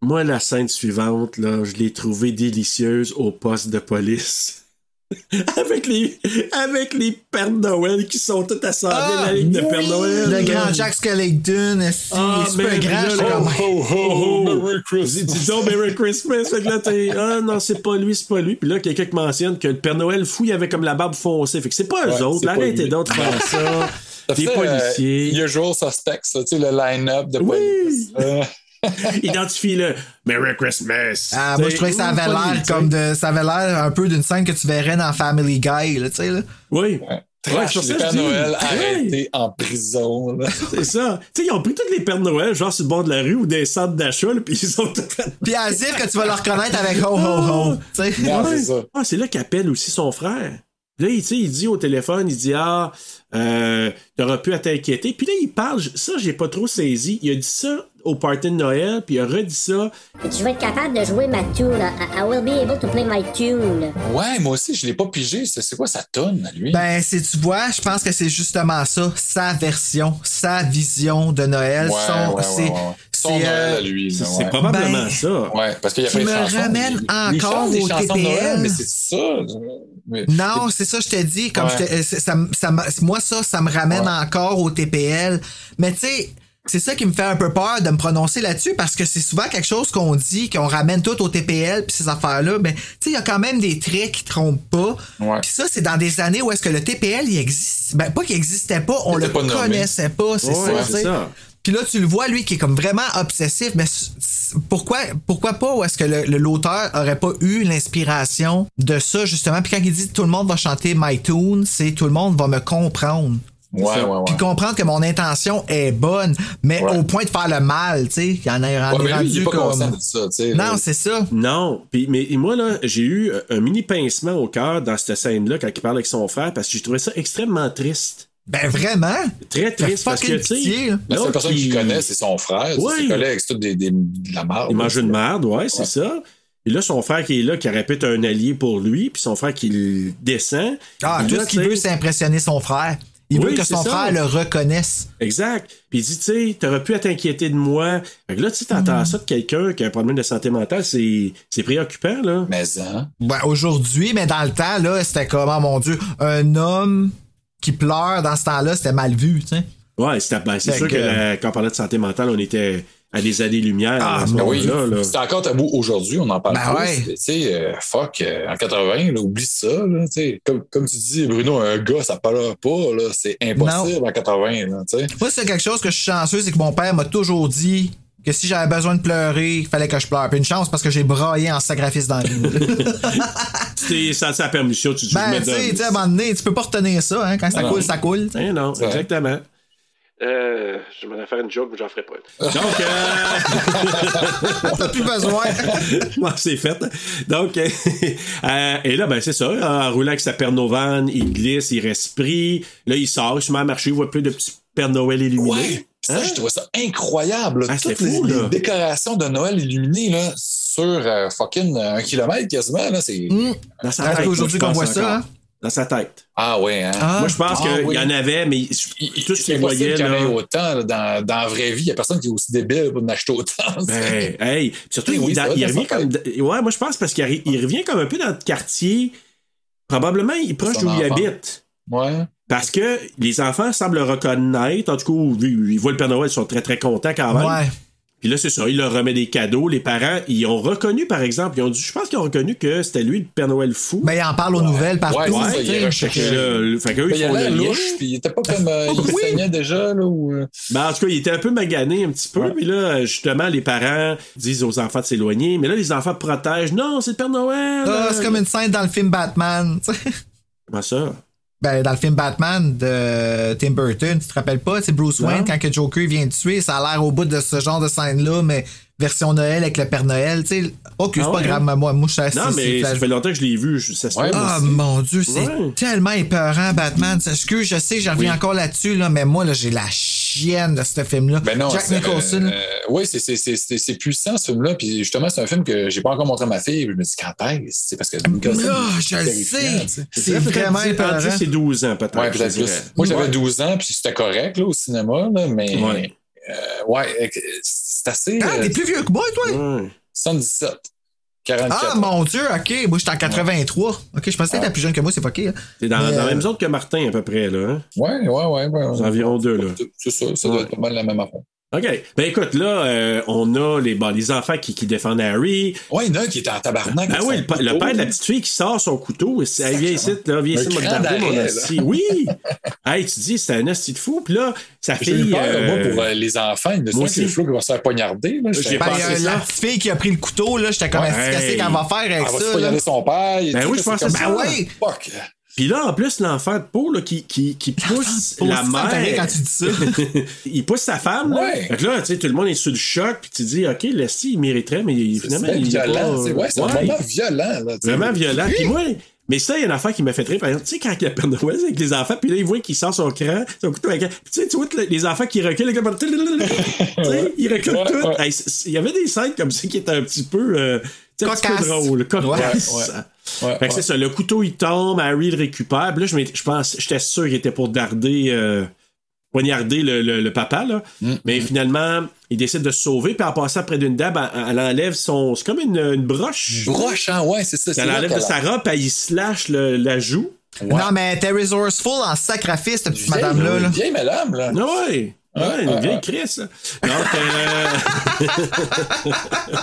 Moi, la scène suivante, là, je l'ai trouvée délicieuse au poste de police. *laughs* avec les avec les Pères Noël qui sont tous assemblés Ah, la ligne de Père Noël. Le grand Jack Skellington, est-ce Ah, super man, grand, là, comme. oh, oh, oh, Merry Christmas. Dis, donc Merry Christmas. Fait que là, t'es, ah non, c'est pas lui, c'est pas lui. Puis là, quelqu'un qui mentionne que le Père Noël fou, il avait comme la barbe foncée. Fait que c'est pas eux Ouais, autres. c'est Arrêtez de faire ça. *laughs* Ça Des fait, policiers. Euh, usual suspects, là, tu sais, le line-up de Oui. police. *laughs* Euh, Identifie le Merry Christmas. Ah, moi, je trouvais que ça avait l'air comme de. Ça avait l'air un peu d'une scène que tu verrais dans Family Guy, là, tu sais, là. Oui. ouais. Ouais, pour ça je dis. Noël Ouais. arrêtés en prison. *laughs* C'est ça. Tu sais, ils ont pris tous les Pères Noël, genre sur le bord de la rue ou des centres d'achat, puis ils ont tout fait. Puis à dire que tu vas le reconnaître avec ho ho ho. Non, Ouais. c'est ça. Ah, c'est là qu'appelle aussi son frère. Là, il, tu sais, il dit au téléphone, il dit Ah, euh, t'auras pu à t'inquiéter. Puis là, il parle, ça, j'ai pas trop saisi. Il a dit ça au party de Noël, puis il a redit ça. Je vais être capable de jouer ma tune. I, I will be able to play my tune. Ouais, moi aussi, je l'ai pas pigé. C'est quoi sa tonne, lui? Ben, si tu vois, je pense que c'est justement ça, sa version, sa vision de Noël. Ouais, son, ouais, c'est, ouais. Son c'est, Noël euh, à lui. C'est ouais. probablement Ben, ça. Ouais, parce qu'il y a de me chansons. ramène Il- encore chante des au chansons de Noël, TPL. mais c'est ça. Mais- Non, c'est ça, je t'ai dit. Comme Ouais. je t'ai- euh, ça, moi, ça, ça me ramène Ouais. encore au TPL. Mais tu sais, c'est ça qui me fait un peu peur de me prononcer là-dessus parce que c'est souvent quelque chose qu'on dit, qu'on ramène tout au TPL puis ces affaires-là. Mais tu sais, il y a quand même des traits qui trompent pas. Ouais. Puis ça, c'est dans des années où est-ce que le TPL, il existe. Ben, pas qu'il existait pas, on le pas connaissait pas, c'est Ouais, ça, c'est tu sais. ça. Puis là, tu le vois, lui, qui est comme vraiment obsessif, mais pourquoi, pourquoi pas, ou est-ce que le- le- l'auteur aurait pas eu l'inspiration de ça, justement? Puis quand il dit tout le monde va chanter My Tune, c'est tout le monde va me comprendre. Ouais, ouais, ouais. Puis comprendre que mon intention est bonne, mais Ouais. au point de faire le mal, tu sais. Il y en a Ouais, rendu, mais lui, il est pas comme. ça, tu sais. Non, c'est ça. Non, puis mais moi là, j'ai eu un mini pincement au cœur dans cette scène-là quand il parle avec son frère parce que j'ai trouvé ça extrêmement triste. Ben vraiment? Très triste parce que tu sais. La seule personne qui- qu'il connaît, c'est son frère. Ouais. C'est ses collègues, c'est tout des, des- de la marde. Il mange une merde, ouais, c'est ça. Et là, son frère qui est là, qui répète un allié pour lui, puis son frère qui le descend. Ah, tout ce qu'il veut, c'est impressionner son frère. Il Oui, veut que son ça. frère le reconnaisse. Exact. Puis il dit, tu sais, t'aurais pu t'inquiéter de moi. Fait que là, tu sais, t'entends Mm. ça de quelqu'un qui a un problème de santé mentale, c'est, c'est préoccupant, là. Mais hein? Ben, aujourd'hui, mais dans le temps, là, c'était comme, oh mon Dieu, un homme qui pleure dans ce temps-là, c'était mal vu, tu sais. Ouais, c'est, ben, c'est Fait sûr que, que- la- quand on parlait de santé mentale, on était à des années-lumière Ah, ce Ben oui, moment-là, là. c'est encore tabou aujourd'hui, on en parle Ben plus. ouais. Tu sais, euh, fuck, euh, en 80, là, oublie ça. Là, tu sais. comme, comme tu dis, Bruno, un gars, ça parle pas. Là, c'est impossible en 80. Là, tu sais. Moi, c'est quelque chose que je suis chanceux, c'est que mon père m'a toujours dit que si j'avais besoin de pleurer, il fallait que je pleure. Puis une chance parce que j'ai braillé en sacrifice dans la vie. *laughs* Tu t'es senti la permission, tu dis, je ben, tu sais, à un moment donné, tu peux pas retenir ça, hein. Quand ça Non. coule, ça coule. Eh non, exactement. Euh, je m'en ai faire une joke, mais j'en ferai pas. une. *laughs* Donc, euh... *laughs* T'as plus besoin. *laughs* C'est fait. Donc, euh, et là, ben, c'est ça. En roulant avec sa Père Novan, il glisse, il respire. Là, il sort, il se met à marcher, il voit plus de petits Père Noël illuminés. Ouais. Ça, Hein? je trouvais ça incroyable. là. Ah, Toutes les, fou, là. les décorations de Noël illuminées là, sur euh, fucking un kilomètre quasiment. Là, c'est... C'est aujourd'hui qu'on voit ça, hein? Dans sa tête. Ah ouais, hein? Ah. Moi, je pense Ah, qu'il oui. y en avait, mais tout ce qu'il voyait, qu'il y là. autant. là, dans, dans la vraie vie, il n'y a personne qui est aussi débile pour en acheter autant. Ben, hey, surtout, Oui, il, revient comme. Ouais, moi, je pense parce qu'il revient comme un peu dans le quartier. Probablement, il est proche d'où il habite. Ouais. Parce que les enfants semblent le reconnaître. En tout cas, vu- ils voient le Père Noël, ils sont très, très contents quand même. Ouais. Puis là, c'est ça, il leur remet des cadeaux. Les parents, ils ont reconnu, par exemple, ils ont dit, je pense qu'ils ont reconnu que c'était lui le Père Noël fou. Ben, il en parle aux nouvelles partout. Ouais, il Fait que le- fait qu'eux, Ben, ils il font avait le louche, puis il était pas comme. euh, il Oui. saignait déjà, là. Ou... euh, Ben, en tout cas, il était un peu magané un petit peu. Puis là, justement, les parents disent aux enfants de s'éloigner. Mais là, les enfants protègent. Non, c'est le Père Noël. Ah, c'est comme une scène dans le film Batman. Comment ça? Ben, dans le film Batman de Tim Burton, tu te rappelles pas? C'est Bruce. Wayne, quand que Joker vient de tuer, ça a l'air au bout de ce genre de scène-là, mais version Noël avec le Père Noël, tu sais. Ok, c'est Ah pas ouais, grave, moi, moi, je suis assis. Non, mais c'est ça fait longtemps que je l'ai vu. je- Ça se Ouais, Ah, mon Dieu, c'est Ouais. tellement épeurant, Batman. Excuse, je sais, je reviens Oui. encore là-dessus, là, mais moi, là, j'ai la chienne de ce film-là. Ben non, Jack c'est- Nicholson. euh, oui, c'est, c'est, c'est, c'est, c'est puissant ce film-là. Puis justement, c'est un film que j'ai pas encore montré à ma fille. Je me dis quand est-ce? C'est? Parce que Nicholson, Ah, il est je le sais. C'est vraiment épeurant. 10 et 12 ans, peut-être. Ouais, peut-être je plus. dirais. Moi, j'avais Ouais. 12 ans, puis c'était correct là, au cinéma, là, mais Ouais. Euh, ouais, euh, c'est assez. Ah, euh, t'es plus vieux que moi, toi? Ouais. 77. 44. Ah, mon Dieu, ok. Moi, j'étais en 83. Ok, je pensais que Ah. t'étais plus jeune que moi, c'est fucké. Hein. T'es dans, dans la euh, même zone que Martin, à peu près, là. hein? Ouais, ouais, ouais. ouais. C'est environ deux, là. C'est- C'est ça, ça doit être pas mal la même affaire. OK. Ben écoute, là, euh, on a les, bon, les enfants qui, qui défendent Harry. Ouais, il y en a un qui était en tabarnak. Ah oui, le, père de la petite fille qui sort son couteau. et c'est- Hey, viens ici, là, viens ici, mon assis. Oui! *laughs* hey, tu dis, c'est un asti de fou. Puis là, sa eu fille. peur, euh, moi, pour euh, les enfants. Il me moi semble que le flou qui va se faire poignarder. Là, J'ai Ben, pensé euh, ça. la petite fille qui a pris le couteau, là, j'étais comme, Ouais. est-ce qu'elle va faire avec Elle va se ça? là? poignarder son père. et Ben oui, je pensais c'est ça. Ben oui. Puis là, en plus, l'enfant de peau là, qui, qui, qui pousse la mère. quand tu dis ça. *laughs* il pousse sa femme. Là. Ouais. Fait que là, tu sais, tout le monde est sous le choc. Puis tu dis, OK, Leslie, il mériterait, mais finalement, C'est il est violent. pas- C'est ouais, c'est un Ouais. moment violent. Là. Vraiment violent. Puis moi, mais ça, il y a une affaire qui m'a fait rire. Par exemple, tu sais, quand il y a Père Noël avec les enfants, puis là, il voit qu'il sort son cran, son couteau avec. Puis tu sais, tu vois les enfants qui reculent, les gars, *laughs* tu sais, ils reculent Ouais, tout. ouais. Hey, c- Il y avait des scènes comme ça qui étaient un petit peu, euh, tu sais, un petit peu Cocasse. drôles. Cocasse. Ouais, ouais. Ouais, Fait que ouais. c'est ça, le couteau il tombe, Harry le récupère. Puis là, je, m'étais- je pense, j'étais sûr qu'il était pour darder, euh, poignarder le, le- le papa, là. Mm. Mais finalement, il décide de se sauver, puis en passant près d'une dame, elle, elle enlève son. C'est comme une, une broche. Broche, hein, ouais, c'est ça. Elle enlève de sa robe, puis elle y slash le- la joue. Non, mais était resourceful en sacrifice, cette petite madame-là. là. Vieille madame, là. Ouais. Ouais, une vieille. Chris. Donc, euh, *laughs*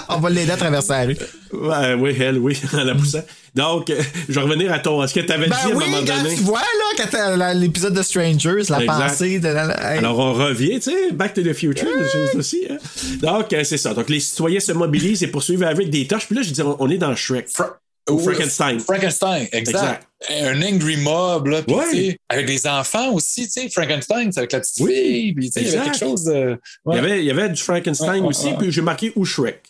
On va l'aider à traverser la rue. ouais, oui, elle, oui, *laughs* en la poussant. Donc, euh, je vais revenir à ton. Est-ce que tu avais Ben dit à oui, un moment quand donné? tu vois, là, quand t'as la- l'épisode de Strangers, la Exact. pensée de. Hey. Alors, on revient, tu sais, Back to the Future, aussi. hein. Donc, euh, c'est ça. Donc, les citoyens se mobilisent et poursuivent avec des torches. Puis là, je dis, on, on est dans Shrek. Fra- Ou Frankenstein. Frankenstein, exact. Un angry mob, là. Ouais. sais, avec les enfants aussi, tu sais. Frankenstein, c'est avec la petite Oui, fille. Puis, tu sais, il y avait quelque chose de. Il, y avait, il y avait du Frankenstein Ouais, aussi, puis j'ai marqué ou Shrek.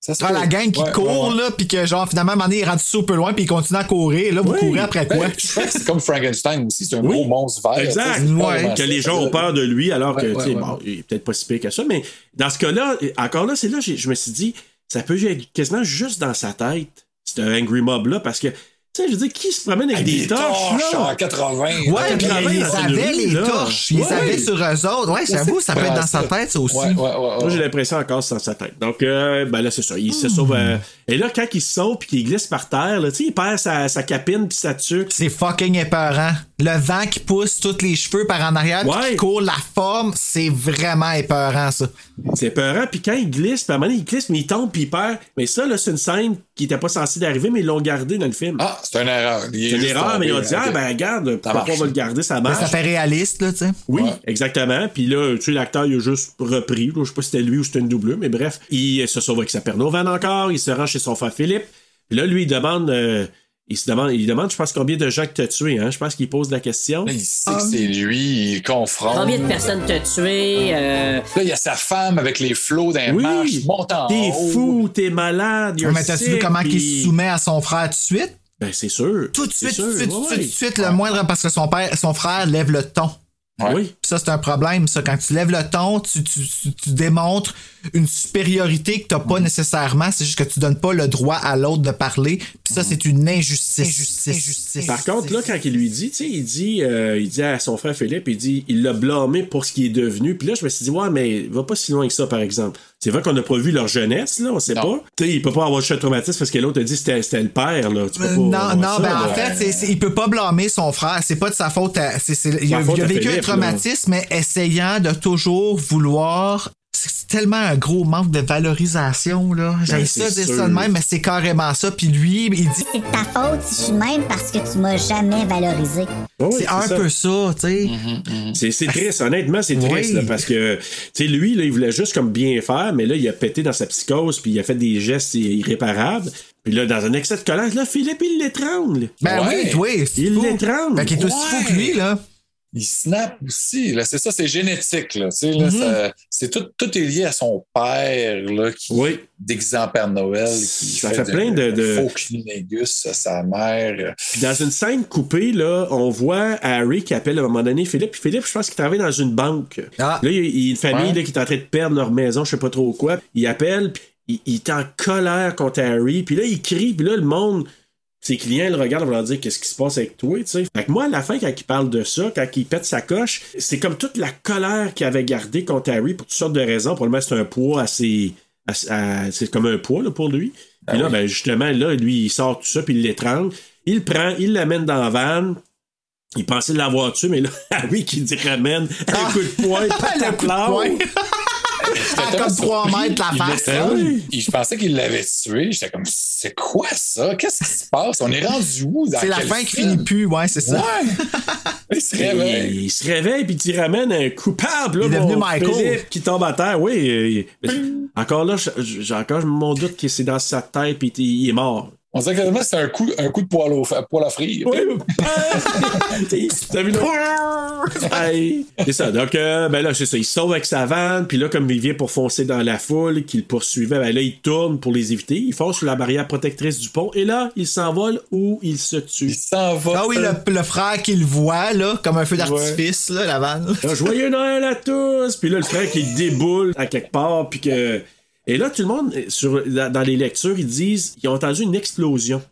Ça se Ah, la gang qui Ouais, court, ouais, ouais. là, puis que, genre, finalement, à un moment donné, il est rendu super loin, puis il continue à courir. Là, vous Oui. courez après quoi? Ben, Shrek, c'est comme Frankenstein aussi. C'est un Oui. gros monstre vert. Exact. c'est Que les gens ont peur de lui, alors que, Ouais, tu sais, ouais, bon, ouais. il est peut-être pas si pire que ça. Mais dans ce cas-là, encore là, c'est là, je me suis dit, ça peut être quasiment juste dans sa tête, ce Angry Mob-là, parce que, tu sais, je veux dire, qui se promène avec Avec des, torches, là? en 80. Ouais, puis travaille ils dans une avaient les là. torches. Ils Ouais. avaient sur eux autres. Ouais, j'avoue, ça peut être dans sa tête, ça aussi. Ouais, ouais, ouais, Moi, ouais. j'ai l'impression encore c'est dans sa tête. Donc, euh, ben là, c'est ça. Il se sauve. euh, et là, quand il se sauve puis qu'il glisse par terre, là, tu sais, il perd sa, sa capine puis sa tuque. C'est fucking épeurant. Le vent qui pousse tous les cheveux par en arrière, Ouais. qui court la forme, c'est vraiment épeurant, ça. C'est peurant. Puis quand il glisse, puis à un moment donné, il glisse, mais il tombe puis il perd. Mais ça, là, c'est une scène qui était pas censée d'arriver, mais ils l'ont gardé dans le film. Ah, c'est une erreur. C'est une erreur, mais ils ont dit, ah, ben, regarde, pourquoi on va le garder, ça marche. ça fait réaliste, là, tu sais. Oui, Ouais. exactement. Puis là, tu sais, l'acteur, il a juste repris. je sais pas si c'était lui ou c'était une doublure, mais bref. Il se sauve avec sa Père Novan encore. Il se rend chez son frère Philippe. Puis là, lui, il demande. euh, il se demande, il demande, je pense, combien de gens que t'as tué, hein? Je pense qu'il pose la question. Là, il sait que c'est lui, il confronte. Combien de personnes t'as tué? euh, Là, il y a sa femme avec les flots d'un Oui. marche, en T'es fou, t'es malade, you're Mais t'as-tu vu comment puis- il se soumet à son frère tout de suite? Ben, c'est sûr. Tout de suite, tout de suite, tout de ouais, suite, tout de ouais. suite, le moindre, parce que son père, son frère lève le ton. Ouais. Oui. Puis ça, c'est un problème, ça. Quand tu lèves le ton, tu, tu, tu, tu démontres une supériorité que t'as pas nécessairement. C'est juste que tu donnes pas le droit à l'autre de parler. Puis ça, c'est une injustice. Injustice. Injustice. Par contre, là, quand il lui dit, tu sais, il dit, euh, il dit à son frère Philippe, il dit, il l'a blâmé pour ce qui est devenu. Puis là, je me suis dit, ouais, mais va pas si loin que ça, par exemple. C'est vrai qu'on n'a pas vu leur jeunesse, là, on sait Non. pas. Tu sais, il peut pas avoir de traumatisme parce que l'autre a dit c'était c'était le père, là. Tu peux pas Euh, non, non, ça, ben là. en fait, c'est- c'est- il peut pas blâmer son frère. C'est pas de sa faute. à- c'est- c'est- il, a, faute il a à vécu un traumatisme, mais essayant de toujours vouloir. C'est tellement un gros manque de valorisation, là. J'ai Ben, ça, c'est dire sûr. ça de même, mais c'est carrément ça. Puis lui, il dit. C'est de ta faute si je suis même parce que tu m'as jamais valorisé. C'est un ça. peu ça, tu sais. C'est, c'est triste, honnêtement, c'est triste, Oui. là, parce que, tu sais, lui, là, il voulait juste comme bien faire, mais là, il a pété dans sa psychose, puis il a fait des gestes irréparables. Puis là, dans un excès de colère, là, Philippe, il l'étrangle. Ben Ouais. oui, oui. Il l'étrangle. Fait qu'il est aussi Ouais. fou que lui, là. Il snap aussi. Là, c'est ça, c'est génétique. Là, Mhm. c'est tout, tout est lié à son père là, qui Oui. déguisé en Père Noël. Qui Ça fait plein de- de- Faux cunilingus à sa mère. Puis dans une scène coupée, là, on voit Harry qui appelle à un moment donné Philippe. Puis Philippe, je pense qu'il travaille dans une banque. Ah. Là, il y a une famille Ouais. là, qui est en train de perdre leur maison, je sais pas trop quoi. Il appelle, puis il, il est en colère contre Harry. Puis là, il crie, puis là, le monde, ses clients le regardent, vont leur dire qu'est-ce qui se passe avec toi, tu sais. Fait que moi, à la fin, quand il parle de ça, quand il pète sa coche, c'est comme toute la colère qu'il avait gardée contre Harry pour toutes sortes de raisons. Probablement, c'est un poids assez. c'est comme un poids là, pour lui. Puis là, ben, justement, là, lui, il sort tout ça, puis il l'étrangle. Il le prend, il l'amène dans la van. Il pensait l'avoir tué, mais là, *laughs* Harry qui dit ramène un coup de poing, pas *laughs* Le ta *laughs* tellement comme trois surpris. mètres la face. Ah il- Je pensais qu'il l'avait tué. J'étais comme, c'est quoi ça? Qu'est-ce qui se passe? On est rendu où? C'est la fin qui finit plus, ouais, c'est ça. Ouais. *laughs* il se réveille. Il, il se réveille puis il ramène un coupable. Là, Il est devenu Michael. Philippe qui tombe à terre. Oui. encore là, j'ai encore mon doute que c'est dans sa tête puis il est mort. On dirait que c'est un coup, un coup de poêle, au, poêle à frire. Oui. *laughs* T'as vu? Hey. *laughs* C'est ça. Donc, euh, ben là, c'est ça. Il sauve avec sa vanne, puis là, comme il vient pour foncer dans la foule, qu'il poursuivait, ben là, il tourne pour les éviter. Il fonce sur la barrière protectrice du pont, et là, il s'envole ou il se Il tue. s'en va. Ah oui, le, le frère qui le voit, là, comme un feu d'artifice, là, la vanne. Ah, Joyeux Noël à tous! Puis là, le frère qui déboule à quelque part, puis que. Et là, tout le monde, sur, dans, les lectures, ils disent qu'ils ont entendu une explosion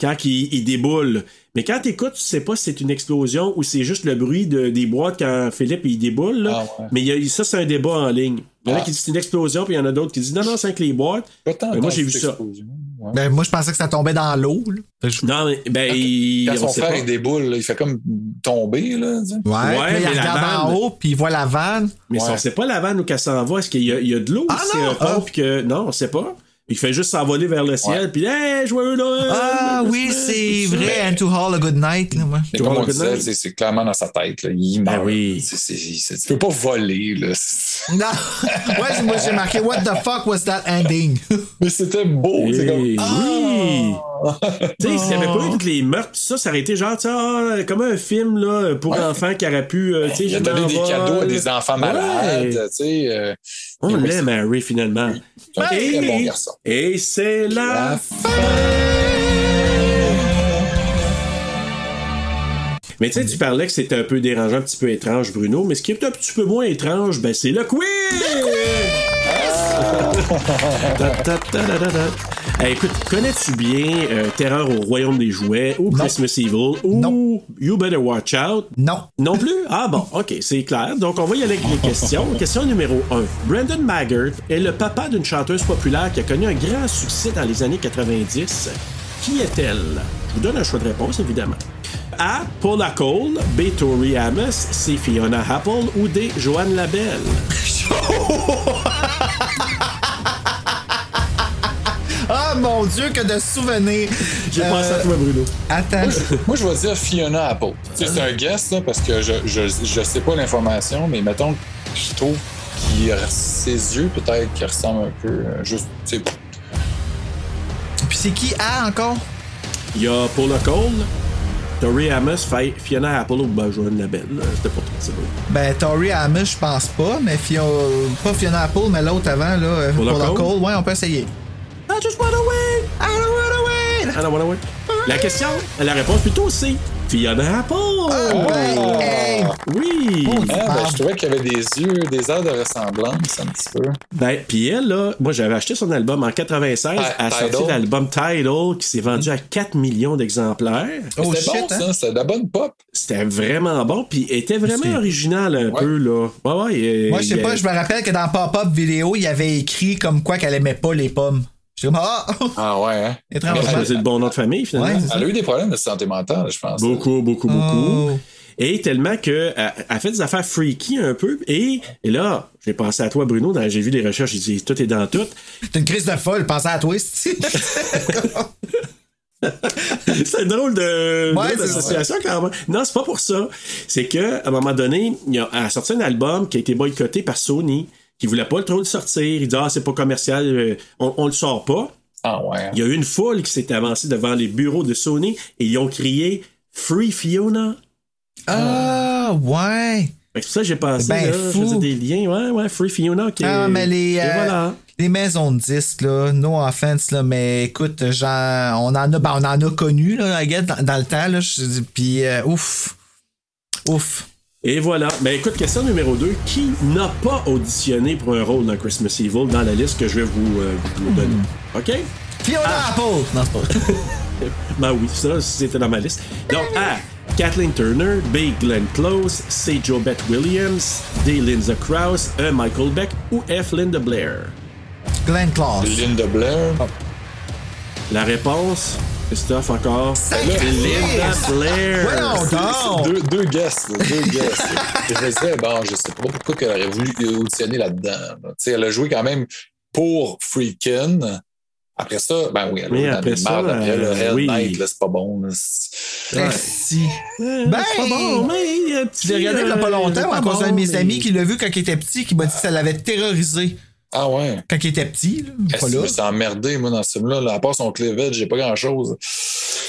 quand il, il déboule. Mais quand t'écoutes, tu sais pas si c'est une explosion ou c'est juste le bruit de, des boîtes quand Philippe il déboule. Là. Ah ouais. Mais il y a, ça, c'est un débat en ligne. Il y en a Ah. qui disent c'est une explosion, puis il y en a d'autres qui disent non, non, c'est avec les boîtes. Mais moi, j'ai vu ça. explosion. Ouais. Ben, moi, je pensais que ça tombait dans l'eau, je- Non, mais ben, il, Quand on son sait frère pas. il déboule, là, il fait comme tomber. Là. Ouais, là, mais il la regarde en vanne- haut, puis il voit la vanne. Mais si Ouais. on sait pas la vanne où qu'elle s'en va, est-ce qu'il y, a- il y a de l'eau Ah non! puis que. Non, on sait pas. Il fait juste s'envoler vers le ciel, puis hey, joyeux Noël! Ah oui, c'est vrai, And to Hall a Good Night, là, moi. Mais Tu comme vois, on le disait, good c'est- clairement dans sa tête. Là. Il Ben meurt. oui. C'est- c'est- c'est- tu peux pas voler. Là. *laughs* Non. *laughs* ouais, moi, j'ai marqué What the fuck was that ending? *laughs* Mais c'était beau. C'est comme, ah! oui! tu sais, s'il n'y avait pas eu toutes les meurtres, pis ça, ça aurait été genre, tu sais, ah, comme un film là, pour Ouais. enfants qui aurait pu. euh, tu sais, Il a donné des cadeaux à des enfants malades. Ouais. Tu sais, euh, On l'aime, Harry, finalement. c'est un très bon garçon. Et c'est la La fin! Mais tu sais, tu parlais que c'était un peu dérangeant, un petit peu étrange, Bruno, mais ce qui est un petit peu moins étrange, ben c'est le quiz! Eh, écoute, connais-tu bien euh, Terreur au Royaume des Jouets ou Christmas Evil ou Non. You Better Watch Out? Non. Non plus? Ah bon, ok, c'est clair. Donc on va y aller avec les questions. *laughs* Question numéro 1. Brandon Maggart est le papa d'une chanteuse populaire qui a connu un grand succès dans les années 90. Qui est-elle? Je vous donne un choix de réponse, évidemment. A. Paula Cole, B. Tori Amos, C. Fiona Apple ou D. Joanne Labelle? *laughs* mon Dieu, que de souvenirs. J'ai Euh, pensé à toi, Bruno. Attends. Moi, je, moi, je vais dire Fiona Apple. Tu sais, c'est un guess, là, parce que je, je, je sais pas l'information, mais mettons que je trouve qu'il ses yeux, peut-être, qui ressemblent un peu. euh, juste, tu sais, Puis c'est qui A encore? Il y a Paula Cole, Tori Amos, Fi- Fiona Apple ou ben, Joanne Labelle. là. C'était pas trop ça. Ben, Tori Amos, je pense pas, mais Fio... pas Fiona Apple, mais l'autre avant, là, euh, Paula Paula Cole? Cole, ouais, on peut essayer. I just wanna win! I don't wanna win! I don't wanna win. La question, la réponse plutôt c'est Fiona Apple! ouais, hey! Oui! Ah, ben, je trouvais qu'il y avait des yeux, des airs de ressemblance un petit peu. Ben, puis elle, là, moi j'avais acheté son album en 96, Ah, elle a sorti l'album Tidal qui s'est vendu à 4 millions d'exemplaires. Oh, c'était bon, hein? ça. C'était de la bonne pop. C'était vraiment bon, puis était vraiment original un peu, là. Ouais, ouais. euh, Moi, je sais il pas, je me rappelle que dans Pop-Up vidéo, il y avait écrit comme quoi qu'elle aimait pas les pommes. Je suis comme, ah! Ah ouais, hein? Étrangement. Elle choisit le bon nom de famille, finalement. Ouais, c'est Elle a eu des problèmes de santé mentale, je pense. Beaucoup, beaucoup, beaucoup. Oh. Et tellement que elle elle fait des affaires freaky un peu. Et, et là, j'ai pensé à toi, Bruno, j'ai vu des recherches, j'ai dit tout est dans tout. C'est une crise de folle, pensez à twist. *laughs* c'est drôle de Ouais, c'est d'association quand même. Non, c'est pas pour ça. C'est que à un moment donné, il a sorti un album qui a été boycotté par Sony, qui voulait pas trop le sortir. Il dit ah c'est pas commercial, euh, on, on le sort pas. Ah ouais. Il y a eu une foule qui s'est avancée devant les bureaux de Sony et ils ont crié Free Fiona. ah, ouais. C'est pour ça que j'ai pensé, Ben là, fou. je des liens. Ouais, ouais, Free Fiona. ok. Ah, mais les, Et euh, voilà. les maisons de disques, là, no offense, là, mais écoute, genre, on en a, ben, on en a connu, là, dans, dans le temps, là, je- puis euh, ouf. Ouf. Et voilà. Ben écoute, question numéro 2. Qui n'a pas auditionné pour un rôle dans Christmas Evil dans la liste que je vais vous, euh, vous donner? OK? Fiona Apple! Non, c'est pas *laughs* Ben oui, ça, c'était dans ma liste. Donc, A. Kathleen Turner. B. Glenn Close. C. Jobette Williams. D. Linda Krause. E. Michael Beck. Ou F. Linda Blair? Glenn Close. Linda Blair. La réponse, Christophe encore. Linda Blair. Deux, deux guests, là, deux guests. *laughs* Je me disais, bon, je sais pas pourquoi elle aurait voulu auditionner là-dedans. là. Tu sais, elle a joué quand même pour Freakin'. Après ça, ben oui, elle a Mais après ça, mardes, après, euh, Hell oui. Night, là, c'est pas bon. là. C'est- Ben, si. Ben, Ben, c'est pas bon, mais Je l'ai regardé il y a pas euh, longtemps à cause d'un de mes amis qui l'a vu quand il était petit, qui m'a dit que ça l'avait terrorisé Ah ouais. quand il était petit. Là, Est-ce pas là. me suis emmerdé, moi, dans ce film-là. là. À part son cleavage, j'ai pas grand-chose.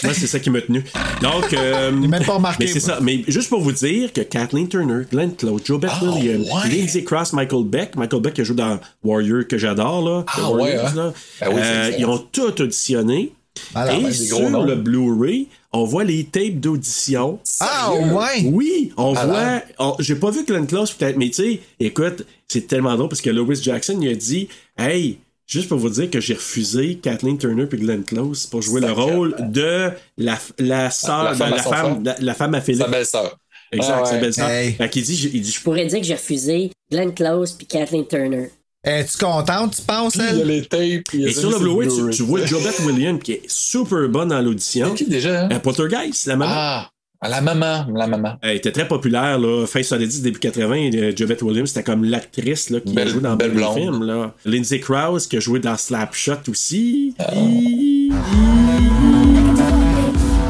Moi, c'est ça qui m'a tenu. Donc, euh, même pas remarqué, Mais c'est ça. Mais juste pour vous dire que Kathleen Turner, Glenn Close, Joe Beth Ah, Williams, ouais. Lindsay Cross, Michael Beck, Michael Beck qui joue dans Warrior que j'adore là, Ah, Warriors, ouais, hein? là. Ben oui, c'est Euh, ils ont tout auditionné. Alors, Et ben, sur gros le Blu-ray, on voit les tapes d'audition. Ah, ouais! Oui, on Alors? voit. J'ai pas vu Glenn Close peut-être, mais tu sais, écoute, c'est tellement drôle parce que Lois Jackson il a dit Hey, juste pour vous dire que j'ai refusé Kathleen Turner puis Glenn Close pour jouer le rôle de la, la sœur, La la, femme à la femme, la, la femme à Philippe. Sa belle-sœur. Exact, Ah sa belle-sœur. Hey. Fait qu'il dit, il Je pourrais dire que j'ai refusé Glenn Close puis Kathleen Turner. Es-tu contente, tu penses, Il y a elle? les tapes. il y a Et sur le Blu-ray, tu, vois Jobette Williams qui est super bonne dans l'audition. C'est qui déjà? hein? Euh, Poltergeist, la maman. Ah, la maman, la maman. Elle était très populaire, là, fin 70, début 80. euh, Jovette Williams, c'était comme l'actrice là, qui a Belle- joué dans belle blonde. films. Là. Lindsay Krause, qui a joué dans Slapshot aussi. Ah.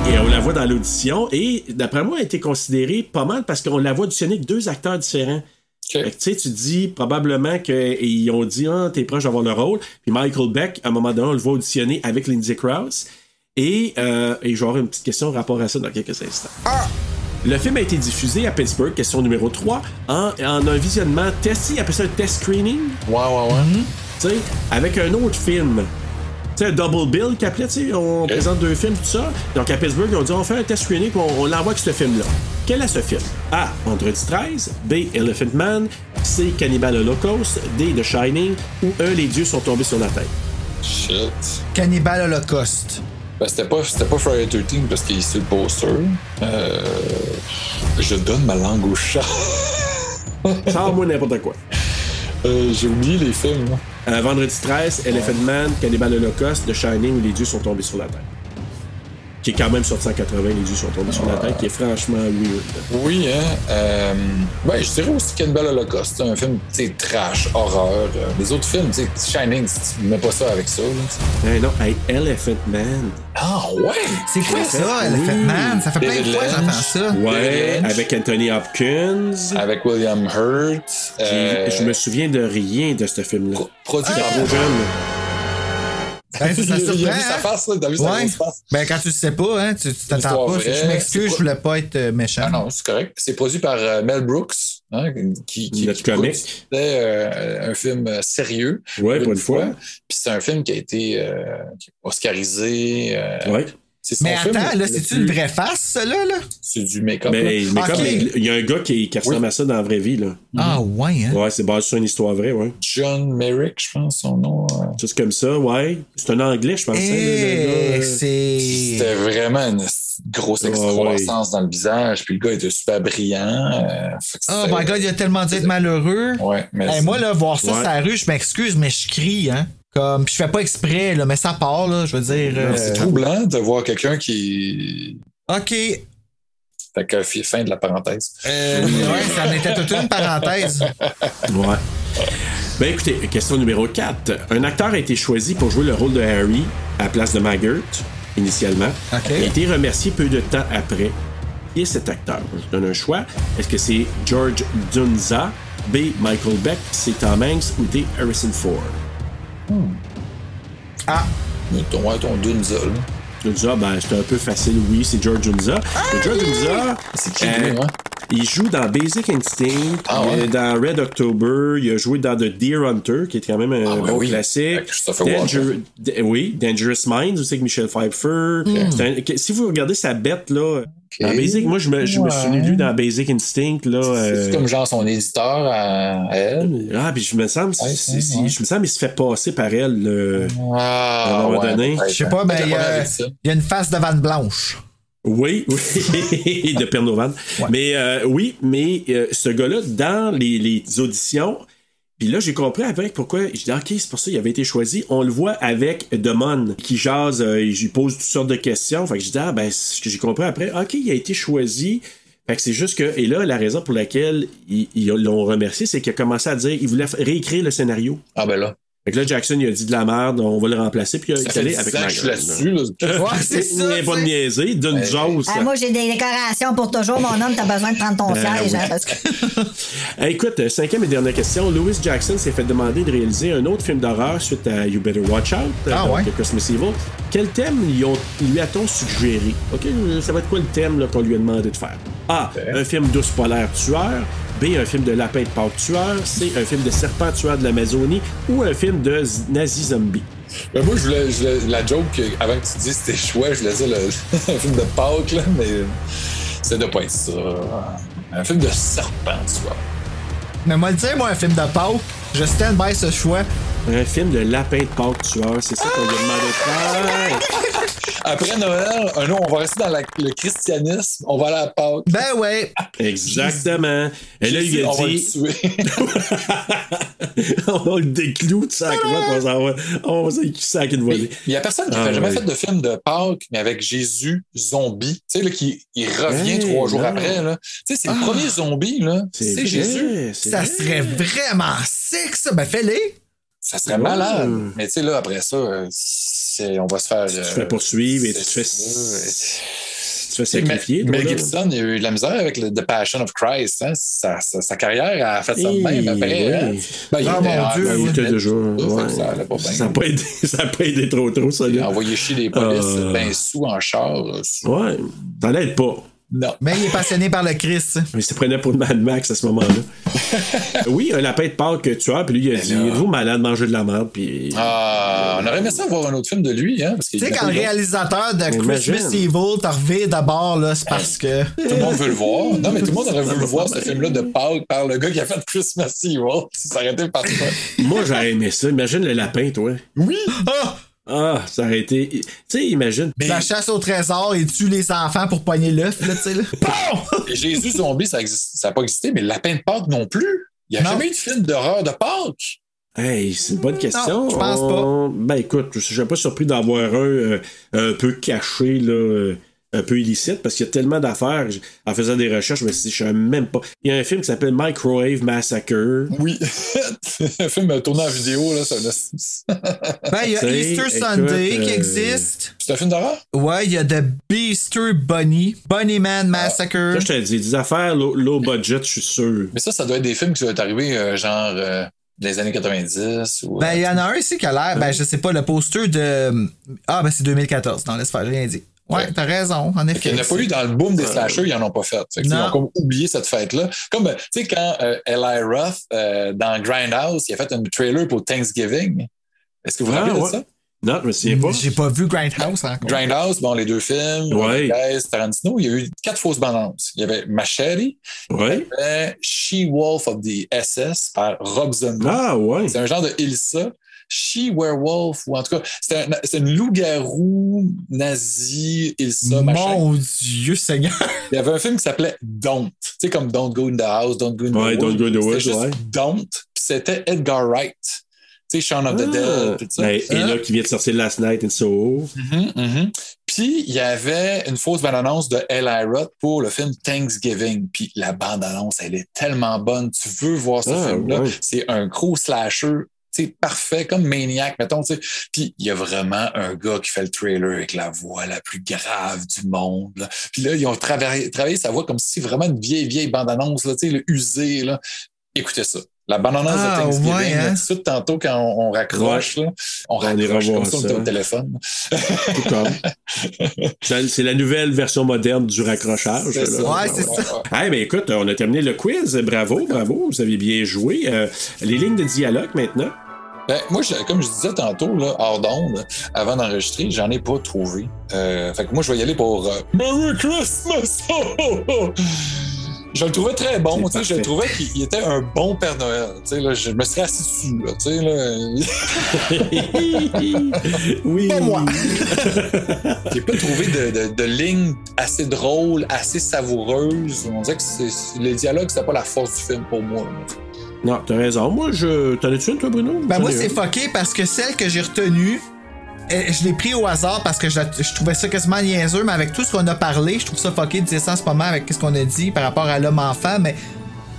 Et on la voit dans l'audition. Et d'après moi, elle a été considérée pas mal parce qu'on la voit auditionner avec deux acteurs différents. OK. Fait que, tu sais, tu dis probablement qu'ils ont dit, ah, t'es proche d'avoir le rôle. Puis Michael Beck, à un moment donné, on le voit auditionner avec Lindsay Krause. Et, euh, et j'aurai une petite question en rapport à ça dans quelques instants. Le film a été diffusé à Pittsburgh, question numéro 3, en, en un visionnement test, il appelle ça un test screening, Ouais, ouais, ouais. tu sais, avec un autre film. Tu sais, un double bill qu'il appelait, tu sais, on présente deux films, tout ça. Donc à Pittsburgh, ils ont dit, on fait un test screening, puis on, on l'envoie avec ce film-là. Quel est ce film? A. Vendredi 13. B. Elephant Man. C. Cannibal Holocaust. D. The Shining. Ou E. Les dieux sont tombés sur la tête. Shit. Cannibal Holocaust. Ben, c'était pas, c'était pas Friday 13 parce qu'il est sur le poster. Euh, je donne ma langue au chat. Sors-moi n'importe quoi. Euh, j'ai oublié les films. Euh, vendredi 13, Elephant Man, Cannibal Holocaust, The Shining, où les dieux sont tombés sur la tête. Qui est quand même sorti en 80, les dieux sont tombés sur la tête, qui est franchement weird. Oui, hein. Euh, ben, je dirais aussi Cannibal Holocaust. C'est un film, tu sais, trash, horreur. Euh, Les autres films, tu sais, Shining, tu mets pas ça avec ça. là. Hey, non, hey, Elephant Man. Ah, ouais! C'est quoi ça. Elephant Man? Ça fait plein de fois que j'entends ça. Ouais, avec Anthony Hopkins. Avec William Hurt. J'ai- euh, Je me souviens de rien de ce film-là. pro- produit J'étais par trop jeune. Ben, ça, surprend, hein? face, là, t'as vu sa Ouais. grosse face. Ben, quand tu le sais pas, hein, tu t'attends pas. vraie, je m'excuse, je voulais pas être euh, méchant. Ah non, c'est correct. C'est produit par euh, Mel Brooks, hein, qui, qui, Notre qui comique. produisait, euh, un film sérieux. Ouais, pour une fois. Puis c'est un film qui a été euh, oscarisé. euh, Ouais. Mais attends, là, c'est-tu une vraie face, ça, là? là? C'est du make-up. Mais, il y a un gars qui, qui ressemble à ça dans la vraie vie. Là. Ah, ouais, hein? Ouais, c'est basé sur une histoire vraie, ouais. John Merrick, je pense, son nom. euh, Juste comme ça, ouais. C'est un anglais, je gars, Eh, euh, c'est. C'était vraiment une grosse Ouais, excroissance dans le visage. Puis le gars était super brillant. euh, Oh my god, il a tellement dû être malheureux. Ouais, mais moi, là, voir ça Ouais. sur la rue, je m'excuse, mais je crie, hein. Comme, puis je fais pas exprès, là, mais ça part, là, je veux dire. euh, c'est troublant de voir quelqu'un qui. OK. Fait que fi- fin de la parenthèse. Euh, ouais, ça en était toute une parenthèse. Ouais. Ben écoutez, question numéro 4. Un acteur a été choisi pour jouer le rôle de Harry à la place de Maggart, initialement. OK. Il a été remercié peu de temps après. Qui est cet acteur? Je vous donne un choix. Est-ce que c'est George Dunza, B. Michael Beck, C. Tom Hanks ou D. Harrison Ford? Ah, Ton, ouais, ton Dunza, là. Dunza, ben c'est un peu facile, oui, c'est George Dunza. Mais George Dunza, C'est qui, euh, hein? il joue dans Basic Instinct, Ah ouais? dans Red October, il a joué dans The Deer Hunter, qui est quand même un Ah bon oui. classique. Oui, Dangerous Minds aussi avec Michel Pfeiffer. Un- que- si vous regardez sa bête, là, dans Basic, moi je me, je me suis Ouais. lu dans Basic Instinct, là. C'est euh, comme genre son éditeur à, elle? ah, puis je me semble, Ouais, ouais. je me semble, il se fait passer par elle. là. Ah, À un moment donné. je sais pas, mais il y, a, une face de vanne blanche. Oui, *laughs* oui, de Pernovan. Mais euh, oui, mais euh, ce gars-là, dans les, les auditions, puis là, j'ai compris après pourquoi. J'ai dit, OK, c'est pour ça qu'il avait été choisi. On le voit avec Demon, qui jase, euh, il lui pose toutes sortes de questions. Fait que j'ai dit, ah, ben, ce que j'ai compris après, OK, il a été choisi. Fait que c'est juste que. Et là, la raison pour laquelle ils l'ont remercié, c'est qu'il a commencé à dire, il voulait réécrire le scénario. Ah, ben là. Fait que là, Jackson, il a dit de la merde, on va le remplacer, puis il est allé 10 avec que je là-dessus. là. *laughs* C'est ça, Il a pas de niaiser, d'une jose. Ah, moi, j'ai des décorations pour toujours, mon homme. T'as besoin de prendre ton Ben siège, oui. hein. Euh, *laughs* Écoute, euh, cinquième et dernière question. Louis Jackson s'est fait demander de réaliser un autre film d'horreur suite à You Better Watch Out, euh, Ah donc, ouais? Christmas Evil. Quel thème lui, a-t-on suggéré? OK, euh, ça va être quoi le thème qu'on lui a demandé de faire? A. Un film d'ours polaire tueur. B. Un film de lapin de Pâques tueur. C. Un film de serpent tueur de l'Amazonie. Ou un film de nazi zombie. Ben, moi, je voulais, je voulais- la joke, avant que tu dises c'était choix, je voulais dire le, *laughs* un film de Pâques, là, mais ça doit pas être ça. Un film de serpent, tu vois. Mais moi, le dire, moi, un film de Pâques, je stand by ce choix. Un film de lapin de Pâques tueur. C'est ça qu'on lui a demandé de faire. Après Noël, un autre, on va rester dans la- le christianisme, on va aller à Pâques. Ben ouais. Exactement. Et là, il a *laughs* on va le dit. tuer. on le décloue de sac. on s'en va. On va sac une volée. Il y a personne qui Ah, n'a jamais ouais. fait de film de Pâques, mais avec Jésus zombie. Tu sais, là, qui il revient Hey, trois jours non. après. là. Tu sais, c'est le Ah. premier zombie, là. C'est Jésus. Ça vrai. serait vraiment sick, ça. Ben fais-les. Ça serait Ouais. malade. Mais tu sais, là, après ça, euh, on va se faire. Tu te fais poursuivre et tu te fais, tu fais sacrifier. Mel. Gibson, il a eu de la misère avec le The Passion of Christ. Hein? Sa, sa- sa carrière a fait ça de Eh, même après. hein? Ben, il Ah, mon Dieu, Il était déjà. ouais. Ça pas n'a pas, *laughs* pas aidé trop trop, ça. Il a envoyé chier les polices Ah. ben sous en char. là, sous- Ouais, ça l'aide pas. Non. Mais il est passionné par le Christ. Mais il se prenait pour Mad Max à ce moment-là. *laughs* oui, un lapin de Pâques tueur, puis lui, il a dit là- Êtes-vous malade, manger de la merde, puis. Ah, on aurait aimé ça voir un autre film de lui. Hein? Tu sais, quand le réalisateur de. Christmas Evil t'a revé d'abord, là, c'est parce que. Tout le monde veut le voir. Non, mais tout le monde aurait voulu le *laughs* voir, ce film-là de Pâques par le gars qui a fait Christmas Evil. Si ça aurait été parfait. Moi, j'aurais aimé ça. Imagine le lapin, toi. Oui! Ah! Ah, ça aurait été. Tu sais, imagine. La chasse au trésor et tue les enfants pour pogner l'œuf, là, tu sais, là. *laughs* Jésus zombie, ça n'a pas existé, mais Lapin de Pâques non plus. Il n'y a Non. jamais eu de film d'horreur de Pâques. Hey, c'est une bonne question. Non, je pense pas. On- Ben écoute, je suis pas surpris d'avoir un euh, un peu caché, là, euh, un peu illicite, parce qu'il y a tellement d'affaires. En faisant des recherches, je me suis dit, je savais même pas. Il y a un film qui s'appelle Microwave Massacre. Oui. *laughs* un film tourné en vidéo, là, ça Ben, il y a sais, Easter écoute, Sunday qui euh, existe. C'est un film d'horreur? Ouais, il y a The Beaster Bunny. Bunnyman Massacre. Là, je te dis, des affaires low, low budget, je suis sûr. Mais ça, ça doit être des films qui doivent être arrivés, euh, genre, euh, des années 90. Ou, Ben, il y en a un ici qui a l'air, ben, je sais pas, le poster de. Ah, ben, c'est 2014. Non, laisse faire, j'ai rien dit. Ouais, t'as raison, en effet. Il n'y en a pas eu dans le boom des slashers, ils n'en ont pas fait. Fait que, Non. ils ont comme oublié cette fête-là. Comme, tu sais, quand euh, Eli Roth, euh, dans Grindhouse, il a fait un trailer pour Thanksgiving. Est-ce que vous vous Ah, rappelez de ça? Non, je me souviens pas. J'ai pas vu Grindhouse encore. Grindhouse, bon, les deux films, Ouais. Rodriguez, Tarantino, il y a eu quatre fausses bandes annonces. Il y avait Machete, Ouais. il y avait She-Wolf of the SS par Rob Zombie. Ah, ouais. C'est un genre de Ilsa. She-Werewolf, ou en tout cas, c'est un- une loup-garou nazi, Ilsa, machin. Mon Dieu Seigneur. *laughs* Il y avait un film qui s'appelait Don't. Tu sais, comme Don't Go in the House, Don't Go in the Ouais, Woods. Don't Go in the Woods, ouais. Don't. Puis c'était Edgar Wright. Tu sais, Shaun of the Ah. Dead, tout ça. Ben, et là, qui vient de sortir Last Night in Soho. Mhm. Puis, il y avait une fausse bande-annonce de Eli Roth pour le film Thanksgiving. Puis, la bande-annonce, elle est tellement bonne. Tu veux voir ce Ah, film-là? ouais. C'est un gros slasher. Parfait, comme Maniac, mettons. Puis il y a vraiment un gars qui fait le trailer avec la voix la plus grave du monde. là. Puis là, ils ont travaillé, travaillé sa voix comme si vraiment une vieille, vieille bande-annonce, là, le usé. Là. Écoutez ça. La bande-annonce Ah, de Thanksgiving, ouais, là, hein? tout de tantôt, quand on, on raccroche, là, on raccroche comme ça, on était au téléphone. Tout comme. *laughs* C'est la nouvelle version moderne du raccrochage. C'est ça. là. Ouais, c'est ça. Hey, ben écoute, on a terminé le quiz. Bravo, bravo. Vous avez bien joué. Euh, les lignes de dialogue maintenant. Ben, moi, je- comme je disais tantôt, là, hors d'onde, avant d'enregistrer, j'en ai pas trouvé. Euh, fait que moi, je vais y aller pour euh, Merry Christmas! *laughs* Je le trouvais très bon. tu sais, Je le trouvais qu'il il était un bon Père Noël. tu sais, Là, je me serais assis dessus. Là, tu sais, là. *laughs* oui. Pas moi. *laughs* J'ai pas trouvé de, de, de ligne assez drôle, assez savoureuse. On dirait que les dialogues, c'était pas la force du film pour moi. là. Non, t'as raison. Moi, je. T'en as-tu une, toi, Bruno? Ben moi, c'est fucké parce que celle que j'ai retenue, euh, je l'ai pris au hasard parce que je, trouvais ça quasiment niaiseux, mais avec tout ce qu'on a parlé, je trouve ça fucké de dire ça en ce moment avec ce qu'on a dit par rapport à l'homme-enfant, mais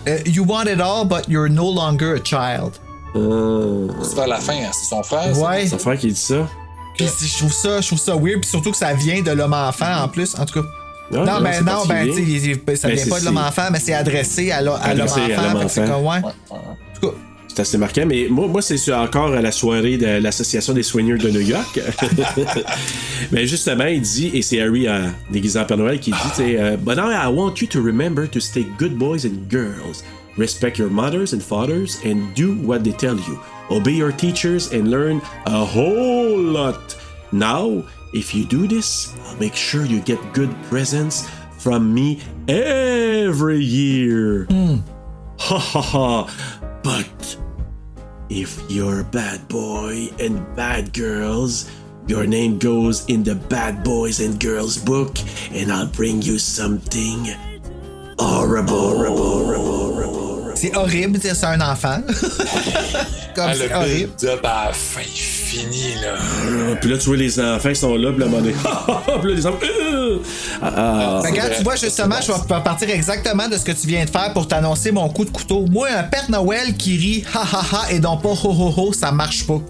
euh, You want it all, but you're no longer a child. C'est vers la fin, hein, c'est son frère. ça? Ouais. Son frère qui dit ça. Puis c'est- je trouve ça, je trouve ça weird, puis surtout que ça vient de l'homme-enfant en plus, en tout cas. Non, non, ben c'est non, ben tu ça vient c'est- pas de l'homme-enfant, mais c'est adressé à l'ho- à Adressé à l'homme-enfant. fait que C'est comme, ouais. C'est assez marquant, mais moi, moi c'est sur- encore à la soirée de l'Association des soigneurs de New York. *laughs* mais justement, il dit, et c'est Harry euh, déguisé en Père Noël qui dit, tu sais, euh, But now I want you to remember to stay good boys and girls. Respect your mothers and fathers and do what they tell you. Obey your teachers and learn a whole lot. Now, if you do this, I'll make sure you get good presents from me every year. Hmm. Ha ha ha. But if you're bad boy and bad girls, your name goes in the bad boys and girls book, and I'll bring you something horrible, horrible, horrible, horrible. C'est horrible de dire ça à un enfant. *laughs* Comme Ah, c'est le horrible. à la fin, il finit, là. Ah, Puis là, tu vois les enfants qui sont là, puis un moment donné, *laughs* puis là, les enfants. euh, ah, ah. Ben, regarde, tu vois, justement, je vais partir exactement de ce que tu viens de faire pour t'annoncer mon coup de couteau. Moi, un Père Noël qui rit ha ha ha et non pas ho ho ho, ça marche pas.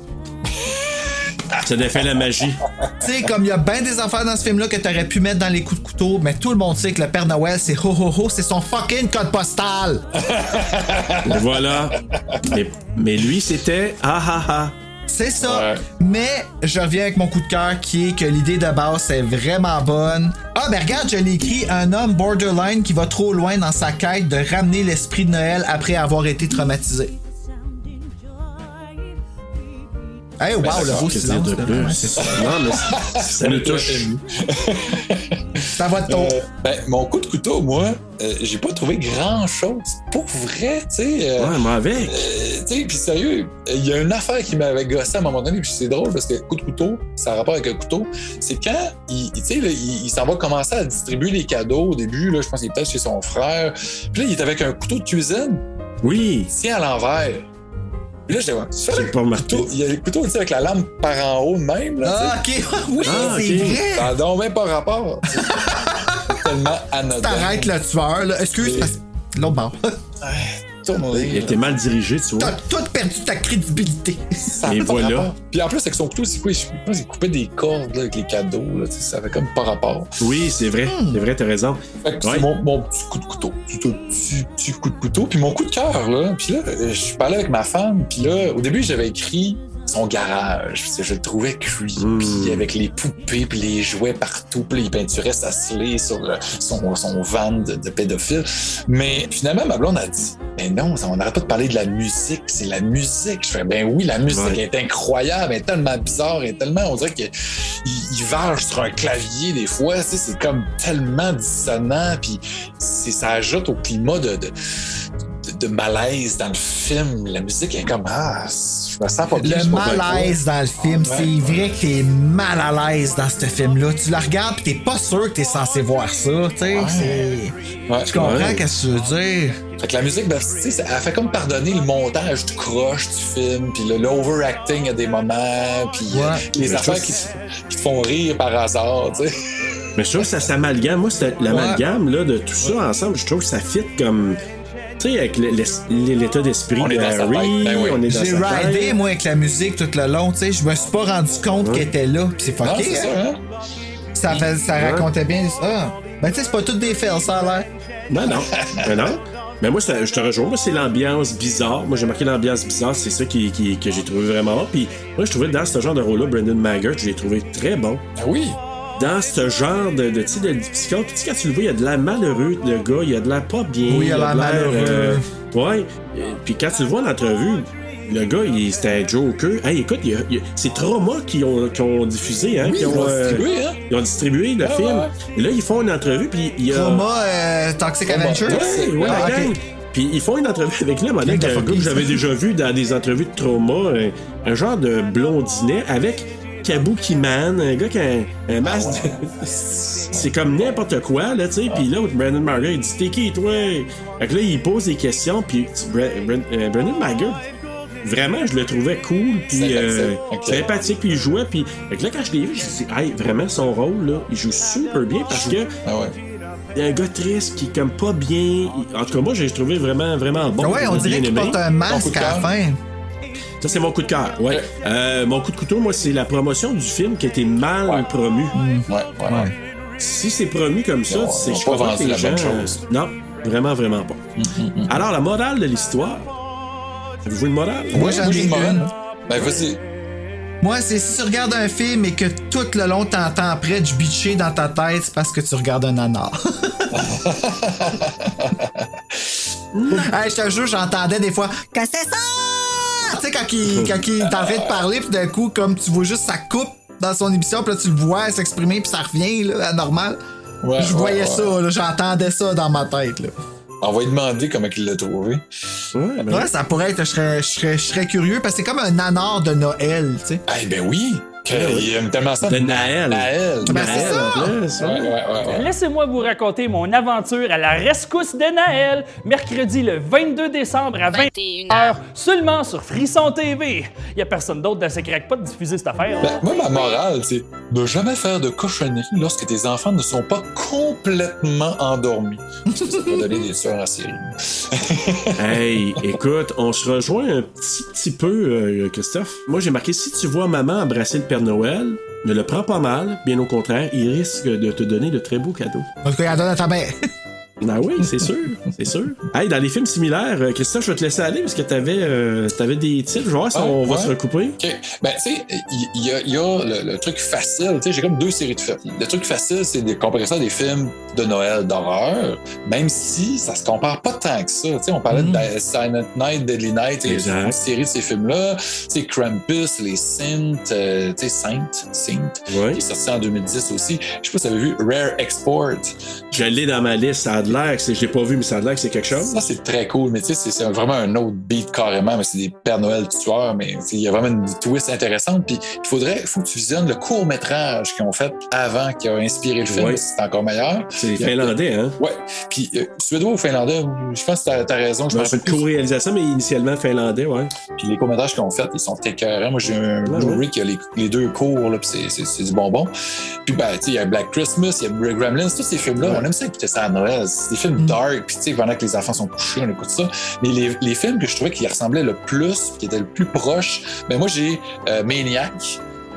*laughs* Ça défait la magie. Tu sais, comme il y a bien des affaires dans ce film-là que t'aurais pu mettre dans les coups de couteau, mais tout le monde sait que le Père Noël, c'est ho ho ho, c'est son fucking code postal. *laughs* voilà. Mais, mais lui, c'était ah ah ah. C'est ça. Mais je reviens avec mon coup de cœur qui est que l'idée de base c'est vraiment bonne. Ah ben regarde, je l'ai écrit un homme borderline qui va trop loin dans sa quête de ramener l'esprit de Noël après avoir été traumatisé. Hey, wow, Ben, le beau silence. de là, plus? ouais, c'est ça. Non, mais *laughs* ça, nous touche. Ça va de ton. Euh, ben, mon coup de couteau, moi, euh, j'ai pas trouvé grand-chose. Pour vrai, tu sais. euh, Ouais, moi avec. euh, tu sais, puis sérieux, il y a une affaire qui m'avait gossé à un moment donné, puis c'est drôle parce que coup de couteau, ça a rapport avec un couteau. C'est quand il, tu sais, là, il, il s'en va commencer à distribuer les cadeaux au début, là, je pense qu'il est peut-être chez son frère. Puis là, il est avec un couteau de cuisine. Oui. Il tient à l'envers. Là, ouais, tu fais J'ai le pas couteau, il y a le couteau avec la lame par en haut de même. Là, Ah, ok, *laughs* oui, Ah, c'est vrai. Ça n'a donc même pas rapport. *laughs* C'est tellement anodin. T'arrêtes le tueur, là. Excuse, Et- parce- l'autre bord. *laughs* Il était mal dirigé, tu vois. T'as tout perdu ta crédibilité. *laughs* Et voilà. Puis en plus, avec son couteau, c'est quoi? Je pense qu'il coupait des cordes là, avec les cadeaux. Là, ça avait comme pas rapport. Oui, c'est vrai. C'est vrai, t'as raison. Ouais. c'est mon, mon petit coup de couteau. Petit, petit, petit coup de couteau. Puis mon coup de cœur, là. Puis là, euh, je parlais avec ma femme. Puis là, au début, j'avais écrit son garage. Je le trouvais creepy avec les poupées puis les jouets partout. Puis il peinturait sa slay sur le- son, son van de, de pédophile. Mais finalement, ma blonde a dit Mais non, on n'arrête pas de parler de la musique. C'est la musique. Je fais Ben oui, la musique Ouais. est incroyable. Elle est tellement bizarre. Elle est tellement. On dirait qu'il il varge sur un clavier des fois. Tu sais, c'est comme tellement dissonant. Puis ça ajoute au climat de, de, malaise dans le film. La musique est comme Ah, me sens pas bien. je Le malaise dans le film, Ouais, c'est vrai que t'es mal à l'aise dans ce film-là. Tu la regardes pis t'es pas sûr que t'es censé voir ça, tu sais. Ouais. Tu comprends Ouais. qu'est-ce que tu veux dire? Fait que la musique, ben, tu sais, ça- elle fait comme pardonner le montage du croche du film, puis le l'overacting à des moments, puis euh, Ouais. les Mais affaires qui, qui te font rire par hasard, tu sais. Mais je trouve que ça s'amalgame. Moi, c'est l'amalgame de tout ça ensemble. Je trouve que ça fit comme. Tu sais, avec l'état d'esprit de Harry. Ben oui. On est dans J'ai ridé, moi, avec la musique tout le long, tu sais. Je me suis pas rendu compte qu'elle était là. Pis c'est Non, fucké, c'est ça, hein? hein? Ça, racontait bien ça. Ben, tu sais, c'est pas toutes des fails, ça a l'air. Ben non. Ben non. Mais moi, je te rejoins. Moi, c'est l'ambiance bizarre. Moi, j'ai marqué l'ambiance bizarre. C'est ça qui, qui- que j'ai trouvé vraiment bon. Puis moi, je trouvais dans ce genre de rôle-là, Brendan Maggart, je l'ai trouvé très bon. Ah oui. Dans ce genre de, de, de psychologue. Puis quand tu le vois, il y a de l'air malheureux, le gars. Il y a de l'air pas bien. Oui, il a de l'air malheureux. ouais. Euh, Puis quand tu le vois en entrevue, le gars, il- c'était un joker. Hey, écoute, il y il y c'est Trauma qui ont, qui ont diffusé, hein? Oui, qui ils ont, euh, distribué, hein? Ils ont distribué le Ah, film. ouais. Et là, ils font une entrevue, puis il y a. Trauma, euh, Toxic. Avenger? Ouais, ouais, Ah, la ok. gang. Puis ils font une entrevue avec lui, un de gars que j'avais déjà vu dans des entrevues de trauma, un, un genre de blondinet avec Kabuki Man, un gars qui a un, un masque. De- *laughs* C'est comme n'importe quoi, là, tu sais. Puis l'autre, Brandon Margaret, il dit T'es qui, toi? Fait que là, il pose des questions, puis Bra- Bra- euh, Brandon Margaret, vraiment, je le trouvais cool, puis euh, Sympathique, puis il jouait. Puis fait que là, quand je l'ai vu, je me suis dit Hey, vraiment, son rôle, là, il joue super bien parce que. Ah ouais. Il y a un gars triste qui est comme pas bien. En tout cas, moi, j'ai trouvé vraiment, vraiment bon. ouais, on dirait qu'il porte un masque à la fin. Ça, c'est mon coup de cœur, ouais. Euh, mon coup de couteau, moi, c'est la promotion du film qui a été mal Ouais. promu. Ouais, ouais. Ouais. Si c'est promu comme ça, c'est je pas que les la bonne gens- chose. Non, vraiment, vraiment pas. Alors, la morale de l'histoire. Avez-vous une morale? Moi, j'en ai j'ai une morale. une. Ben vas-y. Moi, c'est si tu regardes un film et que tout le long t'entends après du bitcher dans ta tête, c'est parce que tu regardes un nanar. *laughs* *laughs* hey, je te jure, j'entendais des fois que c'est ça! Tu sais, quand il, quand il est en train de parler, puis d'un coup, comme tu vois juste ça coupe dans son émission, puis là, tu le vois s'exprimer, puis ça revient, là, à normal. Ouais, je ouais, voyais ouais. ça, là, j'entendais ça dans ma tête, là. On va lui demander comment il l'a trouvé. Ouais, ben, Ouais, ça pourrait être, je serais, je serais, je serais curieux, parce que c'est comme un nanar de Noël, tu sais. Eh ben oui. Il aime tellement ça. De Naël. Naël. Ben, Naël, ça. en plus, ouais. Ouais, ouais, ouais, ouais. Laissez-moi vous raconter mon aventure à la rescousse de Naël, mercredi le 22 décembre à 21h, seulement sur Frisson TV. Y a personne d'autre dans ce crackpot de diffuser cette affaire. Ben, moi, ma morale, c'est ne jamais faire de cochonneries lorsque tes enfants ne sont pas complètement endormis. Ça peut donner des tueurs en série. *laughs* Hey, écoute, on se rejoint un petit, petit peu, euh, Christophe. Moi, j'ai marqué si tu vois maman embrasser le Père Noël, ne le prends pas mal, bien au contraire, il risque de te donner de très beaux cadeaux. *laughs* Ben oui, c'est sûr, c'est sûr. Hey, dans les films similaires, euh, Christophe, je vais te laisser aller parce que t'avais euh, t'avais des titres. Je vais voir si Ouais, on va se recouper. Ben, tu sais, il y, a, y a le, le truc facile. Tu sais, j'ai comme deux séries de films. Le truc facile, c'est de comparer ça à des films de Noël d'horreur, même si ça se compare pas tant que ça. Tu sais, on parlait de Silent Night, Deadly Night, et. Exact. une série de ces films-là. Tu sais, Krampus, Les Saints, euh, tu sais, Saint, Saint, Ouais. qui est sorti en 2010 aussi. Je sais pas si vous avez vu Rare Export. Je l'ai dans ma liste, ça a de l'air que c'est- je l'ai pas vu, mais ça a de l'air que c'est quelque chose. Ça, c'est très cool, mais tu sais, c'est- vraiment un autre beat carrément, mais c'est des Père Noël tueurs, mais il y a vraiment une twist intéressante. Puis il faudrait, faut que tu visionnes le court-métrage qu'ils ont fait avant, qui a inspiré le film, Ouais. c'est encore meilleur. C'est finlandais, hein? Ouais. Puis euh, suédois ou finlandais, je pense que t'as as raison. Je c'est une co-réalisation, mais initialement finlandais, ouais. Puis les courts-métrages qu'ils ont fait, ils sont écœurants. Moi, j'ai un Ouais, Blu-ray qui a les, les deux cours, là, puis c'est- c'est c'est du bonbon. Puis, ben, tu sais, il y a Black Christmas, il y a Gremlins, tous ces films-là, on aime ça écouter ça à Noël. C'est des films dark, puis tu sais, pendant que les enfants sont couchés, on écoute ça. Mais les, les films que je trouvais qui ressemblaient le plus, qui étaient le plus proches, ben moi, j'ai euh, Maniac.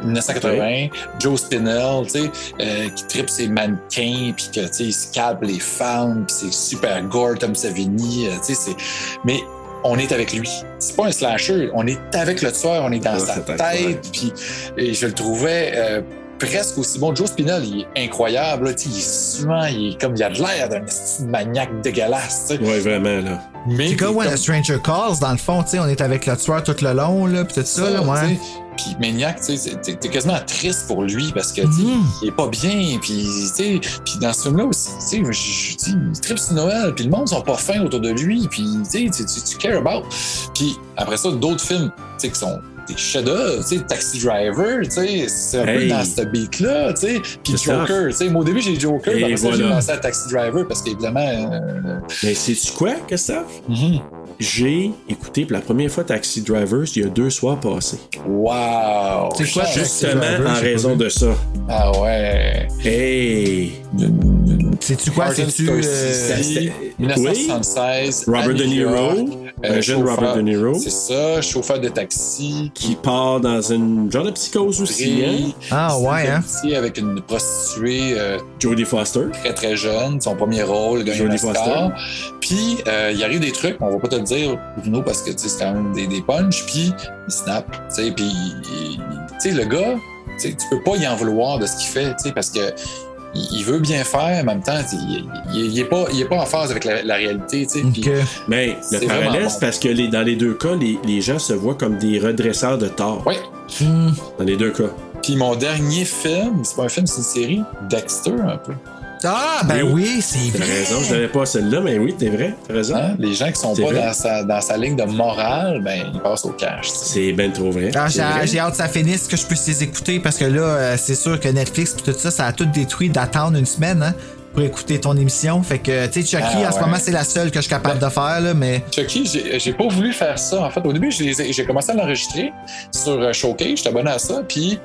1980, Joe Spinell, tu sais, euh, qui tripe ses mannequins, puis que, tu sais, il scalpe les femmes, puis c'est super gore, Tom Savini, euh, tu sais, c'est... Mais on est avec lui. C'est pas un slasher, on est avec le tueur, on est dans sa tête, puis je le trouvais euh, presque aussi bon. Joe Spinell, il est incroyable, là, tu sais, il est suant, il est comme, il a de l'air d'un maniaque dégueulasse, tu sais. Ouais, vraiment, là. Mais C'est comme When a Stranger Calls, dans le fond, tu sais, on est avec le tueur tout le long, là, pis tout ça, là, ouais. Puis Maniac, tu sais, t'es quasiment triste pour lui parce que Mhm. il est pas bien. Puis tu sais, puis dans ce film-là aussi, tu sais, je- je dis, il tripe sur Noël. Puis le monde sont pas fins autour de lui. Puis tu sais, tu, tu, tu care about. Puis après ça, d'autres films, tu sais, qui sont des chefs-d'œuvre, tu sais, Taxi Driver, tu sais, c'est un Hey. peu dans ce beat-là, tu sais. Puis. Joker, tu sais, moi au début j'ai Joker, Et puis après ça j'ai pensé à Taxi Driver parce qu'évidemment, euh, Mais sais-tu quoi, Christophe? Mhm. J'ai écouté pour la première fois Taxi Drivers il y a deux soirs passés. wow. C'est quoi. Justement Driver, en raison vu. de ça? Ah ouais. Hey! C'est-tu quoi? C'est-tu. euh, Scorsese, 1976. Robert De Niro, Un jeune chauffeur- Robert De Niro. C'est ça, chauffeur de taxi. Qui part dans une genre de psychose aussi, hein? Ah, ouais, hein? Ici avec une prostituée euh, Jodie Foster. très très jeune, son premier rôle, Jodie Oscar. Puis euh, il arrive des trucs, on va pas te le dire, Bruno, parce que c'est quand même des, des punchs. Puis il snap, tu sais, puis le gars, tu peux pas y en vouloir de ce qu'il fait, tu sais, parce que il, veut bien faire, en même temps, il, il, il est pas, il est pas en phase avec la, la réalité, tu sais. Mais le parallèle, bon. c'est parce que les- dans les deux cas, les, les gens se voient comme des redresseurs de tort. Hmm. Dans les deux cas. Puis mon dernier film, c'est pas un film, c'est une série, Dexter un peu. Ah, ben oui, c'est T'as vrai. raison, je n'avais pas celle-là, mais oui, t'es vrai, t'as raison. Hein? Les gens qui sont pas dans sa, dans sa ligne de morale, ben ils passent au cash. C'est ben trop vrai. Ah, j'ai, vrai. j'ai hâte que ça finisse, que je puisse les écouter parce que là, euh, c'est sûr que Netflix et tout ça, ça a tout détruit d'attendre une semaine hein, pour écouter ton émission. Fait que, tu sais, Chucky, Ah, en ce moment, c'est la seule que je suis capable de faire, là, mais. Chucky, j'ai j'ai pas voulu faire ça. En fait, au début, je j'ai commencé à l'enregistrer sur euh, Showcase, j'étais abonné à ça, puis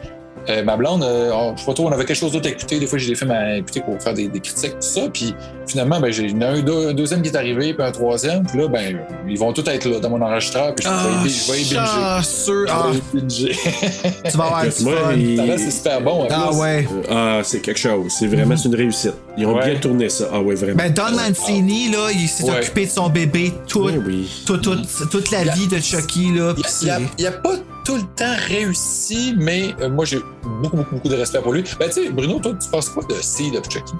euh, ma blonde, euh, on, je sais pas trop, on avait quelque chose d'autre à écouter. Des fois, j'ai des films à écouter pour faire des, des critiques, tout ça. Puis finalement, ben, j'ai il y en a un, deux- un deuxième qui est arrivé, puis un troisième. Puis là, ben, ils vont tous être là dans mon enregistreur, puis je Ah, vais y- je vais y binger. chanceux. Je Ah, binger. tu vas avoir du fun. c'est super bon. Ah plus. ouais. Ah, c'est quelque chose. C'est vraiment une réussite. Ils ont Ouais. bien tourné ça. Ah ouais, vraiment. Ben, Don Mancini, là, il s'est Ouais. occupé de son bébé tout, Oui, oui. tout- tout- toute la a- vie de Chucky, là. Il pis n'y a, c'est- il y a pas tout le temps réussi, mais euh, moi, j'ai beaucoup, beaucoup, beaucoup de respect pour lui. Ben, tu sais, Bruno, toi, tu penses quoi de Seed of Chucky?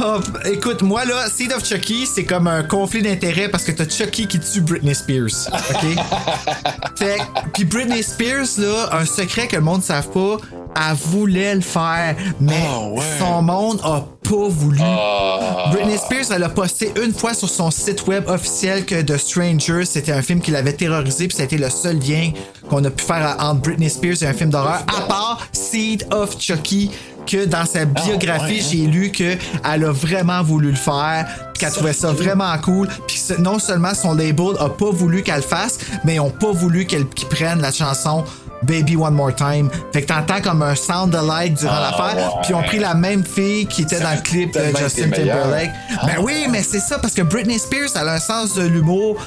Ah, écoute, moi là, Seed of Chucky, c'est comme un conflit d'intérêts parce que t'as Chucky qui tue Britney Spears. OK? *laughs* fait puis Britney Spears, là, un secret que le monde ne savent pas, elle voulait le faire, mais Ah, ouais. son monde a pas voulu. Ah. Britney Spears, elle a posté une fois sur son site web officiel que The Stranger, c'était un film qui l'avait terrorisé, puis c'était le seul lien qu'on a pu faire entre Britney Spears et un film d'horreur, à part Seed of Chucky, que dans sa biographie, ouais, hein? j'ai lu que elle a vraiment voulu le faire, qu'elle trouvait ça vraiment cool, puis non seulement son label a pas voulu qu'elle le fasse, mais ils ont pas voulu qu'elle prenne la chanson Baby One More Time. Fait que t'entends comme un sound alike durant Ah, l'affaire, ouais. puis ils ont pris la même fille qui était Ça dans le clip de Justin. Timberlake. Ah, ben oui, mais c'est ça, parce que Britney Spears, elle a un sens de l'humour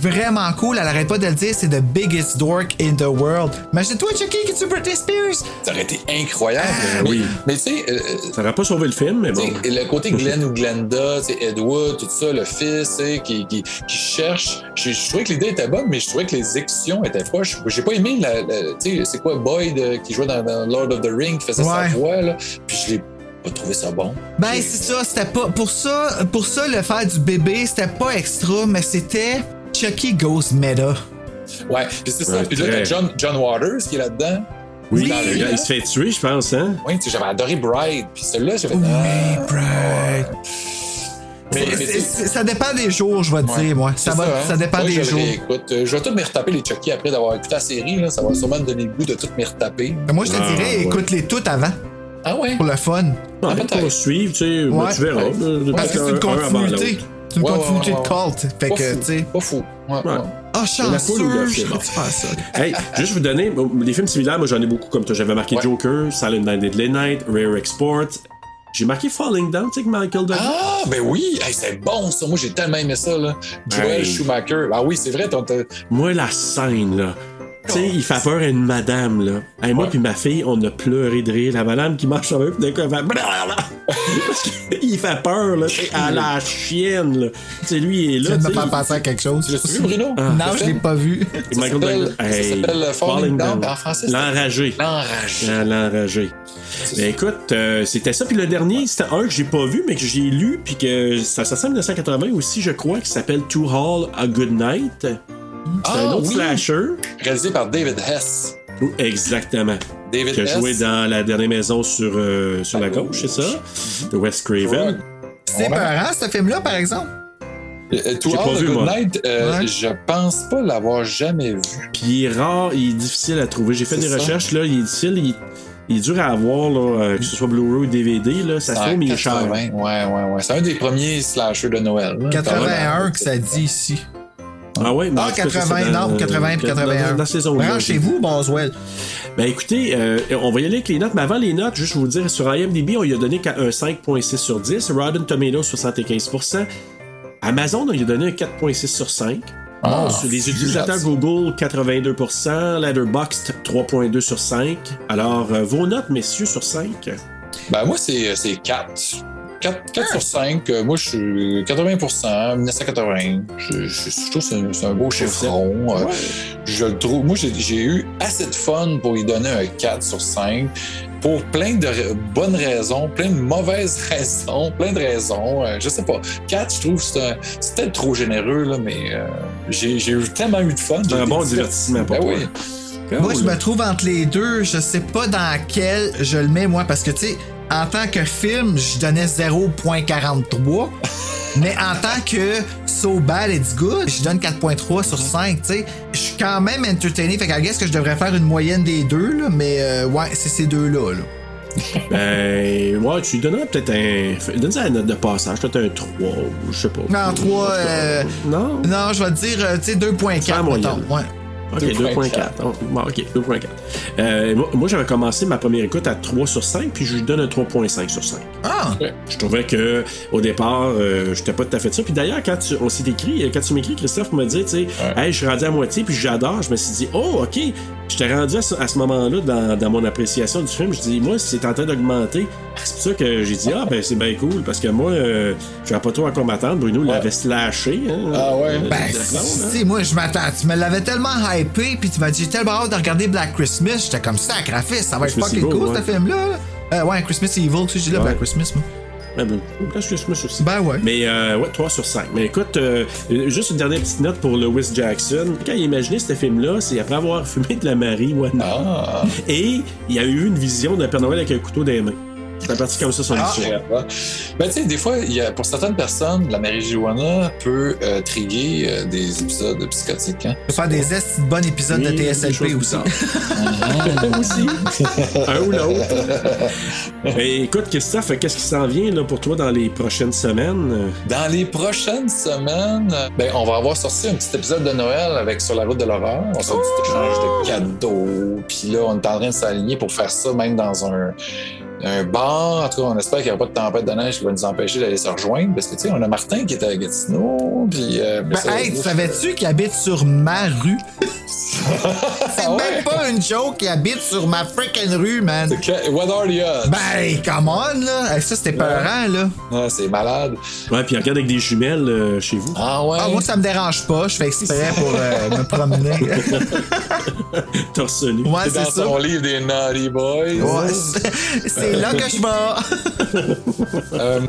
vraiment cool. Elle arrête pas de le dire, c'est the biggest dork in the world. Imagine-toi, Chucky, qui tue Britney Spears. Ça aurait été incroyable. Ah, mais, oui. Mais tu sais, euh, Ça n'aurait pas sauvé le film, mais bon. tu le côté *laughs* Glenn ou Glenda, tu sais, Edward, tout ça, le fils, tu sais, qui, qui, qui cherche. Je, je trouvais que l'idée était bonne, mais je trouvais que les exécutions étaient je- J'ai pas aimé la. la- tu sais, c'est quoi Boyd euh, qui jouait dans, dans Lord of the Ring, qui faisait Ouais. sa voix, là. Puis je l'ai pas trouvé ça bon. Ben c'est ça, c'était pas pour ça, pour ça le faire du bébé, c'était pas extra, mais c'était Chucky Goes Meta. Ouais, puis c'est ça. Ouais, puis là, t'as John, John Waters qui est là-dedans. Oui, Dans le il, gars. se fait tuer, je pense, hein? Oui, tu sais, j'avais adoré Bride. Puis celui-là, j'avais. Oui, Ah, Brad. mais, Ça dépend des jours, je vais te Ouais. dire, moi. Ça, hein. ça dépend des jours. réécoute. Euh, je vais tout me retaper les Chucky après d'avoir écouté la série. Là. Ça va sûrement me donner le goût de tout me retaper. Mais Moi, je te Ah, dirais, ouais. écoute-les toutes avant, Ah ouais? pour le fun. Ouais, peut-être. pour suivre, tu sais, Ouais. tu verras. Ouais. Parce que c'est une continuité. C'est une Ouais, continuité ouais, de culte. Fait Pas que, tu sais. Pas fou. Ouais. Ah, ou chanceux, le je film? vais te faire ça. Hey, juste vous donner des films similaires, moi j'en ai beaucoup comme toi. J'avais marqué Ouais. Joker, Silent Night, Deadly Night, Rare Export. J'ai marqué Falling Down, tu sais, Michael Douglas. Ah, ben oui, Hey, c'est bon ça. Moi, j'ai tellement aimé ça. Là. Joel Hey. Schumacher. Ah oui, c'est vrai. Moi, la scène, là. Tu sais, il fait peur à une madame, là. Hey, moi puis ma fille, on a pleuré de rire. La madame qui marche sur eux, puis d'un coup, elle fait blablabla. *laughs* Parce qu'il fait peur, là, tu à la chienne, là. Tu sais, lui, il est Tu là. viens de tu me faire penser à quelque chose. Tu l'as vu, Bruno? Ah. Non, je l'ai pas vu. S'appelle- ça Hey, s'appelle Falling Down, en français, c'est- L'enragé. L'enragé. Ah, L'enragé. Ben, écoute, euh, c'était ça. Puis le dernier, c'était un que j'ai pas vu, mais que j'ai lu, puis que ça, ça sent 1980 aussi, je crois, qui s'appelle To Hall a Good Night. C'est Ah, un autre oui. slasher. Réalisé par David Hess. Exactement. David Qui a Hess. joué dans La dernière maison sur, euh, sur la gauche, c'est ça? De Wes Craven. C'est peurant, ce film-là, par exemple? Euh, To J'ai pas All a vu, Good moi. Night, euh, Ouais. je pense pas l'avoir jamais vu. Puis il est rare, il est difficile à trouver. J'ai fait des ça. recherches, là, il est difficile, il, il est dur à avoir, là, euh, que ce soit Blu-ray ou DVD, là, ça se En fait, mais il est cher. 80, Ouais, ouais, ouais. C'est un des premiers slashers de Noël. là. 81 que ça dit ici. Ah ouais, Ah, tout cas, ça, 80, c'est dans- non, 80 puis dans- 81. Dans, dans ces zones-là. Branchez-vous, Boswell. Ben écoutez, euh, on va y aller avec les notes, mais avant les notes, juste vous dire, sur IMDb, on lui a donné un 5.6 sur 10, Rotten Tomatoes 75%, Amazon, on lui a donné un 4.6 sur 5. Ah, sur les utilisateurs. Google, 82%, Letterboxd, 3.2 sur 5. Alors, euh, vos notes, messieurs, sur 5? Ben, moi, c'est c'est 4. 4, 4 sur 5. Euh, Moi, je suis 80 1980. Je, je, je trouve que c'est un, c'est un beau chiffron. Euh, Je le trouve. Moi, j'ai eu assez de fun pour lui donner un 4 sur 5 pour plein de bonnes raisons, plein de mauvaises *laughs* raisons, plein de raisons. Euh, je sais pas. 4, je trouve que c'est peut-être trop généreux, là, mais euh, j'ai eu tellement eu de fun. C'est J'ai un bon diverti. divertissement pour Ben toi. oui. Moi, je me trouve entre les deux. Je sais pas dans quel je le mets, moi, parce que, tu sais, en tant que film, je donnais 0.43. mais en tant que So Bad It's Good, je donne 4.3 sur 5, tu sais. Je suis quand même entertainé. Fait que, guess que je devrais faire une moyenne des deux, là. Mais, euh, ouais, c'est ces deux-là, là. *laughs* Ben, ouais, tu lui donnerais peut-être un. Donne ça la note de passage, peut-être un 3, ou je sais pas. Non, 3. euh, Non? Non, je vais te dire, euh, tu sais, Faire 2.4, moyenne. mettons. Ouais. Ok, 2.4. Oh, bon, ok, 2.4. Euh, moi, moi, j'avais commencé ma première écoute à 3 sur 5, puis je lui donne un 3.5 sur 5. Ah! Je trouvais que au départ, euh, j'étais pas tout à fait ça. Puis d'ailleurs, quand tu, on s'est écrit, euh, quand tu m'écris, Christophe me dit, tu sais, hey, je suis rendu à moitié, puis j'adore, je me suis dit, oh, ok, j'étais rendu à ce, à ce moment-là dans, dans mon appréciation du film. Je dis, moi, c'est en train d'augmenter. C'est pour ça que j'ai dit, ah, ben, c'est bien cool, parce que moi, euh, je vais pas trop à quoi m'attendre. Bruno l'avait slashé. Hein, Ah ouais? Euh, Ben, blonde, hein. si, moi, je m'attends. Tu me l'avais tellement hypé, puis tu m'as dit, j'ai tellement hâte de regarder Black Christmas. J'étais comme ça, Sacrifice, ça va être fucking Evil, cool, ouais. ce film-là. Euh, ouais, Christmas Evil, tu sais, j'ai là, Ouais. Black Christmas, moi. Ouais, ben, Black Christmas aussi. Ben ouais. Mais euh, ouais, 3 sur 5. Mais écoute, euh, juste une dernière petite note pour Lewis Jackson. Quand il a imaginé ce film-là, c'est après avoir *laughs* fumé de la marijuana. Ah. Et il a eu une vision d'un Père Noël avec un couteau dans les mains. C'est parti comme ça son Ah. Ben, tu sais, des fois, il y a, pour certaines personnes, la marijuana peut euh, triguer euh, des épisodes psychotiques. Hein? Faire des estis de bon épisodes de Oui, TSLP aussi. aussi. *laughs* Un ou l'autre. Mais écoute, Christophe, qu'est-ce qui s'en vient là, pour toi dans les prochaines semaines? Dans les prochaines semaines, ben, on va avoir sorti un petit épisode de Noël avec Sur la route de l'horreur. On sort un petit échange de cadeaux. Puis là, on est en train de s'aligner pour faire ça même dans un, un bar. En tout cas, on espère qu'il n'y aura pas de tempête de neige qui va nous empêcher d'aller se rejoindre. Parce que, tu sais, on a Martin qui est à Gatineau. Puis, euh, Ben, ça- hey, tu savais-tu qu'il habite sur ma rue? *laughs* C'est Ah même pas une joke, il habite sur ma freaking rue, man. Que- What are the odds? Ben, come on, là. Hey, ça, c'était peurant, là. Ah, c'est malade. Ouais, puis regarde avec des jumelles euh, chez vous. Ah ouais? Ah, moi, ça me dérange pas. Je fais exprès pour euh, *laughs* me promener. Torse nu. Ouais, c'est c'est dans ça. son livre des Naughty Boys. Ouais, c'est- *laughs* vais. *laughs* Euh,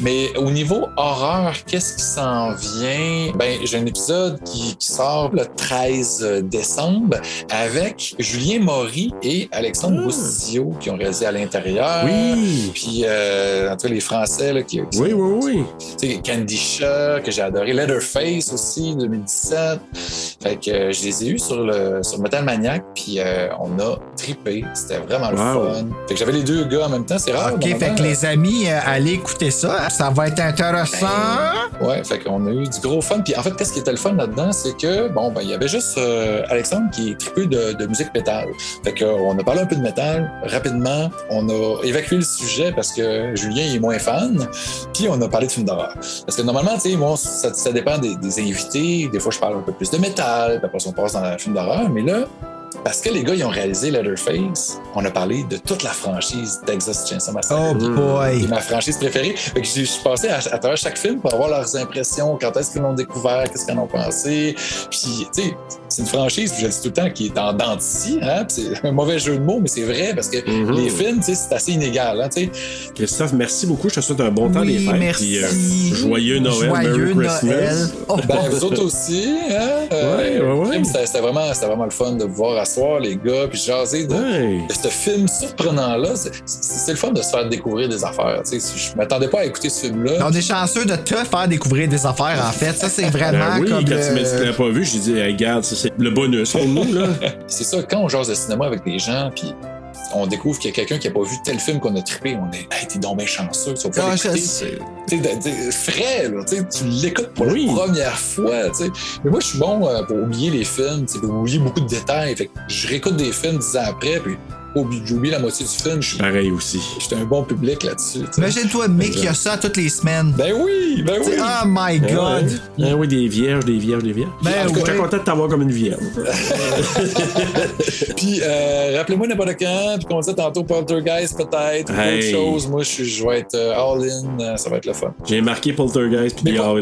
mais au niveau horreur, qu'est-ce qui s'en vient? Ben, j'ai un épisode qui, qui sort le 13 décembre avec Julien Maury et Alexandre Boustillot qui ont réalisé à l'intérieur. Oui. Puis, euh, en tout cas, les Français là, qui, qui Oui, oui, oui. Candy Shah, que j'ai adoré. Leatherface aussi, 2017. Fait que euh, je les ai eus sur, le, sur Metal Maniac, puis euh, on a trippé. C'était vraiment le fun. Fait que j'avais les deux en même temps, c'est rare. OK, fait normalement. que les amis, euh, allez écouter ça. Ça va être intéressant. Ouais, fait qu'on a eu du gros fun. Puis en fait, qu'est-ce qui était le fun là-dedans, c'est que, bon, ben, il y avait juste euh, Alexandre qui est trippé de, de musique métal. Fait qu'on a parlé un peu de métal rapidement. On a évacué le sujet parce que Julien il est moins fan. Puis on a parlé de films d'horreur. Parce que normalement, tu sais, moi, ça, ça dépend des, des invités. Des fois, je parle un peu plus de métal. Puis après, on passe dans le film d'horreur. Mais là, parce que les gars, ils ont réalisé Leatherface, on a parlé de toute la franchise Texas Chainsaw Massacre. Oh boy. C'est ma franchise préférée. Fait que je je suis passé à, à travers chaque film pour avoir leurs impressions, quand est-ce qu'ils l'ont découvert, qu'est-ce qu'ils en ont pensé? Puis, tu sais, c'est une franchise, je le dis tout le temps, qui est en dents de scie, hein? C'est un mauvais jeu de mots, mais c'est vrai parce que Mhm. les films, tu sais, c'est assez inégal. Hein. Christophe, merci beaucoup. Je te souhaite un bon temps Oui, des fêtes. merci. puis, euh, joyeux Noël, Joyeux Merry Christmas. Noël. Oh, Ben, vous autres aussi, hein? Ouais, ouais, C'était c'était vraiment, c'était vraiment le fun de vous voir asseoir, les gars, puis jaser de, Ouais. de ce film surprenant-là. C'est- C'est c'est le fun de se faire découvrir des affaires. Tu sais, je m'attendais pas à écouter ce film-là. On est chanceux de te faire découvrir des affaires, en fait. Ça, c'est vraiment Ben oui, comme. quand le- tu m'as dit que tu l'avais pas vu, j'ai dit, hey, regarde, ça, c'est le bonus pour nous, là. *laughs* C'est ça, quand on jase de cinéma avec des gens, puis on découvre qu'il y a quelqu'un qui a pas vu tel film qu'on a trippé, on est, hey, t'es donc bien chanceux, tu vas pas Ah, frais, là, tu sais, tu l'écoutes pour Oui. la première fois. Mais moi, je suis bon euh, pour oublier les films, pour oublier beaucoup de détails. Fait que je réécoute des films dix ans après, puis j'oublie la moitié du film. Je Pareil aussi. J'étais un bon public là-dessus. Imagine-toi, Mick, il y a ça toutes les semaines. Ben oui, ben oui. Oh my God. Ah, ouais. Ah oui, des vierges, des vierges, des vierges. Ben cas, j'étais content de t'avoir comme une vierge. *laughs* Puis, euh, rappelez-moi n'importe quand, puis qu'on disait tantôt Poltergeist peut-être, ou Hey. autre chose. Moi, je, vais être euh, all-in, euh, ça va être le fun. J'ai marqué Poltergeist puis The pas-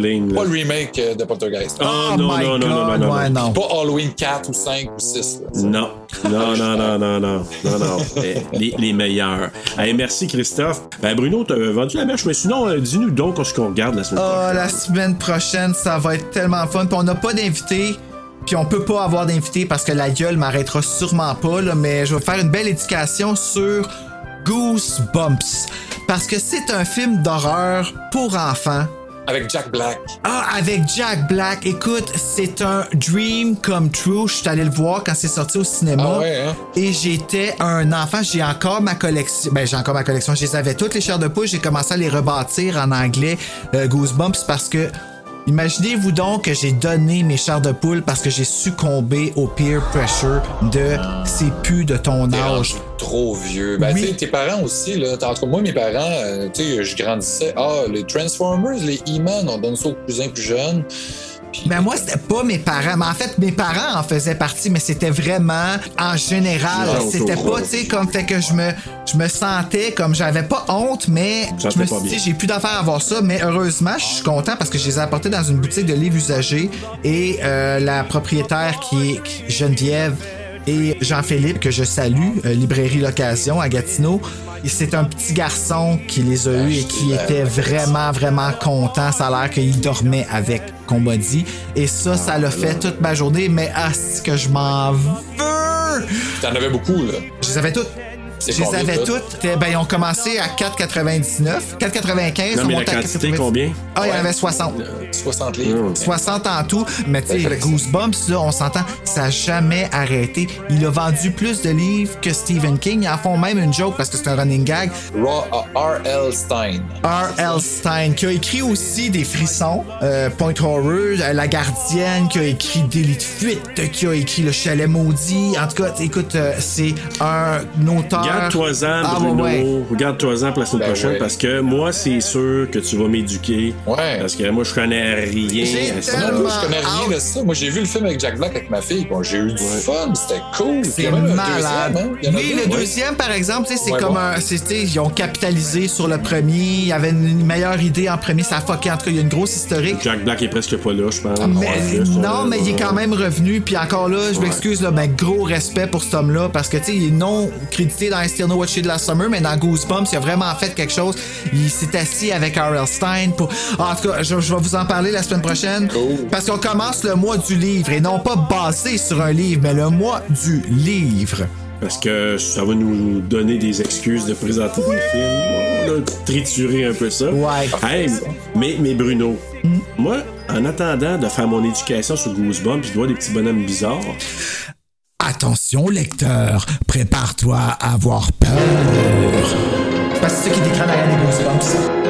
le remake euh, de Poltergeist. Oh, Oh non, my non, non, non, God, non, non, ouais, non. Pas Halloween 4 ou 5 ou 6. là. Non, non, non, non, non, non, non, non. Eh, Les, les meilleurs. Hey, merci, Christophe. Ben, Bruno, t'as vendu la mèche, mais sinon, euh, dis-nous donc ce qu'on regarde la semaine Oh, prochaine. la semaine prochaine, ça va être tellement fun. Puis on n'a pas d'invité. Puis on peut pas avoir d'invité parce que la gueule m'arrêtera sûrement pas, là, mais je vais faire une belle éducation sur Goosebumps. Parce que c'est un film d'horreur pour enfants. Avec Jack Black. Ah, avec Jack Black. Écoute, c'est un dream come true. Je suis allé le voir quand c'est sorti au cinéma. Ah ouais, hein? Et j'étais un enfant. J'ai encore ma collection. Ben, j'ai encore ma collection. Je les avais toutes les chairs de poule. J'ai commencé à les rebâtir en anglais, euh, Goosebumps, parce que. Imaginez-vous donc que j'ai donné mes chairs de poule parce que j'ai succombé au peer pressure de c'est plus de ton âge. trop vieux. Ben, Oui. tes parents aussi, là. En tout cas, moi, mes parents, euh, tu sais, je grandissais. Ah, les Transformers, les E-Man, on donne ça aux cousins plus jeunes. Ben moi, c'était pas mes parents. Mais en fait, mes parents en faisaient partie, mais c'était vraiment en général. C'était pas, tu sais, comme fait que je me, je me sentais comme j'avais pas honte, mais je me suis dit, j'ai plus d'affaires à voir ça. Mais heureusement, je suis content parce que je les ai apportés dans une boutique de livres usagés et euh, la propriétaire qui est Geneviève et Jean-Philippe, que je salue, euh, Librairie L'Occasion à Gatineau. C'est un petit garçon qui les a eus et qui était vraiment, vraiment content. Ça a l'air qu'il dormait avec, qu'on m'a dit. Et ça, ça l'a fait toute ma journée. Mais ah, que je m'en veux! T'en avais beaucoup, là. Je les avais toutes. Je les avais toutes? toutes. Euh, Ben, ils ont commencé à 4,99. 4,95. Non, on mais la quantité, 4,90. combien? Ah, il y en avait 60. 60 livres. 60 en tout, mais tu sais, Ben, ça- Goosebumps, là, on s'entend, ça n'a jamais arrêté. Il a vendu plus de livres que Stephen King. Ils en font même une joke parce que c'est un running gag. Ra- euh, R.L. Stein. R.L. Stein, qui a écrit aussi des frissons, euh, Point Horror, euh, La Gardienne, qui a écrit Délit de fuite, qui a écrit Le Chalet maudit. En tout cas, écoute, euh, c'est un auteur. Garde-toi-en, Ah, Bruno. ouais. Garde-toi-en pour la semaine Ben prochaine ouais. parce que moi, c'est sûr que tu vas m'éduquer. Ouais. Parce que moi, je connais rien. J'ai à ça. tellement- Non, moi, je connais rien out. de ça. Moi, j'ai vu le film avec Jack Black avec ma fille. Bon, j'ai eu du fun. C'était cool. C'est malade. deuxième, hein? Il y en a Oui, deux, le ouais. deuxième, par exemple, c'est Ouais, comme bon. un. Ils ont capitalisé sur le premier. Il y avait une meilleure idée en premier. Ça a fucké. En tout cas, il y a une grosse historique. Jack Black est presque pas là, je pense. Mais, Ouais, ça, non, mais il est quand même revenu. Puis encore là, je m'excuse, là, mais gros respect pour cet homme-là. Parce que, tu sais, il est non crédité dans dans I Still Know What You Did Last Summer, mais dans Goosebumps, il a vraiment fait quelque chose. Il s'est assis avec R.L. Stein pour. En tout cas, je, vais vous en parler la semaine prochaine. Parce qu'on commence le mois du livre et non pas basé sur un livre, mais le mois du livre. Parce que ça va nous donner des excuses de présenter des films. On a trituré un peu ça. Ouais. Hey, mais, mais Bruno, hmm? moi, en attendant de faire mon éducation sur Goosebumps puis de voir des petits bonhommes bizarres, Attention lecteur, prépare-toi à avoir peur. Parce que ceux qui déclarent à des grosses